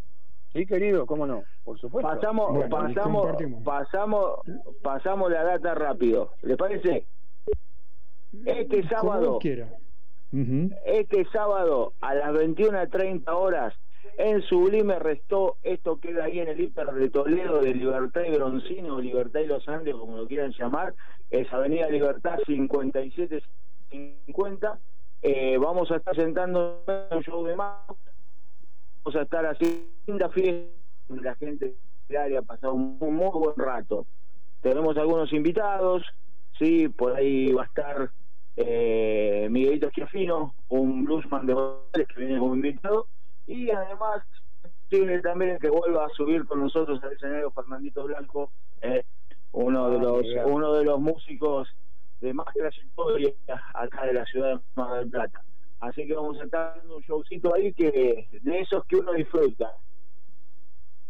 Sí, querido, cómo no, por supuesto. Pasamos, Bueno, pasamos, pasamos, pasamos la data rápido. ¿Les parece? Este sábado, este sábado a las 21.30 horas en Sublime restó, esto queda ahí en el hiper de Toledo de Libertad y Broncino, Libertad y Los Andes, como lo quieran llamar, es Avenida Libertad 5750. Eh, vamos a estar sentando un show de más, vamos a estar haciendo linda fiesta, la gente del área ha pasado un muy, muy buen rato. Tenemos algunos invitados, sí, por ahí va a estar eh, Miguelito Schiaffino, un bluesman de Buenos que viene como invitado, y además tiene también que vuelva a subir con nosotros al escenario Fernandito Blanco, eh, uno de Ah, los uno de los músicos de más trayectoria acá de la ciudad de Mar del Plata. Así que vamos a estar dando un showcito ahí que de esos que uno disfruta.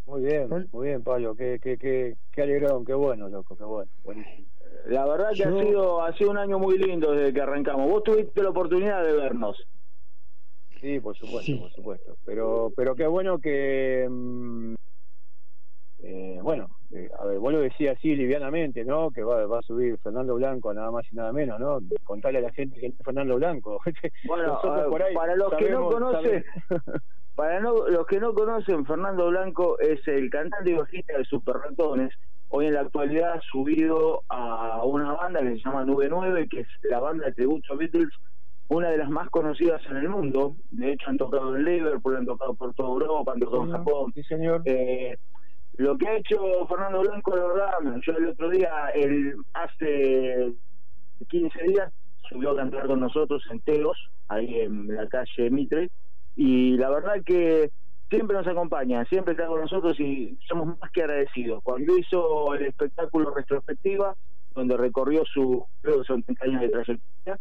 Muy bien, muy bien, Pablo. Qué, qué, qué, qué alegrón, qué bueno, loco, qué bueno. Buenísimo. La verdad que ha sido ha sido un año muy lindo desde que arrancamos. Vos tuviste la oportunidad de vernos. Sí, por supuesto, por supuesto. Pero, pero qué bueno que, mm, eh, bueno, eh, a ver, vos lo decías así livianamente, ¿no? Que va, va a subir Fernando Blanco, nada más y nada menos, ¿no? Contarle a la gente que es Fernando Blanco. Bueno, Nosotros eh, por ahí para los que no conocen, para no- los que no conocen, Fernando Blanco es el cantante y bajista de Super Ratones. Hoy en la actualidad ha subido a una banda que se llama Nube 9, que es la banda de tributo a Beatles, una de las más conocidas en el mundo. De hecho, han tocado en Liverpool, han tocado por toda Europa, han tocado en Japón. Sí, señor. Eh, lo que ha hecho Fernando Blanco, la verdad, yo el otro día, el, hace 15 días, subió a cantar con nosotros en Teos, ahí en la calle Mitre, y la verdad que siempre nos acompaña, siempre está con nosotros y somos más que agradecidos. Cuando hizo el espectáculo retrospectiva, donde recorrió su, creo que son 30 años de trayectoria,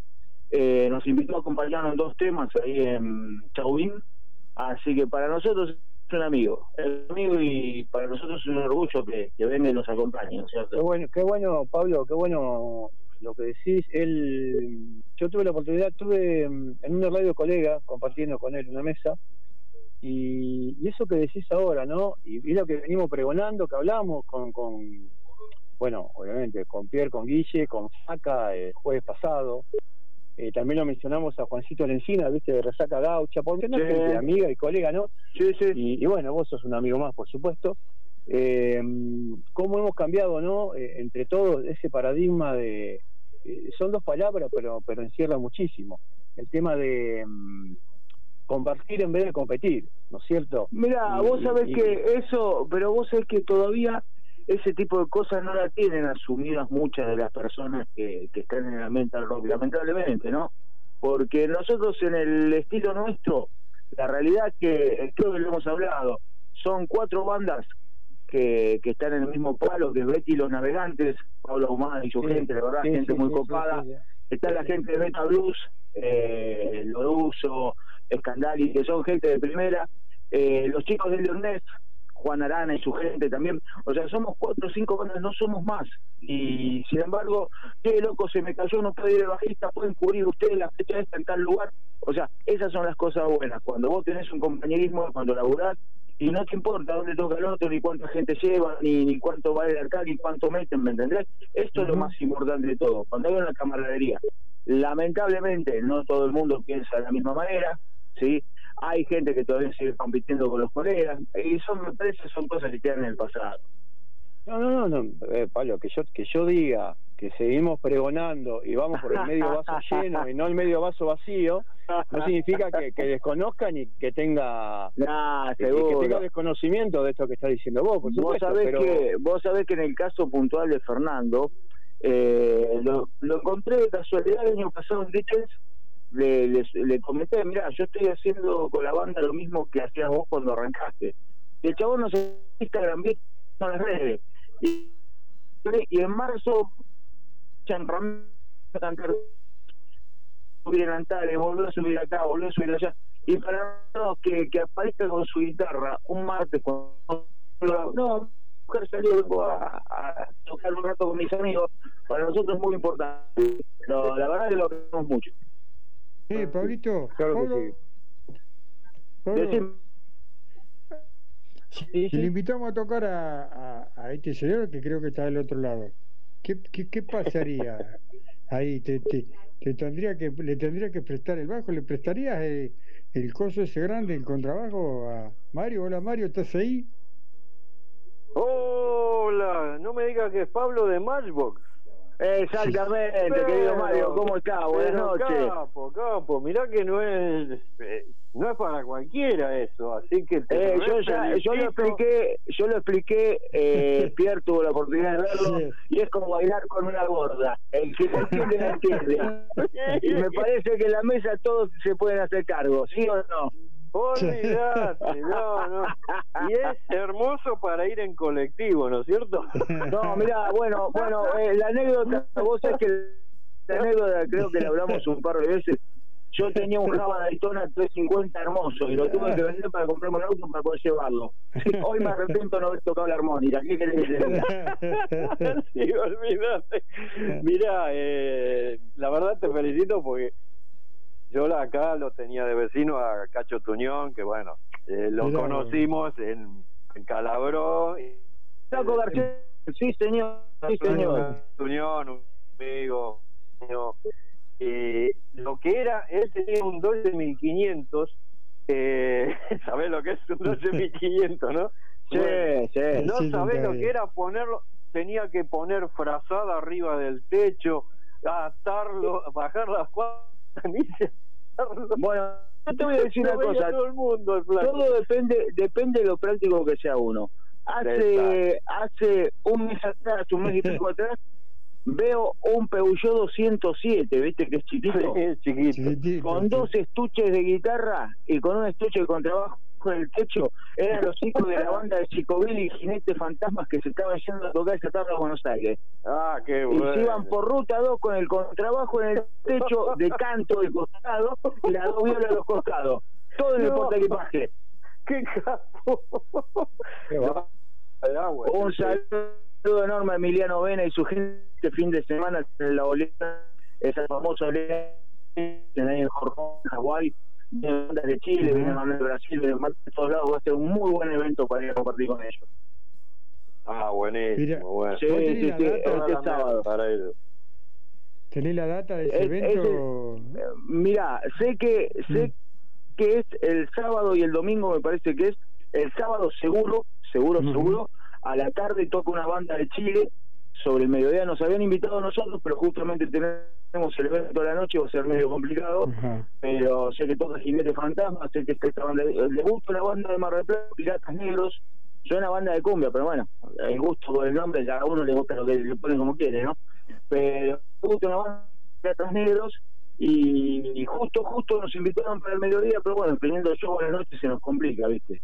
eh, nos invitó a acompañarnos en dos temas ahí en Chauvin, así que para nosotros es un amigo, es un amigo y para nosotros es un orgullo que, que venga y nos acompañe, ¿no cierto? Qué bueno, qué bueno, Pablo, qué bueno lo que decís. Él, yo tuve la oportunidad, tuve en una radio colega compartiendo con él una mesa, y, y eso que decís ahora, ¿no? Y, y lo que venimos pregonando, que hablamos con, con, bueno, obviamente, con Pierre, con Guille, con Faca el jueves pasado. Eh, también lo mencionamos a Juancito Lencina, viste, de Resaca Gaucha, porque no Sí. gente, amiga y colega, ¿no? Sí, sí. Y, y bueno, vos sos un amigo más, por supuesto. Eh, ¿Cómo hemos cambiado, no? Eh, entre todos, ese paradigma de. eh, son dos palabras, pero, pero encierra muchísimo. El tema de mm, compartir en vez de competir, ¿no es cierto? Mira, vos sabés y- que eso, pero vos sabés que todavía ese tipo de cosas no la tienen asumidas muchas de las personas que, que están en el mental rock, lamentablemente, ¿no? Porque nosotros en el estilo nuestro, la realidad que creo que lo hemos hablado, son cuatro bandas que, que están en el mismo palo, que Betty y los Navegantes, Pablo Humada y su Sí, gente, la verdad, sí, gente sí, muy copada. Está la gente de Beta Blues, eh, Loruso, Scandali, que son gente de primera. Eh, los chicos de Leonés, Juan Arana y su gente también. O sea, somos cuatro o cinco bandas, no somos más. Y sin embargo, qué loco, se me cayó, no puede ir el bajista, pueden cubrir ustedes la fecha esta en tal lugar. O sea, esas son las cosas buenas. Cuando vos tenés un compañerismo, cuando laburás, y no te importa dónde toca el otro, ni cuánta gente lleva, ni, ni cuánto vale el alcalde, ni cuánto meten, ¿me entendés? Esto es lo más importante de todo. Cuando hay una camaradería, lamentablemente no todo el mundo piensa de la misma manera, ¿sí? Hay gente que todavía sigue compitiendo con los colegas, y son, me parece, son cosas que quedan en el pasado. No, no, no, no eh, Pablo, que yo, que yo diga que seguimos pregonando y vamos por el medio vaso lleno y no el medio vaso vacío, no significa que, que desconozcan y que tenga Nah, que, tenga desconocimiento de esto que está diciendo vos, por Vos sabés, pero que, vos sabés que en el caso puntual de Fernando, eh, lo, lo encontré de casualidad el año pasado en Dickens, le, le, le comenté, mira, yo estoy haciendo con la banda lo mismo que hacías vos cuando arrancaste. Y el chabón nos Instagram, viste, en las redes. Y, en marzo, Chan a cantar subir en volvió a subir acá, volvió a subir allá. Y para que, que aparezca con su guitarra un martes cuando no, mujer salió a, a tocar un rato con mis amigos, para nosotros es muy importante. No, la verdad que lo queremos mucho. Eh, Pablito, Claro que Pablo, sí. Pablo, Decime. si le invitamos a tocar a, a, a este señor que creo que está del otro lado, ¿qué, qué, qué pasaría? ahí te, te, te tendría que, le tendría que prestar el bajo, ¿le prestarías eh, el coso ese grande, el contrabajo a Mario? Hola Mario, ¿estás ahí? Hola, no me digas que es Pablo de Matchbox. Exactamente, querido Mario, ¿cómo estás? Buenas noches. Capo, capo, mirá que no es eh, no es para cualquiera eso, así que te Eh, yo, ya, yo lo expliqué, yo lo expliqué, eh, Pierre tuvo la oportunidad de verlo y es como bailar con una gorda. El que no entiende, no entiende. Y me parece que en la mesa todos se pueden hacer cargo, ¿sí o no? Olvídate, no, no. Y es hermoso para ir en colectivo, ¿no es cierto? No, mira, bueno, bueno, eh, la anécdota, vos sabés que la anécdota creo que la hablamos un par de veces. Yo tenía un Java Daytona 350 hermoso y lo tuve que vender para comprarme un auto para poder llevarlo. Hoy me arrepiento no haber tocado la armónica. ¿Qué querés diga? sí, olvídate. Mira, eh, la verdad te felicito porque yo acá lo tenía de vecino a Cacho Tuñón, que bueno, eh, lo Mirá. conocimos en, en Calabró. y- García, sí señor, sí señor. Tuñón, un amigo. Eh, lo que era, él tenía un 12500, eh, ¿sabés lo que es un 12500, no? Sí, sí. No Sí, sabés lo que era ponerlo, tenía que poner frazada arriba del techo, atarlo, bajar las cuadras, Bueno, yo te voy a decir una cosa. todo el mundo, el flaco. Todo depende, depende de lo práctico que sea uno. Hace, hace un mes atrás, un mes y pico atrás, veo un Peugeot 207, ¿viste? Que es chiquito. chiquito. Con dos estuches de guitarra y con un estuche de contrabajo en el techo. Eran los hijos de la banda de Chicobilly y Jinete Fantasmas que se estaban yendo a tocar esa tarde a Buenos Aires. Ah, qué Y bueno. se iban por ruta 2 con el contrabajo en el techo de canto de costado y las dos violas a los costados. Todo en el No. porta equipaje. ¡Qué capo! Un saludo enorme a Emiliano Vena y su gente este fin de semana en la oleada, esa famosa oleada en en Jorjón, Hawái, vienen bandas de Chile, vienen bandas de Brasil, vienen bandas de todos lados, va a ser un muy buen evento para ir a compartir con ellos. Ah, buenísimo, Mira, bueno. Sí, ¿Vos sí, sí, la data? este sábado. Para ellos. ¿Tenés la data de ese Es- evento? ese- mira, sé que sé que es el sábado y el domingo, me parece que es el sábado seguro, seguro, seguro. A la tarde toca una banda de Chile. Sobre el mediodía nos habían invitado a nosotros, pero justamente tenemos el evento de la noche, va a ser medio complicado. Pero sé que toca Jinete Fantasma, sé que esta banda. Le gusta la banda de Mar del Plata, Piratas Negros. Suena banda de cumbia, pero bueno, el gusto por el nombre, cada uno le gusta lo que le pone como quiere, ¿no? Pero le gusta una banda de Piratas Negros y justo, justo nos invitaron para el mediodía, pero bueno, teniendo el show a la noche se nos complica, ¿viste?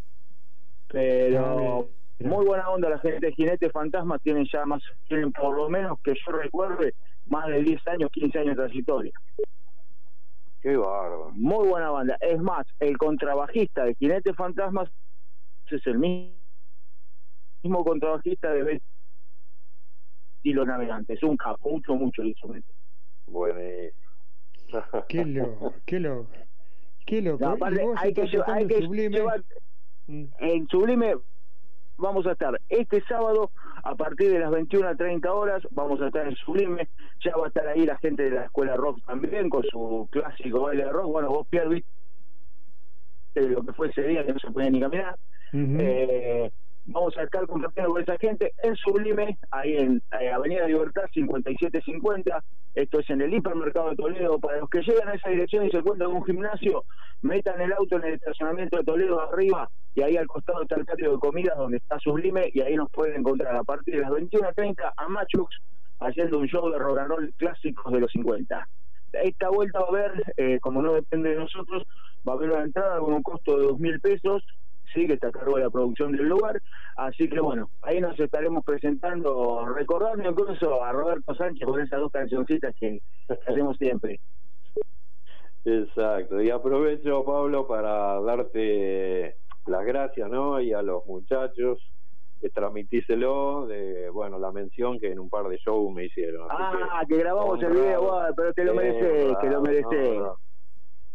Pero muy buena onda la gente de Jinete Fantasma, tienen ya más, tienen por lo menos que yo recuerde, más de 10 años, 15 años de trayectoria. Qué bárbaro. Muy buena banda. Es más, el contrabajista de Jinete Fantasmas es el mismo mismo contrabajista de y los navegantes. Un capo, mucho, mucho el instrumento. Buenísimo. Qué loco, qué loco. Qué loco. No, aparte, hay que, llevar- hay tocando que Sublime. llevar- en Sublime vamos a estar este sábado a partir de las 21 a 30 horas. Vamos a estar en Sublime. Ya va a estar ahí la gente de la escuela rock también con su clásico baile de rock. Bueno vos Pierre lo que fue ese día que no se podía ni caminar. Eh, vamos a estar compartiendo con esa gente en Sublime, ahí en eh, Avenida Libertad 5750. Esto es en el hipermercado de Toledo. Para los que llegan a esa dirección y se encuentran con un gimnasio, metan el auto en el estacionamiento de Toledo arriba y ahí al costado está el patio de comidas donde está Sublime y ahí nos pueden encontrar a partir de las 21.30 a Machux haciendo un show de rock and roll clásicos de los 50. Esta vuelta va a haber, eh, como no depende de nosotros, va a haber una entrada con un costo de dos mil pesos, sí, que está a cargo de la producción del lugar. Así que bueno, ahí nos estaremos presentando, recordando incluso a Roberto Sánchez con esas dos cancioncitas que hacemos siempre. Exacto. Y aprovecho, Pablo, para darte las gracias, ¿no? Y a los muchachos, eh, transmitíselo de, bueno, la mención que en un par de shows me hicieron. Ah, que grabamos el video, pero te lo mereces, que lo honrado, mereces.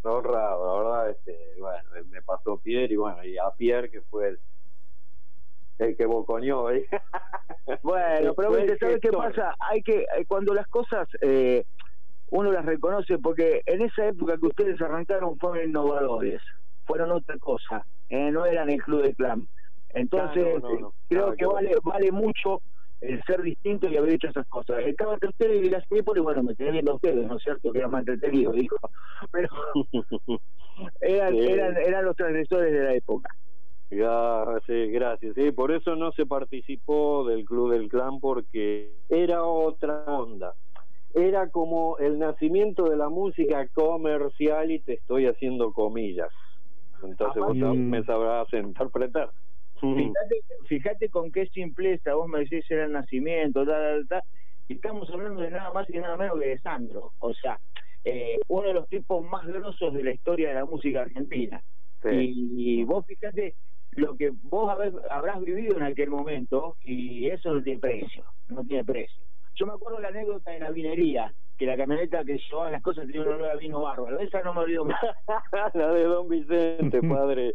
Honrado, la verdad, este, bueno, me pasó Pierre y bueno, y a Pierre que fue el, el que boconeó, ¿eh? Bueno, pero viste, ¿sabes qué pasa? Hay que, eh, cuando las cosas, eh, uno las reconoce porque en esa época que ustedes arrancaron fueron innovadores, fueron otra cosa, eh, no eran el club de clan. Entonces, no, no, no. creo que vale vale mucho el ser distinto y haber hecho esas cosas. Estaba entre ustedes y las y bueno, me quedé viendo a ustedes, ¿no es cierto? Que era más entretenido, dijo. Pero eran, eran, eran los transgresores de la época. Ya, sí, gracias. Sí, por eso no se participó del Club del Clan porque era otra onda. Era como el nacimiento de la música comercial y te estoy haciendo comillas. Entonces vos Aparte- me sabrás interpretar. Fíjate, fíjate con qué simpleza vos me decís era el nacimiento, ta, ta, ta, y estamos hablando de nada más y nada menos que de Sandro, o sea, eh, uno de los tipos más grosos de la historia de la música argentina. Y, y vos fíjate lo que vos haber- habrás vivido en aquel momento y eso no tiene precio, no tiene precio. Yo me acuerdo la anécdota de la vinería, que la camioneta que llevaba las cosas tenía un olor a vino bárbaro, esa no me olvido más. la de Don Vicente, padre.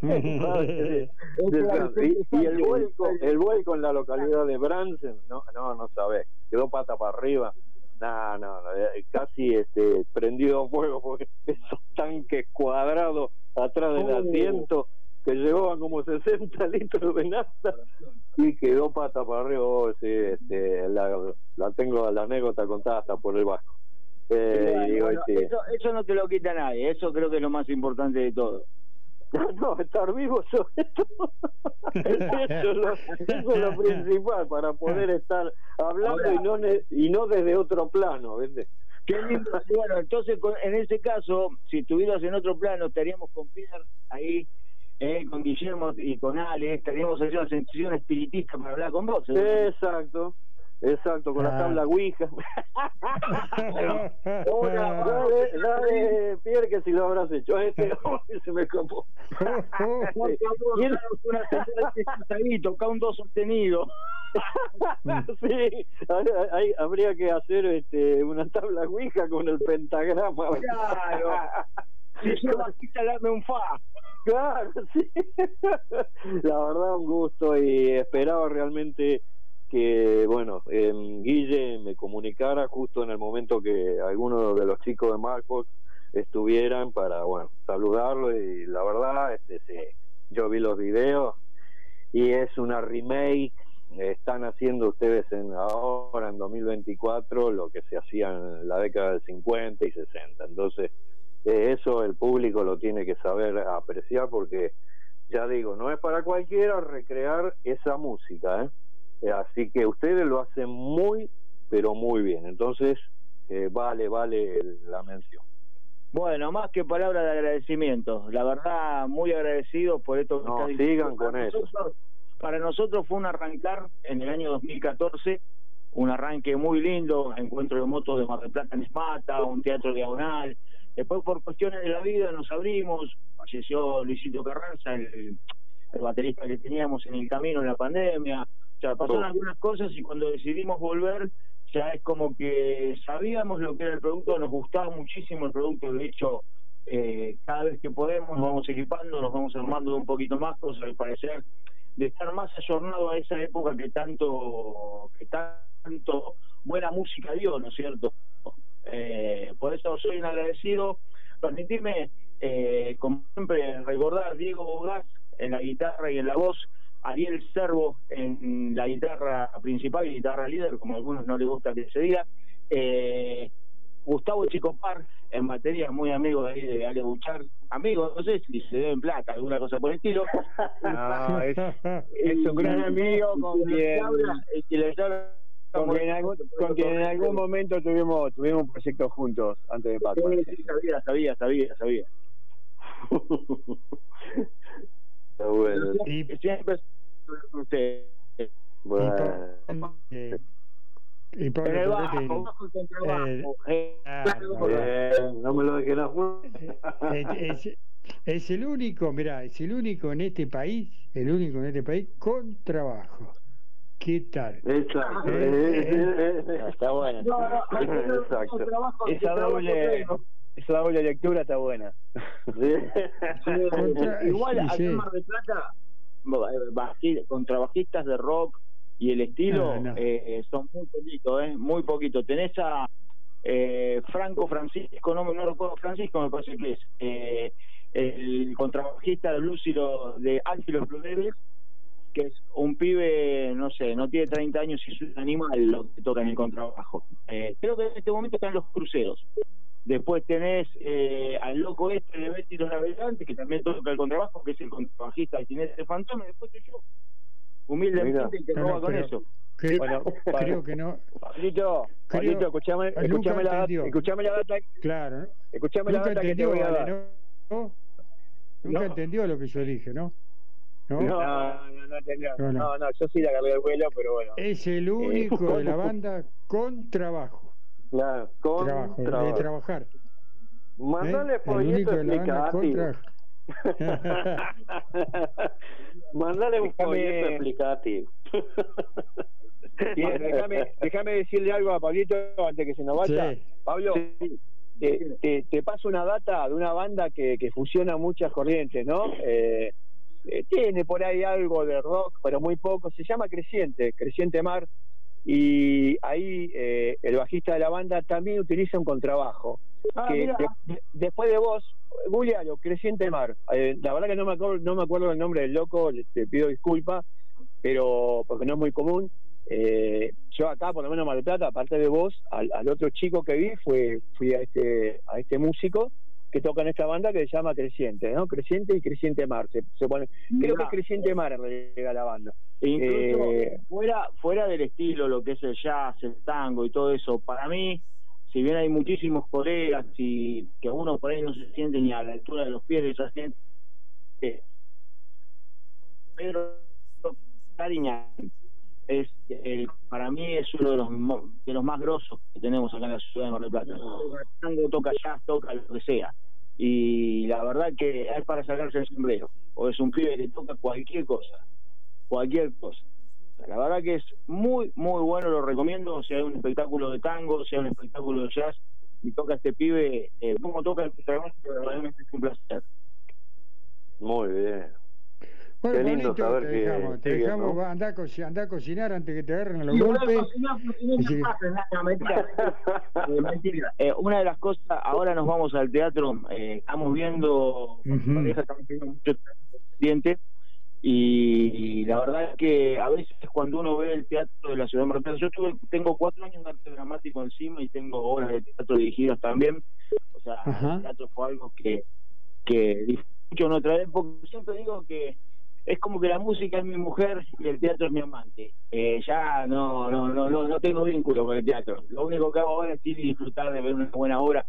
Padre, y, y el vuelco, el vuelco en la localidad de Bransen, no, no, no sabés, quedó pata para arriba. No, no, no, eh, casi este prendido fuego porque esos tanques cuadrados atrás del Oh. asiento que llevaban como 60 litros de nafta y quedó pata para arriba. Oh, sí, este, la, la tengo la anécdota contada hasta por el vasco. Eh, Bueno, y digo, bueno, sí. eso, eso no te lo quita nadie, eso creo que es lo más importante de todo. No, estar vivo sobre todo. Eso es lo, eso es lo principal para poder estar hablando Ahora- y no ne- y no desde otro plano, lindo. Bueno, entonces en ese caso, si estuvieras en otro plano, estaríamos con Pierre ahí, eh, con Guillermo y con Ale, haciendo una sesión espiritista para hablar con vos. ¿eh? Exacto, exacto, con la Ah. tabla Ouija. dale, dale, Pierre, que si lo habrás hecho. Este hombre se me escapó. Una ahí, toca un do sostenido. sí, hay- habría que hacer este, una tabla Ouija con el pentagrama. Claro. Si yo bajita, dame un fa. Claro, sí. La verdad, un gusto y esperaba realmente que, bueno, em, Guille me comunicara justo en el momento que algunos de los chicos de Marcos estuvieran para, bueno, saludarlo y la verdad, este, sí, yo vi los videos y es una remake. Están haciendo ustedes en ahora en 2024 lo que se hacía en la década del 50 y 60. Entonces, eh, eso el público lo tiene que saber apreciar porque ya digo, no es para cualquiera recrear esa música, ¿eh? Eh, así que ustedes lo hacen muy, pero muy bien. Entonces, eh, vale, vale la mención. Bueno, más que palabra de agradecimiento. La verdad, muy agradecido por esto que No, sigan con Para eso. nosotros- Para nosotros fue un arrancar en el año 2014, un arranque muy lindo, encuentro de motos de Mar del Plata en Esmata, un teatro diagonal. Después, por cuestiones de la vida, nos abrimos. Falleció Luisito Carranza, el, el baterista que teníamos en el camino en la pandemia. O sea, pasaron Oh. algunas cosas y cuando decidimos volver, ya es como que sabíamos lo que era el producto, nos gustaba muchísimo el producto, de hecho, eh, cada vez que podemos nos vamos equipando, nos vamos armando un poquito más, cosas al parecer, de estar más ayornado a esa época que tanto, que tanto buena música dio, ¿no es cierto? Eh, por eso soy un agradecido. Permitidme, eh, como siempre, recordar Diego Bogás en la guitarra y en la voz, Ariel Servo en la guitarra principal y guitarra líder, como a algunos no les gusta que se diga. Eh, Gustavo Chicopar en batería, muy amigo de ahí de Ale Buchar. Amigo, no sé si se deben plata, alguna cosa por el estilo. No, es, es un gran amigo con quien, Y que les habla- con quien, en algún- con quien en algún momento tuvimos tuvimos un proyecto juntos antes de Pac-Man. Sí, sabía, sabía, sabía, sabía. Está bueno. Y siempre usted. Bueno. Y Pablo bajo, bajo y. Eh, Bien, no me lo dejen afuera. es, es- es el único, mirá, es el único en este país, el único en este país con trabajo. ¿Qué tal? Exacto. Eh, Está bueno. No, no, hay que ver Exacto. otro trabajo, Esa doble, esa doble lectura está buena. Sí, Igual sí, aquí sí. en Mar del Plata, eh, baji- contrabajistas de rock y el estilo No, no. eh, son muy poquitos, eh, muy poquitos. Tenés a, eh, Franco Francisco, no, no recuerdo Francisco, me parece que es eh, el contrabajista de blues y lo- de y los Blue Devils, que es un pibe, no sé, no tiene 30 años y es un animal lo que toca en el contrabajo. Eh, creo que en este momento están los cruceros. Después tenés eh, al loco este de Betty los Navegantes, que también toca el contrabajo, que es el contrabajista de Jinete Fantasma, y después estoy yo, humildemente, y que No, no, roba con pero- eso. Creo, Bueno, creo que no. Pablito, Pablito, escuchame, escuchame, la, data, escuchame la data, Claro. escuchame la Nunca data que te voy a dar. ¿no? Nunca No. entendió lo que yo dije, ¿no? No, ¿No? no, no, no, entendió. No, no. no, yo sí le agarré el vuelo, pero bueno. Es el único de la banda con trabajo. Claro, con trabajo, de trabajo. trabajar. Mandale ¿Eh? El único de la banda con explicativo. trabajo. Mandale un Déjame- folleto explicativo. Bien, déjame, déjame decirle algo a Pablito antes que se nos vaya. Sí. Pablo, te, te, te paso una data de una banda que, que fusiona muchas corrientes, ¿no? Eh, eh, tiene por ahí algo de rock, pero muy poco. Se llama Creciente, Creciente Mar. Y ahí eh, el bajista de la banda también utiliza un contrabajo. Ah, que de- después de vos, googlealo, Creciente Mar. Eh, la verdad que no me acuerdo, no me acuerdo el nombre del loco, le- te pido disculpas, pero porque no es muy común. Eh, yo acá, por lo menos en Mar aparte de vos, al, al otro chico que vi fue fui a este a este músico que toca en esta banda que se llama Creciente, ¿no? Creciente y Creciente Mar. Se, se pone, creo que es Creciente Mar en realidad la banda. E incluso Eh, fuera fuera del estilo, lo que es el jazz, el tango y todo eso, para mí, si bien hay muchísimos colegas y que uno por ahí no se siente ni a la altura de los pies de esa gente, eh, Pedro Cariña es el, para mí es uno de los de los más grosos que tenemos acá en la ciudad de Mar del Plata. Tango, toca jazz, toca lo que sea. Y la verdad que es para sacarse el sombrero. O es un pibe que toca cualquier cosa cualquier cosa. La verdad que es muy, muy bueno, lo recomiendo, si hay un espectáculo de tango, si hay un espectáculo de jazz, y toca este pibe, eh, como toca el verdaderamente es un placer. Muy bien. Bueno, Qué lindo Pablito, saber te que dejamos, te sigue, dejamos, ¿no? andá, a co- andá a cocinar antes que te agarren los golpes. una de las cosas, ahora nos vamos al teatro, eh, estamos viendo, Ujú. pareja estamos viendo mucho pendiente y, la verdad es que a veces cuando uno ve el teatro de la ciudad de Mar del Plata, yo tuve- tengo cuatro años de arte dramático encima y tengo obras de teatro dirigidas también, o sea, Ajá. el teatro fue algo que, que mucho en otra época, siempre digo que es como que la música es mi mujer y el teatro es mi amante. Eh, ya no, no, no, no, no tengo vínculo con el teatro. Lo único que hago ahora es ir y disfrutar de ver una buena obra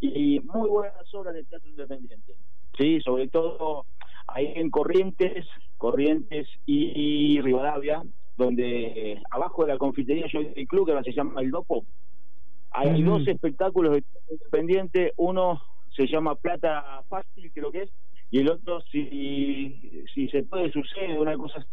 y muy buenas obras de teatro independiente. Sí, sobre todo ahí en Corrientes, Corrientes y, y Rivadavia, donde eh, abajo de la confitería yo el club que ahora se llama El Dopo. Hay Ujú. dos espectáculos de teatro independiente, uno se llama Plata Fácil, creo que es, y el otro, si, si se puede, sucede, una cosa así.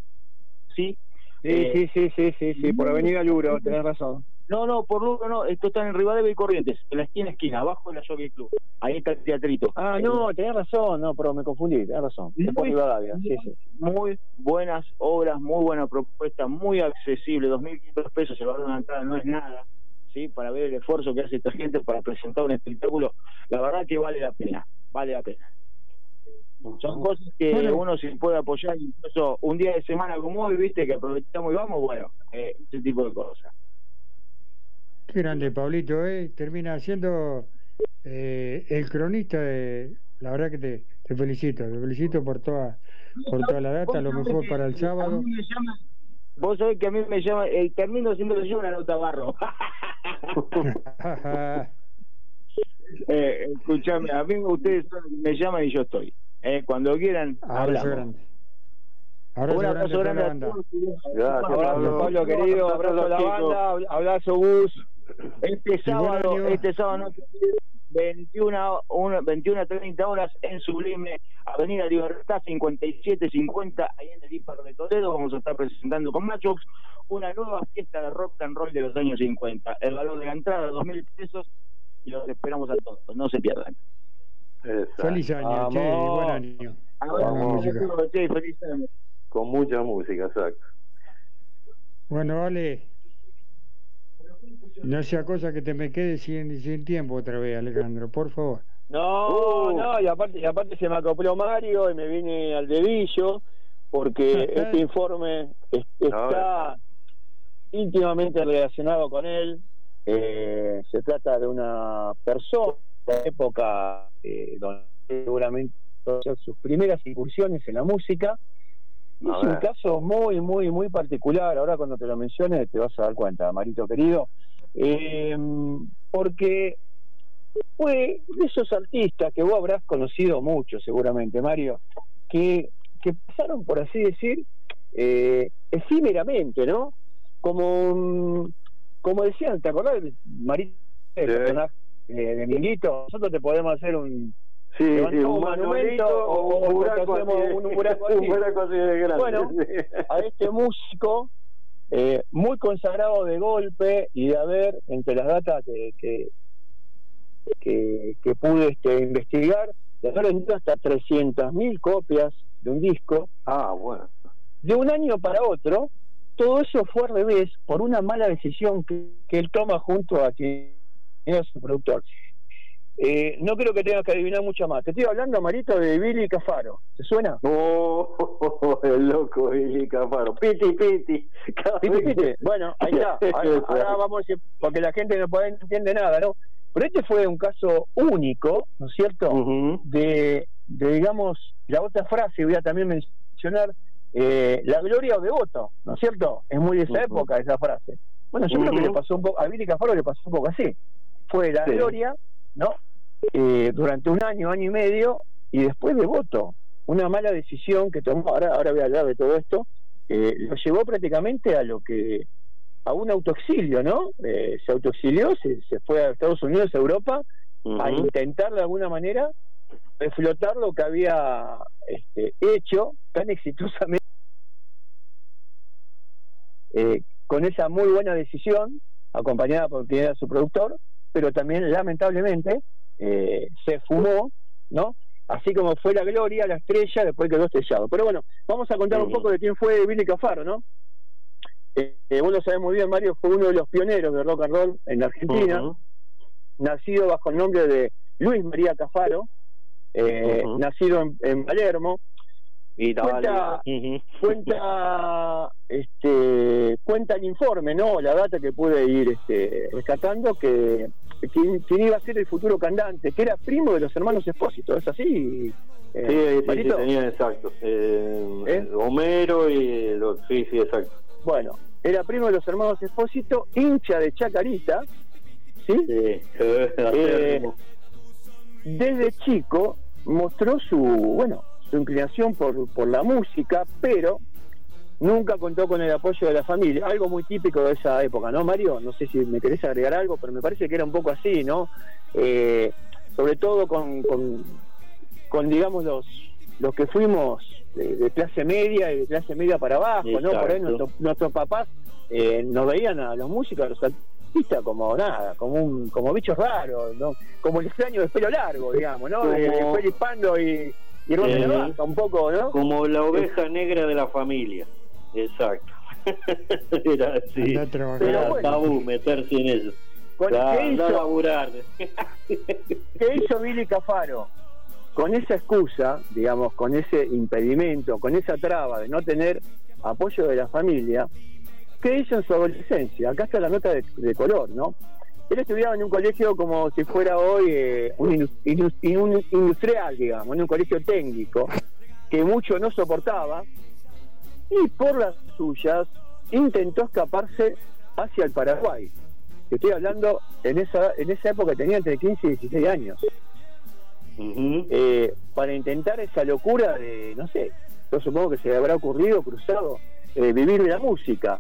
Sí, Eh, sí, sí, sí, sí, sí, por Avenida Luro, tenés razón. No, no, por Lugo no, esto está en Rivadavia y Corrientes, en la esquina esquina, abajo de la Jockey Club. Ahí está el teatrito. Ah, no, tenés razón, no, pero me confundí, tenés razón. Es por Muy- Rivadavia, sí, sí. Muy buenas obras, muy buena propuesta, muy accesible, 2.500 pesos se va a dar una entrada, no es nada, ¿sí? Para ver el esfuerzo que hace esta gente para presentar un espectáculo, la verdad que vale la pena, vale la pena. Son cosas que Bueno. uno se puede apoyar, incluso un día de semana como hoy, viste, que aprovechamos y vamos, bueno, eh, ese tipo de cosas. Qué grande, Pablito, ¿eh? Termina siendo eh, el cronista de... La verdad que te, te felicito, te felicito por toda, por toda la data, lo mejor para el sábado. Vos sabés que a mí me llama, eh, termino siendo yo una nota barro. eh, escuchame, a mí ustedes son- me llaman y yo estoy. Eh, cuando quieran, Abrazo hablamos. grande. Un Abrazo grande grande a banda. todos. Gracias, Abrazo, Pablo, querido, abrazo a la banda, abrazo Gus. Este sábado, este sábado no te olvides, 21, una- 21 a 30 horas en Sublime, Avenida Libertad 5750, ahí en el Hipar de Toledo. Vamos a estar presentando con Machox una nueva fiesta de rock and roll de los años 50. El valor de la entrada, dos mil pesos, y los esperamos a todos. No se pierdan. Feliz año, che, buen año. Che, feliz año. Con mucha música, exacto. Bueno, vale. No sea cosa que te me quede sin, sin tiempo otra vez, Alejandro, por favor. No, Uh. no, y aparte, y aparte se me acopló Mario y me vine al dedillo porque este informe es- está íntimamente relacionado con él. Eh, se trata de una persona la época eh, donde seguramente sus primeras incursiones en la música. Y es un caso muy, muy, muy particular. Ahora cuando te lo mencione te vas a dar cuenta, Marito querido. Eh, porque fue de esos artistas que vos habrás conocido mucho seguramente, Mario, que, que pasaron, por así decir, eh, efímeramente, ¿no? Como, como decían, ¿te acordás de Marito, el personaje eh, de Minguito? Nosotros te podemos hacer un, Sí, un monumento o, un buraco así de- un buraco un así. buraco así de grande. Bueno, a este músico eh, muy consagrado de golpe y de haber, entre las datas que, que, que, que pude este, investigar, de haber vendido hasta 300.000 copias de un disco. Ah, bueno. De un año para otro, todo eso fue al revés por una mala decisión que, que él toma junto a quien era su productor. Eh, no creo que tengas que adivinar mucho más. Te estoy hablando, Marito, de Billy Cafaro. ¿Te suena? Oh, el loco Billy Cafaro. Piti, piti. Piti, piti. Bueno, ahí está. Ahora, ahora vamos a decir, porque la gente no, puede, no entiende nada, ¿no? Pero este fue un caso único, ¿no es cierto? de, de, digamos, la otra frase, voy a también mencionar, eh, la gloria o devoto, ¿no es cierto? Es muy de esa época esa frase. Bueno, yo creo que le pasó un poco, a Billy Cafaro le pasó un poco así. Fue la Sí. gloria, ¿no? Eh, durante un año, año y medio, y después devoto. Una mala decisión que tomó, ahora, ahora voy a hablar de todo esto, eh, lo llevó prácticamente a lo que a un autoexilio, ¿no? Eh, se autoexilió, se, se fue a Estados Unidos, a Europa, a intentar de alguna manera reflotar lo que había este, hecho tan exitosamente eh, con esa muy buena decisión, acompañada por quien era su productor, pero también lamentablemente eh, se fumó, ¿no? Así como fue la gloria, la estrella, después quedó estrellado. Pero bueno, vamos a contar un poco de quién fue Billy Cafaro, ¿no? Eh, eh, vos lo sabés muy bien, Mario, fue uno de los pioneros de rock and roll en Argentina, nacido bajo el nombre de Luis María Cafaro, eh, nacido en, en Palermo. Y cuenta, cuenta, este, cuenta el informe, ¿no? La data que pude ir este, rescatando que quien, quien iba a ser el futuro cantante, que era primo de los hermanos Espósito, ¿es así? eh, Sí, sí, sí, Marito? tenía exacto. Eh, ¿Eh? Homero y lo, sí, sí, exacto. Bueno, era primo de los hermanos Espósito, hincha de Chacarita, ¿sí? Sí, Eh, desde chico mostró su, bueno, su inclinación por, por la música, pero nunca contó con el apoyo de la familia, algo muy típico de esa época, ¿no, Mario? No sé si me querés agregar algo, pero me parece que era un poco así, ¿no? Eh, sobre todo con, con, con, digamos, los, los que fuimos de, de clase media y de clase media para abajo, ¿no? Por ahí nuestro- nuestros papás eh, nos veían a los músicos, a los artistas como nada, como un, como bichos raros, ¿no? Como el extraño de pelo largo, digamos, ¿no? Como- Félix Pando y, de Eh, Vaca, un poco, ¿no? Como la oveja negra de la familia. Exacto. Era así. Bueno. tabú meterse en eso. ¿qué hizo? laburar. ¿Qué hizo Billy Cafaro? Con esa excusa, digamos, con ese impedimento, con esa traba de no tener apoyo de la familia, ¿qué hizo en su adolescencia? Acá está la nota de, de color, ¿no? Él estudiaba en un colegio como si fuera hoy eh, un, indus- indus- un industrial, digamos, en un colegio técnico, que mucho no soportaba, y por las suyas intentó escaparse hacia el Paraguay. Estoy hablando, en esa, en esa época tenía entre 15 y 16 años. Eh, para intentar esa locura de, no sé, yo supongo que se le habrá ocurrido, cruzado, eh, vivir de la música.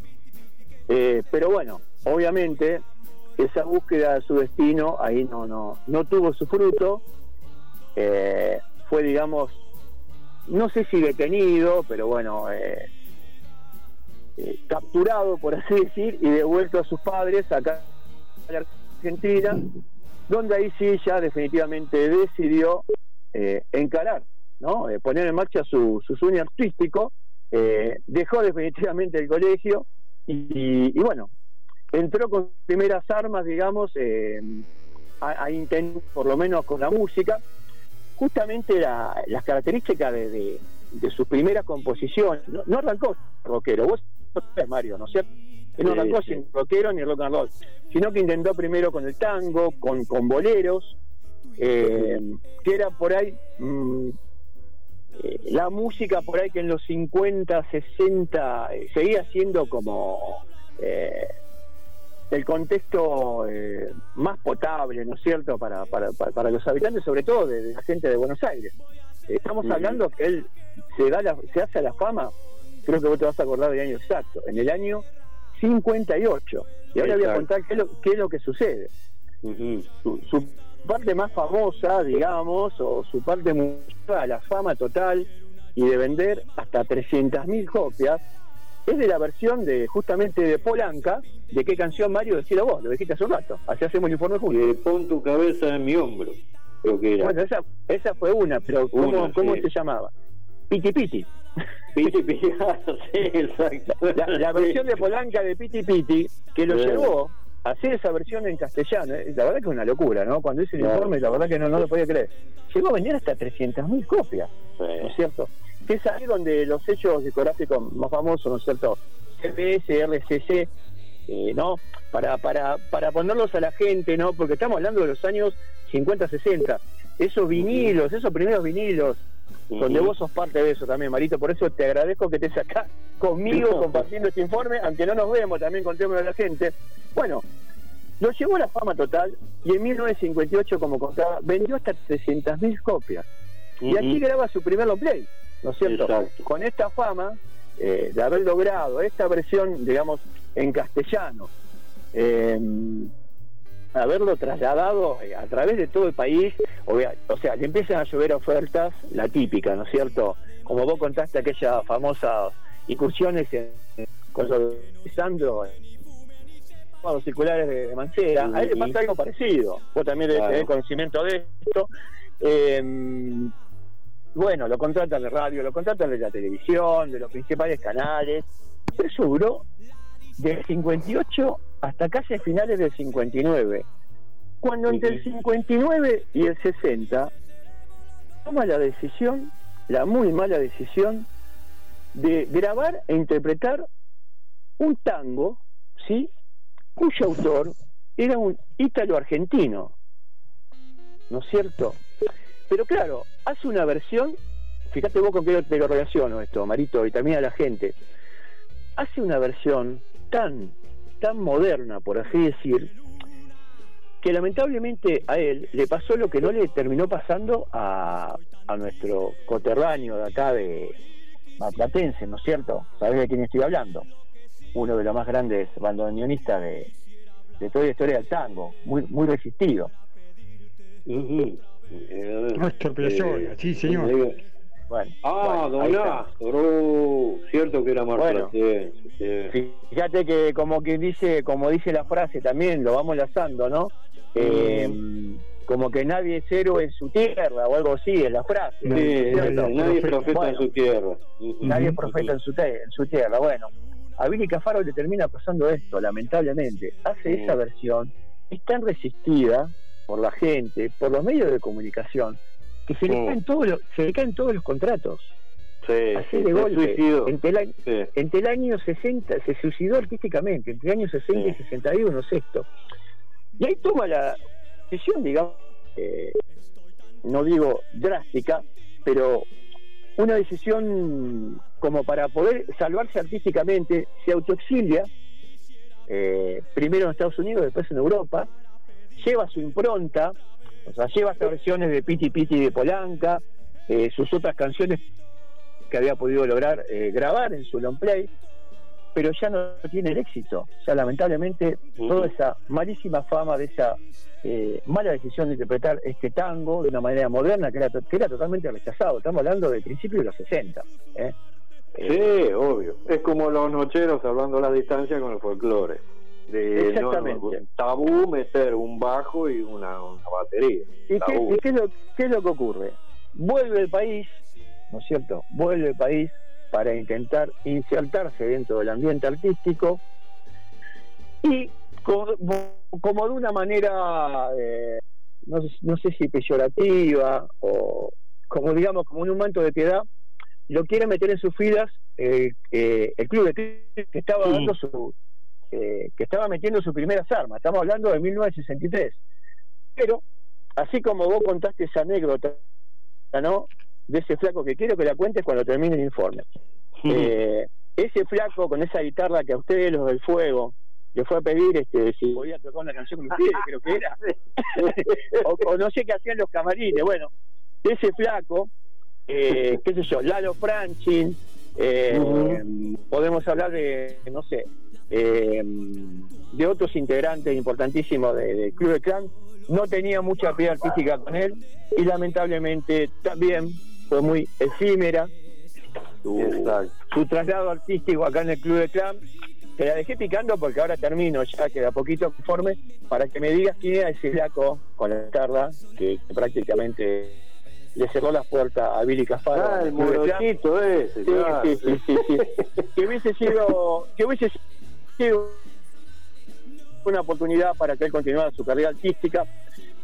Eh, pero bueno, obviamente, esa búsqueda de su destino ahí no, no, no tuvo su fruto. Eh, fue, digamos, no sé si detenido, pero bueno, eh, eh, capturado, por así decir, y devuelto a sus padres acá la Argentina, donde ahí sí ya definitivamente decidió eh, encarar, ¿no? Poner en marcha su, su sueño artístico, dejó definitivamente el colegio y bueno, entró con primeras armas, digamos, eh, a, a intentar, por lo menos con la música, justamente la- las características de, de, de sus primeras composiciones. No, no arrancó rockero, vos sabés, Mario, ¿no es cierto? Él no arrancó sin rockero ni rock and roll, sino que intentó primero con el tango, con, con boleros, eh, que era por ahí mm, eh, la música por ahí que en los 50, 60 eh, seguía siendo como el contexto eh, más potable, ¿no es cierto?, para, para, para, para los habitantes, sobre todo de, de la gente de Buenos Aires. Estamos hablando que él se, da la- se hace a la fama, creo que vos te vas a acordar del año exacto, en el año 58. Y ahora voy a contar qué es lo, qué es lo que sucede. su, su parte más famosa, digamos, o su parte musical, la fama total y de vender hasta 300.000 copias, es de la versión de justamente de Polanca, de qué canción Mario decía vos, lo dijiste hace un rato, así hacemos el informe juntos. pon tu cabeza en mi hombro, creo que era. Bueno, esa, esa fue una, pero ¿cómo, Una, cómo sí. se llamaba? Piti Piti. Piti Piti, sí, exacto. La, la versión de Polanca de Piti Piti, que lo llevó a hacer esa versión en castellano, eh, la verdad que es una locura, ¿no? Cuando hice el Claro. informe, la verdad que no, no lo podía creer. Llegó a vender hasta 300.000 copias, Sí. ¿no es cierto? Que es ahí donde los sellos discográficos más famosos, ¿no es cierto? CPS, RCC, eh, ¿no? Para, para, para ponerlos a la gente, ¿no? Porque estamos hablando de los años 50, 60. Esos vinilos, esos primeros vinilos, donde vos sos parte de eso también, Marito. Por eso te agradezco que estés acá conmigo compartiendo este informe, aunque no nos vemos, también contémoslo a la gente. Bueno, lo llevó a la fama total y en 1958, como contaba, vendió hasta 300.000 copias. Y aquí graba su primer long play, ¿no es cierto? Exacto. Con esta fama eh, de haber logrado esta versión, digamos, en castellano, eh, haberlo trasladado eh, a través de todo el país, o sea, le empiezan a llover ofertas, la típica, ¿no es cierto? Como vos contaste aquellas famosas incursiones en, con Sandro, en los circulares de, de Mancera, a él le pasa algo parecido, vos también debes Claro. tener conocimiento de esto. Eh, bueno, lo contratan de radio, lo contratan de la televisión, de los principales canales, pero eso duró del 58 hasta casi finales del 59. Cuando entre el 59 y el 60 toma la decisión, la muy mala decisión, de grabar e interpretar un tango, ¿sí? cuyo autor era un ítalo argentino, ¿no es cierto? Pero claro, hace una versión, fíjate vos con qué te lo relaciono esto, Marito, y también a la gente, hace una versión tan, tan moderna, por así decir, que lamentablemente a él le pasó lo que no le terminó pasando a, a nuestro coterráneo de acá de Maplatense, ¿no es cierto? ¿Sabés de quién estoy hablando? Uno de los más grandes bandoneonistas de, de toda la historia del tango, muy, muy resistido. Néstor Piazzolla, sí, señor. Bueno, Ah, bueno, ahí Don está. Néstor, oh, cierto que era Bueno. marplatense, sí. Fíjate que como que dice, como dice la frase también, lo vamos lanzando, ¿no? Eh, como que nadie es héroe en su tierra o algo así, es la frase. Sí, ¿no es cierto? nadie es profeta en Bueno, su tierra. Nadie es profeta en su, te- en su tierra. Bueno, a Billy Cafaro le termina pasando esto, lamentablemente. Hace Sí. esa versión, es tan resistida por la gente, por los medios de comunicación, que se le Sí. caen todos los, se le caen todos los contratos. Sí, Así sí, de golpe. suicidó. Entre el, año- Sí. entre el año 60, se suicidó artísticamente, entre el año 60 y 61, sexto. Y ahí toma la decisión, digamos, eh, no digo drástica, pero una decisión como para poder salvarse artísticamente, se autoexilia, eh, primero en Estados Unidos, después en Europa, lleva su impronta, o sea, lleva estas versiones de Piti Piti de Polanca, eh, sus otras canciones que había podido lograr eh, grabar en su long play, pero ya no tiene el éxito. O sea, lamentablemente, toda esa malísima fama de esa eh, mala decisión de interpretar este tango de una manera moderna que era, que era totalmente rechazado. Estamos hablando de principios de los 60. ¿eh? Sí, obvio. Es como los nocheros hablando a la distancia con el folclore. De, no, no, Exactamente. tabú meter un bajo y una, una batería. ¿Y qué, Tabú. y qué es lo, qué es lo que ocurre? Vuelve el país, ¿no es cierto? Vuelve el país para intentar insertarse dentro del ambiente artístico y como, como de una manera, eh, no, sé- no sé si peyorativa o como digamos, como en un manto de piedad, lo quiere meter en sus filas eh, eh, el club de que estaba Sí. dando su eh, que estaba metiendo sus primeras armas. Estamos hablando de 1963. Pero, así como vos contaste esa anécdota, ¿no? De ese flaco que quiero que la cuentes cuando termine el informe. Eh, ese flaco con esa guitarra que a ustedes, los del fuego, le fue a pedir este, si podía tocar una canción con ustedes, creo que era. o, o no sé qué hacían los camarines. Bueno, ese flaco, eh, qué sé yo, Lalo Franchin, eh, podemos hablar de, no sé, eh, de otros integrantes importantísimos de- del Club de Clan, no tenía mucha piedad artística con él y lamentablemente también fue muy efímera su, su traslado artístico acá en el Club de Clan. Te la dejé picando porque ahora termino, ya queda poquito conforme, para que me digas quién era ese flaco con la guitarra que, que prácticamente le cerró las puertas a Billy Cafaro. Ah, el de morochito ese, Sí, claro. sí, sí, sí, sí. que hubiese sido que hubiese sido una oportunidad para que él continuara su carrera artística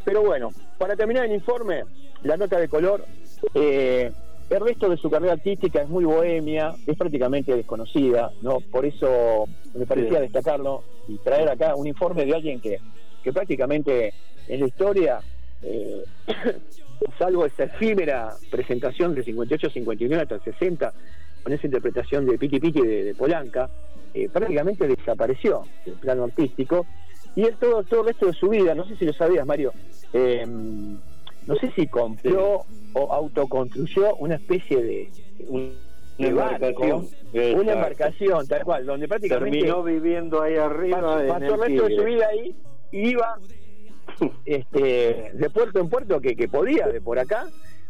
pero bueno para terminar el informe la nota de color eh, el resto de su carrera artística es muy bohemia es prácticamente desconocida no por eso me parecía Sí. destacarlo y traer acá un informe de alguien que, que prácticamente en la historia eh, salvo esa efímera presentación de 58-59 hasta el 60, con esa interpretación de Piti Piti de, de Polanca, eh, prácticamente desapareció del plano artístico. Y él todo, todo el resto de su vida, no sé si lo sabías, Mario, eh, no sé si compró o autoconstruyó una especie de, un, Una de barco, embarcación. una embarcación, tal cual, donde prácticamente Terminó viviendo ahí arriba. pasó, pasó el el resto de su vida ahí y iba este, de puerto en puerto que, que podía, de por acá,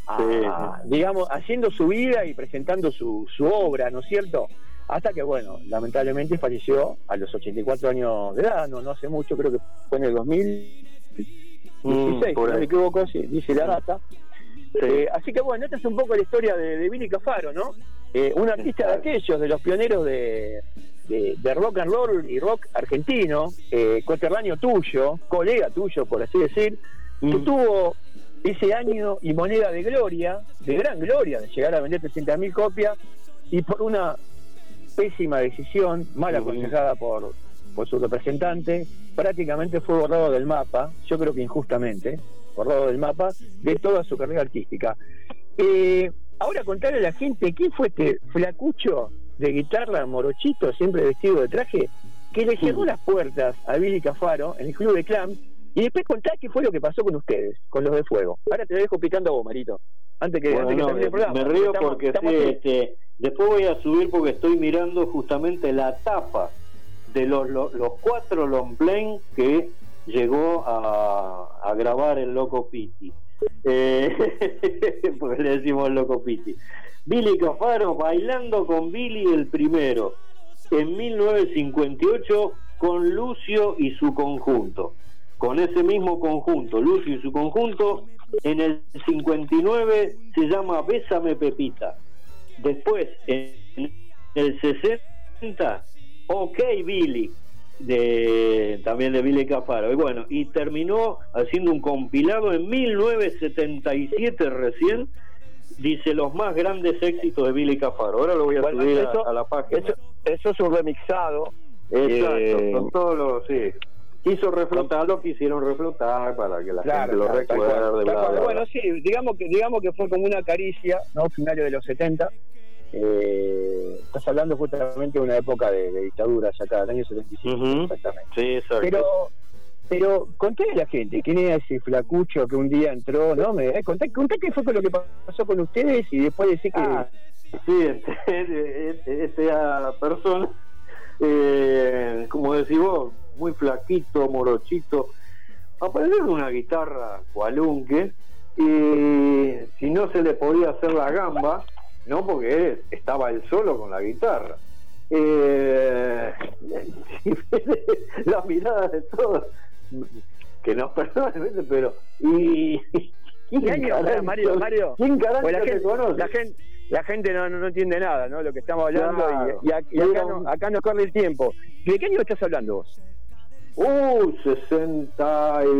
a- digamos, haciendo su vida y presentando su, su obra, ¿no es cierto? Hasta que, bueno, lamentablemente falleció a los 84 años de edad, no, no hace mucho, creo que fue en el 2016, Mm, si no me equivoco, sí, dice la data. Eh, así que bueno, esta es un poco la historia de, de Billy Cafaro, ¿no? Eh, un artista de aquellos, de los pioneros de, de, de rock and roll y rock argentino, eh, coterráneo tuyo, colega tuyo, por así decir, que tuvo ese año y moneda de gloria, de gran gloria, de llegar a vender 300.000 copias, y por una pésima decisión, mal aconsejada por, por su representante, prácticamente fue borrado del mapa, yo creo que injustamente, borrado del mapa, de toda su carrera artística. Eh, ahora contarle a la gente quién fue este flacucho de guitarra morochito, siempre vestido de traje, que le cerró las puertas a Billy Cafaro en el club de Clam y después contar qué fue lo que pasó con ustedes, con los de fuego. Ahora te lo dejo picando a vos, Marito. Antes que, Bueno, antes que no, termine el programa. me río Estamos- porque estamos sí, este, después voy a subir porque estoy mirando justamente la tapa de los, los, los cuatro que llegó a, a grabar el Loco Piti. Eh, porque le decimos el Loco Piti. Billy Cafaro bailando con Billy el primero en 1958 con Lucio y su conjunto. Con ese mismo conjunto, Lucio y su conjunto, en el 59 se llama Bésame Pepita. Después, en el 60, OK Billy, de, también de Billy Cafaro. Y bueno, y terminó haciendo un compilado en 1977 recién, dice los más grandes éxitos de Billy Cafaro. Ahora lo voy a Bueno, subir a- la página. Eso, eso es un remixado. Exacto, eh, con todos los, sí. Quiso reflotar lo quisieron reflotar para que la Claro, gente lo claro, recuerde. tal bla, cual. bla, bla. Bueno, sí, digamos que digamos que fue como una caricia, ¿no? Finales de los 70. Eh, estás hablando justamente de una época de, de dictadura, ya acá, del año 75, exactamente. Sí, exacto. Pero, pero conté a la gente, ¿quién era ese flacucho que un día entró? ¿No? Me, eh, conté, conté qué fue con lo que pasó con ustedes y después decir que. Ah, sí, este, este- esta persona, eh, como decís vos, muy flaquito, morochito, con una guitarra cualunque y si no se le podía hacer la gamba, no porque él estaba él solo con la guitarra. Eh, la mirada de todos, que nos perdonen, pero y ¿Qué año? carajo- Mario, Mario. ¿Quién carajo la, te gente, conoce? la gente, la gente no, no, entiende nada, ¿no? Lo que estamos hablando Claro. y, y ac- y acá, no, acá no corre el tiempo. ¿De qué año estás hablando vos? Uh, 64.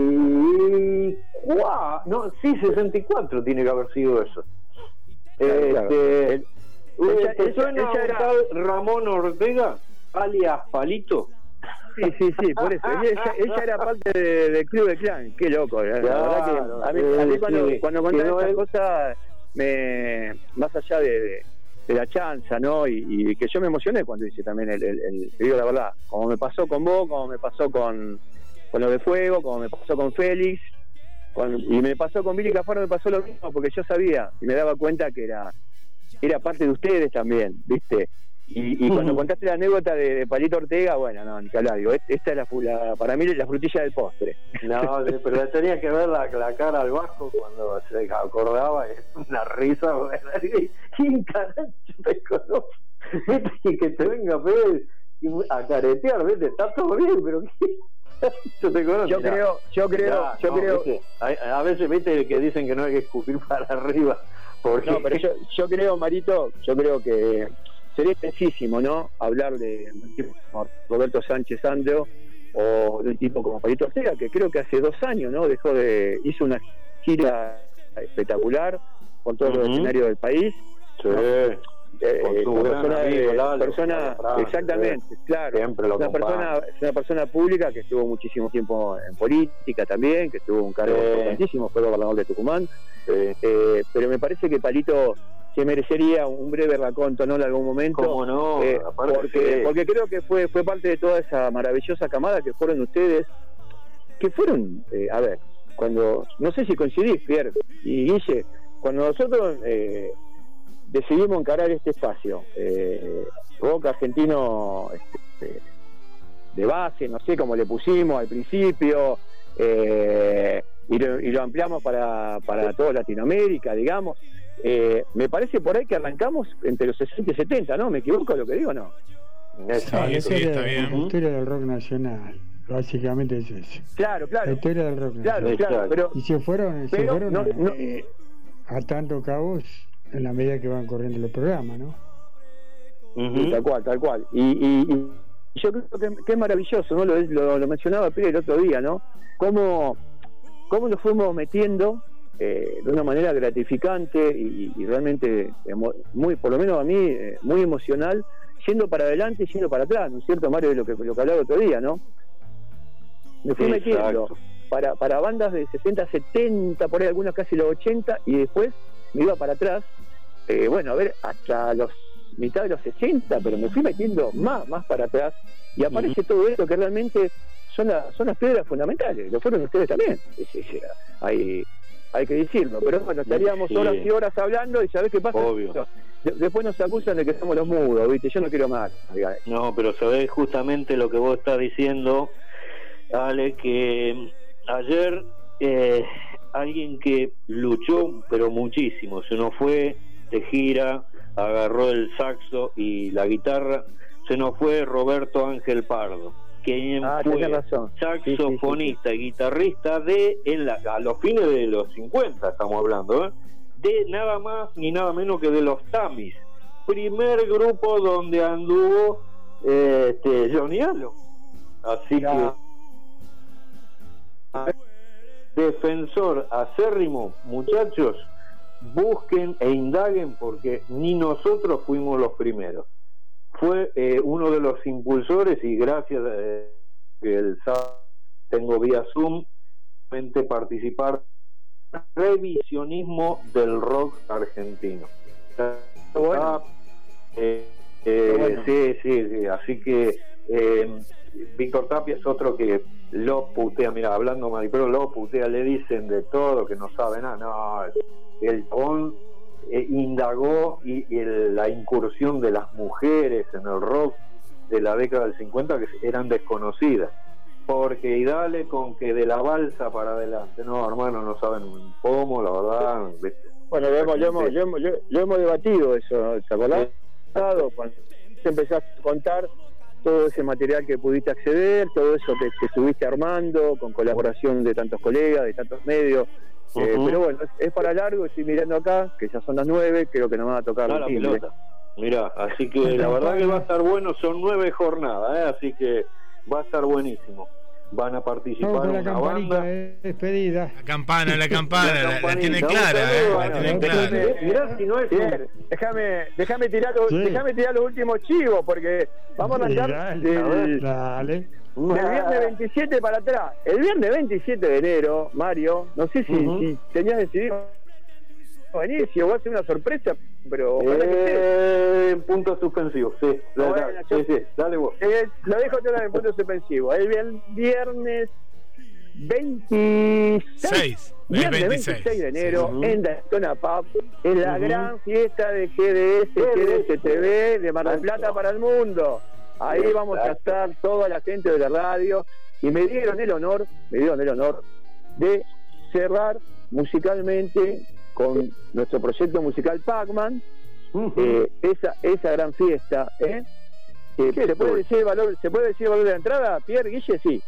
No, sí, 64 tiene que haber sido eso. Claro, claro. Este, El- uh, ella- ¿Te ella- suena ella era- tal Ramón Ortega, alias Palito? Sí, sí, sí, por eso. Ella, ella era parte de- del Club de Clan. Qué loco. La, la verdad que a mí, a mí cuando, cuando Quedó estas él- cosas, me, más allá de, de- de la chanza, ¿no? Y, y que yo me emocioné cuando hice también el, el, el- te digo la verdad, como me pasó con vos, como me pasó con, con lo de Fuego, como me pasó con Félix, con- y me pasó con Billy Cafaro, me pasó lo mismo, porque yo sabía y me daba cuenta que era, era parte de ustedes también, ¿viste? Y, y cuando contaste la anécdota de, de Palito Ortega, bueno, no, ni que hablar, digo, es- esta es la, para mí la frutilla del postre. No, pero tenía que ver la, la cara al Vasco cuando se acordaba, es una risa. ¿Quién carajo te? Viste, Y que te venga a y a caretear, ¿viste? Está todo bien, pero ¿qué? Yo te conozco. Yo creo, yo creo, Mirá, yo no, creo, ¿viste? A, a veces, viste, que dicen que no hay que escupir para arriba. Porque... No, pero yo, yo creo, Marito, yo creo que sería extensísimo, ¿no? Hablar de un tipo como Roberto Sánchez Andro o de un tipo como Palito Ortega, que creo que hace dos años, ¿no? Dejó de. hizo una gira espectacular por todos los Ujú. escenarios del país. Sí. Eh, Con persona, amigo, eh, Lalo, persona- Lalo Franco, exactamente, claro. Siempre lo una persona, es una persona pública que estuvo muchísimo tiempo en política también, que tuvo un cargo importantísimo, fue gobernador de Tucumán. Eh, pero me parece que Palito se merecería un breve raconto, ¿no? En algún momento. ¿Cómo no? Eh, porque, porque creo que fue, fue parte de toda esa maravillosa camada que fueron ustedes, que fueron, eh, a ver, cuando, no sé si coincidís, Pierre y Guille, cuando nosotros eh, decidimos encarar este espacio, eh, rock argentino este, de base, no sé cómo le pusimos al principio, eh, y, lo, y lo ampliamos para, para toda Latinoamérica, digamos. Eh, me parece por ahí que arrancamos entre los 60 y 70, ¿no? ¿Me equivoco lo que digo o no? la historia, la historia del rock nacional, básicamente es eso. Claro, claro. La historia del rock Claro, nacional. claro, pero- y se fueron, se pero fueron no- no- eh, atando cabos en la medida que van corriendo los programas, ¿no? Sí, Tal cual, tal cual. Y, y- y yo creo que, que es maravilloso, ¿no? Lo, lo, lo mencionaba Pérez el otro día, ¿no? Cómo, cómo nos fuimos metiendo eh, de una manera gratificante y, y realmente, muy por lo menos a mí, eh, muy emocional, yendo para adelante y yendo para atrás, ¿no es cierto, Mario? De lo que, lo que hablaba el otro día, ¿no? Me fui Exacto. metiendo para, para bandas de 60, 70, por ahí algunas casi los 80, y después me iba para atrás, eh, bueno, a ver, hasta los mitad de los 60, pero me fui metiendo más, más para atrás, y aparece todo esto que realmente son, la- son las piedras fundamentales, lo fueron ustedes también, Sí, sí, sí, hay, hay que decirlo, pero bueno, estaríamos Sí. horas y horas hablando, y ¿sabés qué pasa? Obvio. De- después nos acusan de que somos los mudos, ¿viste? Yo no quiero más. No, pero sabés justamente lo que vos estás diciendo, Ale, que ayer eh, alguien que luchó, pero muchísimo, se nos fue de gira, agarró el saxo y la guitarra, se nos fue Roberto Ángel Pardo, quien Ah, fue razón. saxofonista y guitarrista de en la- a los fines de los 50 estamos hablando, ¿eh? de nada más ni nada menos que de los Tamis, primer grupo donde anduvo eh, este, Johnny Allo. Así que defensor acérrimo, muchachos, busquen e indaguen porque ni nosotros fuimos los primeros. Fue eh, uno de los impulsores y gracias eh, que el sábado tengo vía Zoom participar revisionismo del rock argentino. Ah, eh, eh, bueno. sí, sí, sí, así que eh, Víctor Tapia es otro que lo putea, mira, hablando mal, pero lo putea, le dicen de todo, que no sabe nada, no, el chabón eh, indagó y, y el- la incursión de las mujeres en el rock de la década del 50 que eran desconocidas. Porque y dale con que de la balsa para adelante, no hermano, no saben pomo, la verdad. Bueno, lo hemos, lo hemos, lo hemos, lo hemos debatido eso, ¿te acordás? Cuando te empezaste a contar todo ese material que pudiste acceder, todo eso que, que estuviste armando, con colaboración de tantos colegas, de tantos medios. Eh, pero bueno, es, es para largo, estoy mirando acá, que ya son las nueve, creo que nos van a tocar el la pelota. Mira, así que la verdad que va a estar bueno, son nueve jornadas, ¿eh? así que va a estar buenísimo. van a participar la una banda. de despedida. La campana, la campana, la, tiene clara, eh, la tiene clara. Mirá si no es déjame, déjame tirar los, Sí. déjame tirar los últimos chivos porque vamos a arrancar Dale, dale. Del viernes 27 para atrás. El viernes 27 de enero, Mario, no sé si, si tenías decidido venir, si va a ser una sorpresa, pero ojalá que. Eh, punto suspensivo, sí. Bueno, Dale, yo- sí, sí, dale vos. Eh, lo dejo todo en punto suspensivo. El vier- viernes 26, Seis, el viernes 26. 26 de enero Sí. en Daytona Pub, en la gran fiesta de GDS, GDS TV de Mar del Plata para el mundo. Ahí vamos a estar toda la gente de la radio y me dieron el honor, me dieron el honor de cerrar musicalmente con nuestro proyecto musical Pac-Man, eh, esa, esa gran fiesta, ¿eh? Eh, ¿se, puede decir valor, ¿Se puede decir valor de la entrada, Pierre Guille? Sí.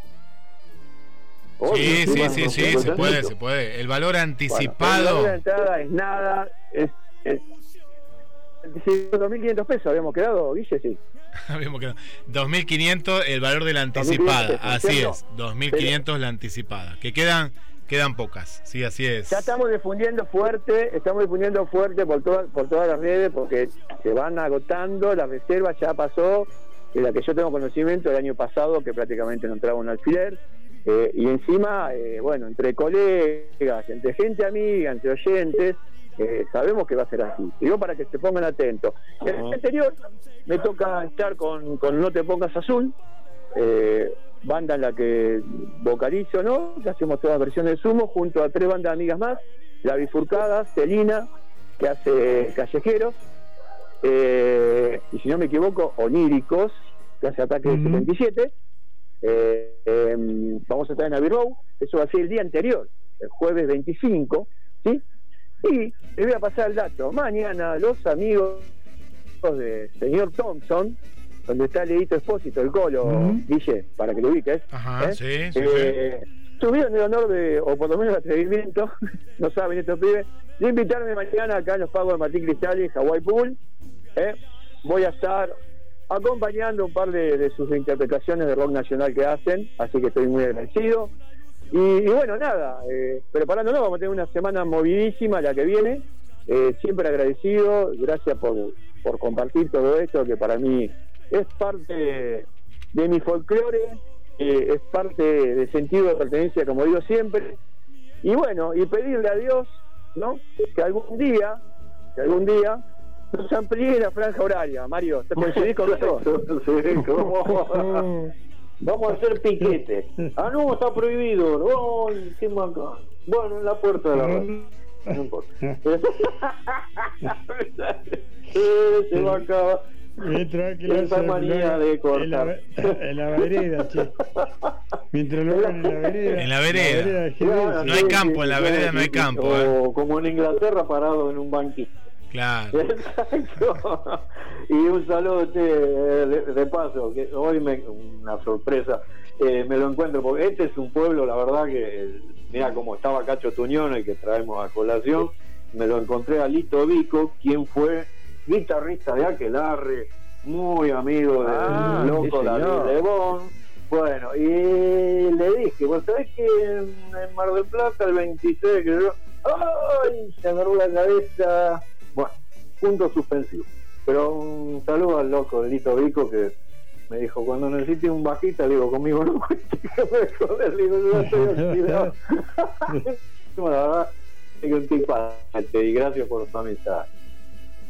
Sí, sí, sí, sí, se puede, se puede. El valor Bueno, el anticipado. valor de la entrada es nada, es, es 2.500 pesos habíamos quedado, Guille, sí. Habíamos quedado. 2.500 el valor de la anticipada, 2.500, así ¿cierto? es, 2.500 la anticipada, que quedan quedan pocas, sí, así es. Ya estamos difundiendo fuerte, estamos difundiendo fuerte por, todas por todas las redes porque se van agotando, la reserva ya pasó, de la que yo tengo conocimiento el año pasado que prácticamente no entraba un alfiler. eh, y encima, eh, bueno, entre colegas, entre gente amiga, entre oyentes, eh, sabemos que va a ser así. Digo para que se pongan atentos. El año anterior me toca estar con, con No Te Pongas Azul, eh, banda en la que vocalizo, ¿no? Que hacemos todas versiones de sumo, junto a tres bandas amigas más, La Bifurcada, Celina, que hace Callejeros, eh, y si no me equivoco, Oníricos, que hace Ataque del 77. Eh, eh, vamos a estar en Abbey Road, eso va a ser el día anterior, el jueves 25, ¿sí? Y les voy a pasar el dato. Mañana los amigos de señor Thompson, donde está Leito Espósito, el colo, Guille, para que lo ubiques. Ajá, ¿eh? sí, sí, Eh, Tuvieron el honor de, o por lo menos el atrevimiento, no saben estos pibes, de invitarme mañana acá en los pagos de Martín Cristal y Hawaii Pool. ¿eh? Voy a estar acompañando un par de, de sus interpretaciones de rock nacional que hacen, así que estoy muy agradecido. Y, y bueno, nada, eh, preparándonos, vamos a tener una semana movidísima la que viene. Eh, siempre agradecido, gracias por, por compartir todo esto, que para mí es parte de mi folclore, eh, es parte de sentido de pertenencia, como digo siempre. Y bueno, y pedirle a Dios, ¿no? Que algún día, que algún día nos amplíe la franja horaria, Mario. ¿Te coincidís con eso? Vamos a hacer piquete. Ah, no, está prohibido. Ay, qué maca. Bueno, en la puerta de la radio. No importa. Eh, se va a acabar. Mientras que Esa manía lo- de En la, cortar. en la vereda, che. Mientras lo hagan en la vereda. En la vereda. Claro, GDS. No hay campo, en la vereda no hay campo, O como en Inglaterra parado en un banquito. Claro. Exacto. Y un saludo, eh, de, de paso, que hoy me, una sorpresa, eh, me lo encuentro, porque este es un pueblo, la verdad que, mira como estaba Cacho Tuñón, el que traemos a colación, me lo encontré a Lito Vico, quien fue guitarrista de Aquelarre, muy amigo del Ah, loco sí, David. Lebón. Bueno, y le dije, vos sabés que en, en Mar del Plata el 26 que yo, ¡ay! Se agarró la cabeza. Bueno, punto suspensivo. Pero un saludo al loco de Lito Vico que me dijo, cuando necesite un bajista, le digo, conmigo no cuente que me le digo, yo estoy oxidado. Bueno, la verdad, es que un tipazo, y gracias por su amistad.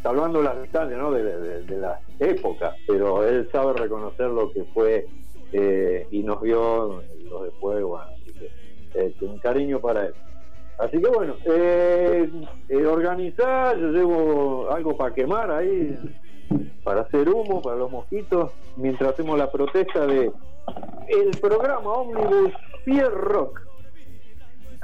Salvando las distancias, ¿no? De, de, de la época, pero él sabe reconocer lo que fue eh, y nos vio los después, bueno, así que este, un cariño para él. Así que bueno, eh, eh, organizar, yo llevo algo para quemar ahí, para hacer humo, para los mosquitos, mientras hacemos la protesta de el programa Omnibus Pier Rock,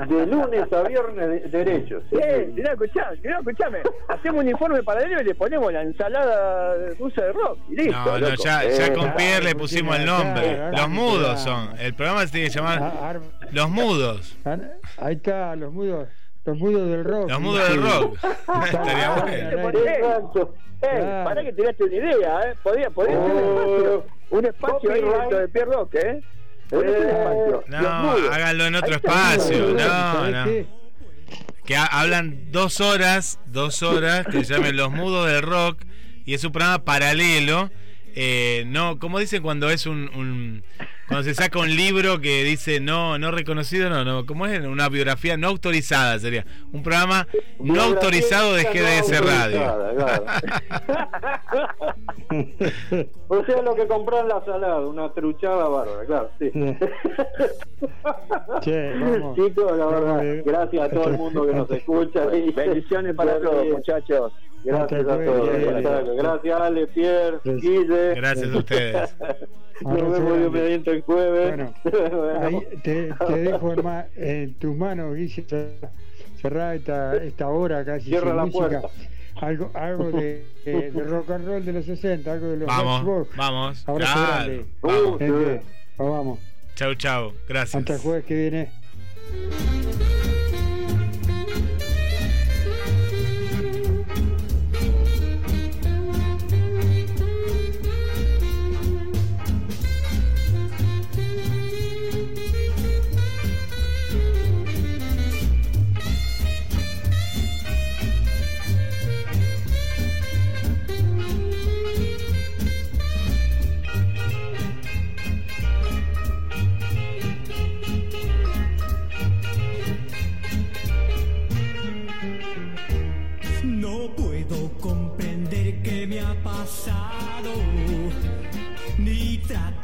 de lunes a viernes de- derechos. Eh, mirá, escuchá, mirá, escuchame. Hacemos un informe paralelo y le ponemos la ensalada rusa de rock. Y listo. No, no, loco. ya, ya Eh, con Pierre le pusimos el nombre. Los mudos son. El programa se tiene que llamar Ah, ar- Los Mudos. ah, Ahí está, los mudos. Los mudos del rock. Los mudos del rock. Estaría bueno. Eh, Claro. para que tiraste una idea, ¿eh? Podría, podría ser un Oh, espacio, un espacio ahí dentro de Pierre Rock, ¿eh? En espacio. No, háganlo en otro espacio. No, ¿Sabés no. Que ha- hablan dos horas, dos horas, que se llamen Los Mudos del Rock, y es un programa paralelo. eh, no, como dicen cuando es un, un- cuando se saca un libro que dice no, no reconocido, no, no, ¿cómo es? Una biografía no autorizada sería. Un programa no Biografía autorizado de no GDS Radio. autorizada, O sea, lo que compran la salada, una truchada bárbara, claro, sí. Che, vamos. Chicos, la verdad, gracias a todo el mundo que nos escucha. y- Bendiciones para todos, muchachos. Gracias a todos. Gracias, Ale, Pierre, Gracias. Guille. Gracias a ustedes. Nos vemos Dios mediante el jueves. Bueno, Bueno. Ahí te, te dejo herma- en tus manos, Guille, cerrar esta, esta hora casi Cierra sin la música. puerta. Algo, algo de, de- de rock and roll de los 60, algo de los Vamos, Matchbox. vamos, Abrazo claro, grande. vamos. Gente, vamos. Chau, chau. Gracias. Hasta el jueves que viene.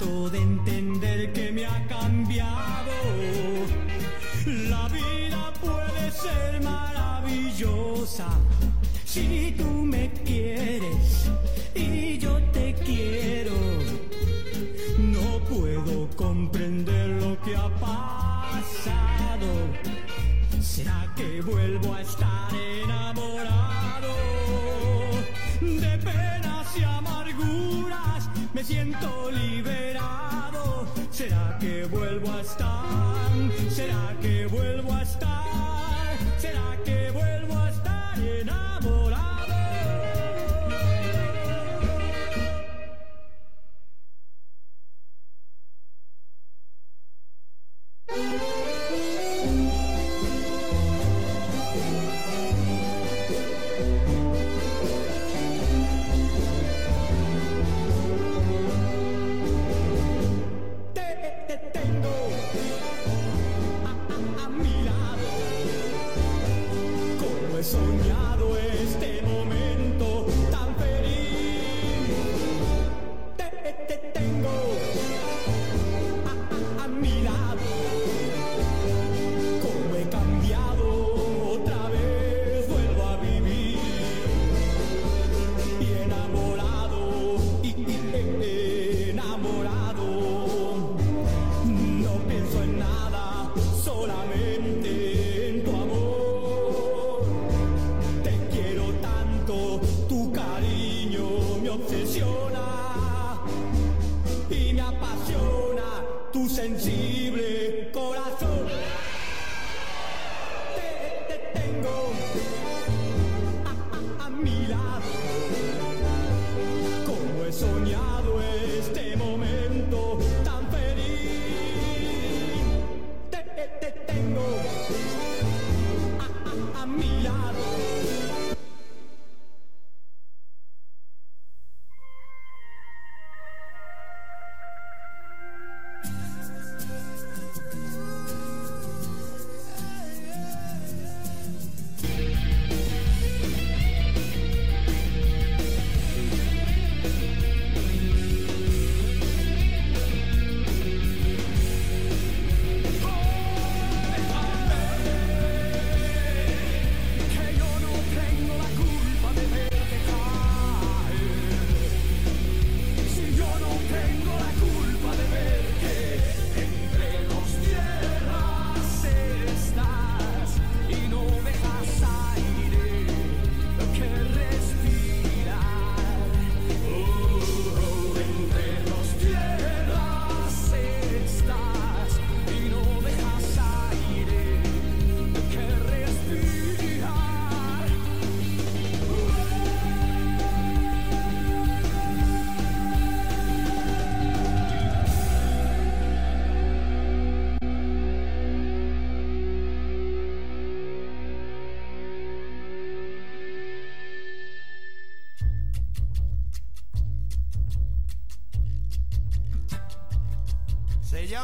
De entender qué me ha cambiado. La vida puede ser maravillosa si tú me quieres y yo te quiero. No puedo comprender lo que ha pasado. ¿Será que vuelvo a estar enamorado? De penas y amarguras me siento liberado. ¿Será que vuelvo a estar? ¿Será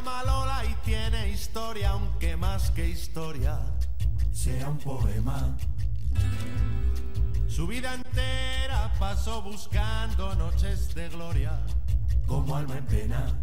llama Lola y tiene historia, aunque más que historia sea un poema. Su vida entera pasó buscando noches de gloria como alma en pena.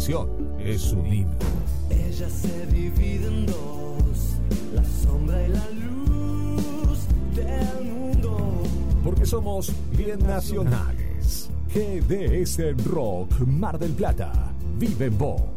canción es un himno. Ella se divide en dos, la sombra y la luz del mundo. Porque somos bien nacionales. GDS Rock Mar del Plata. Vive en vos.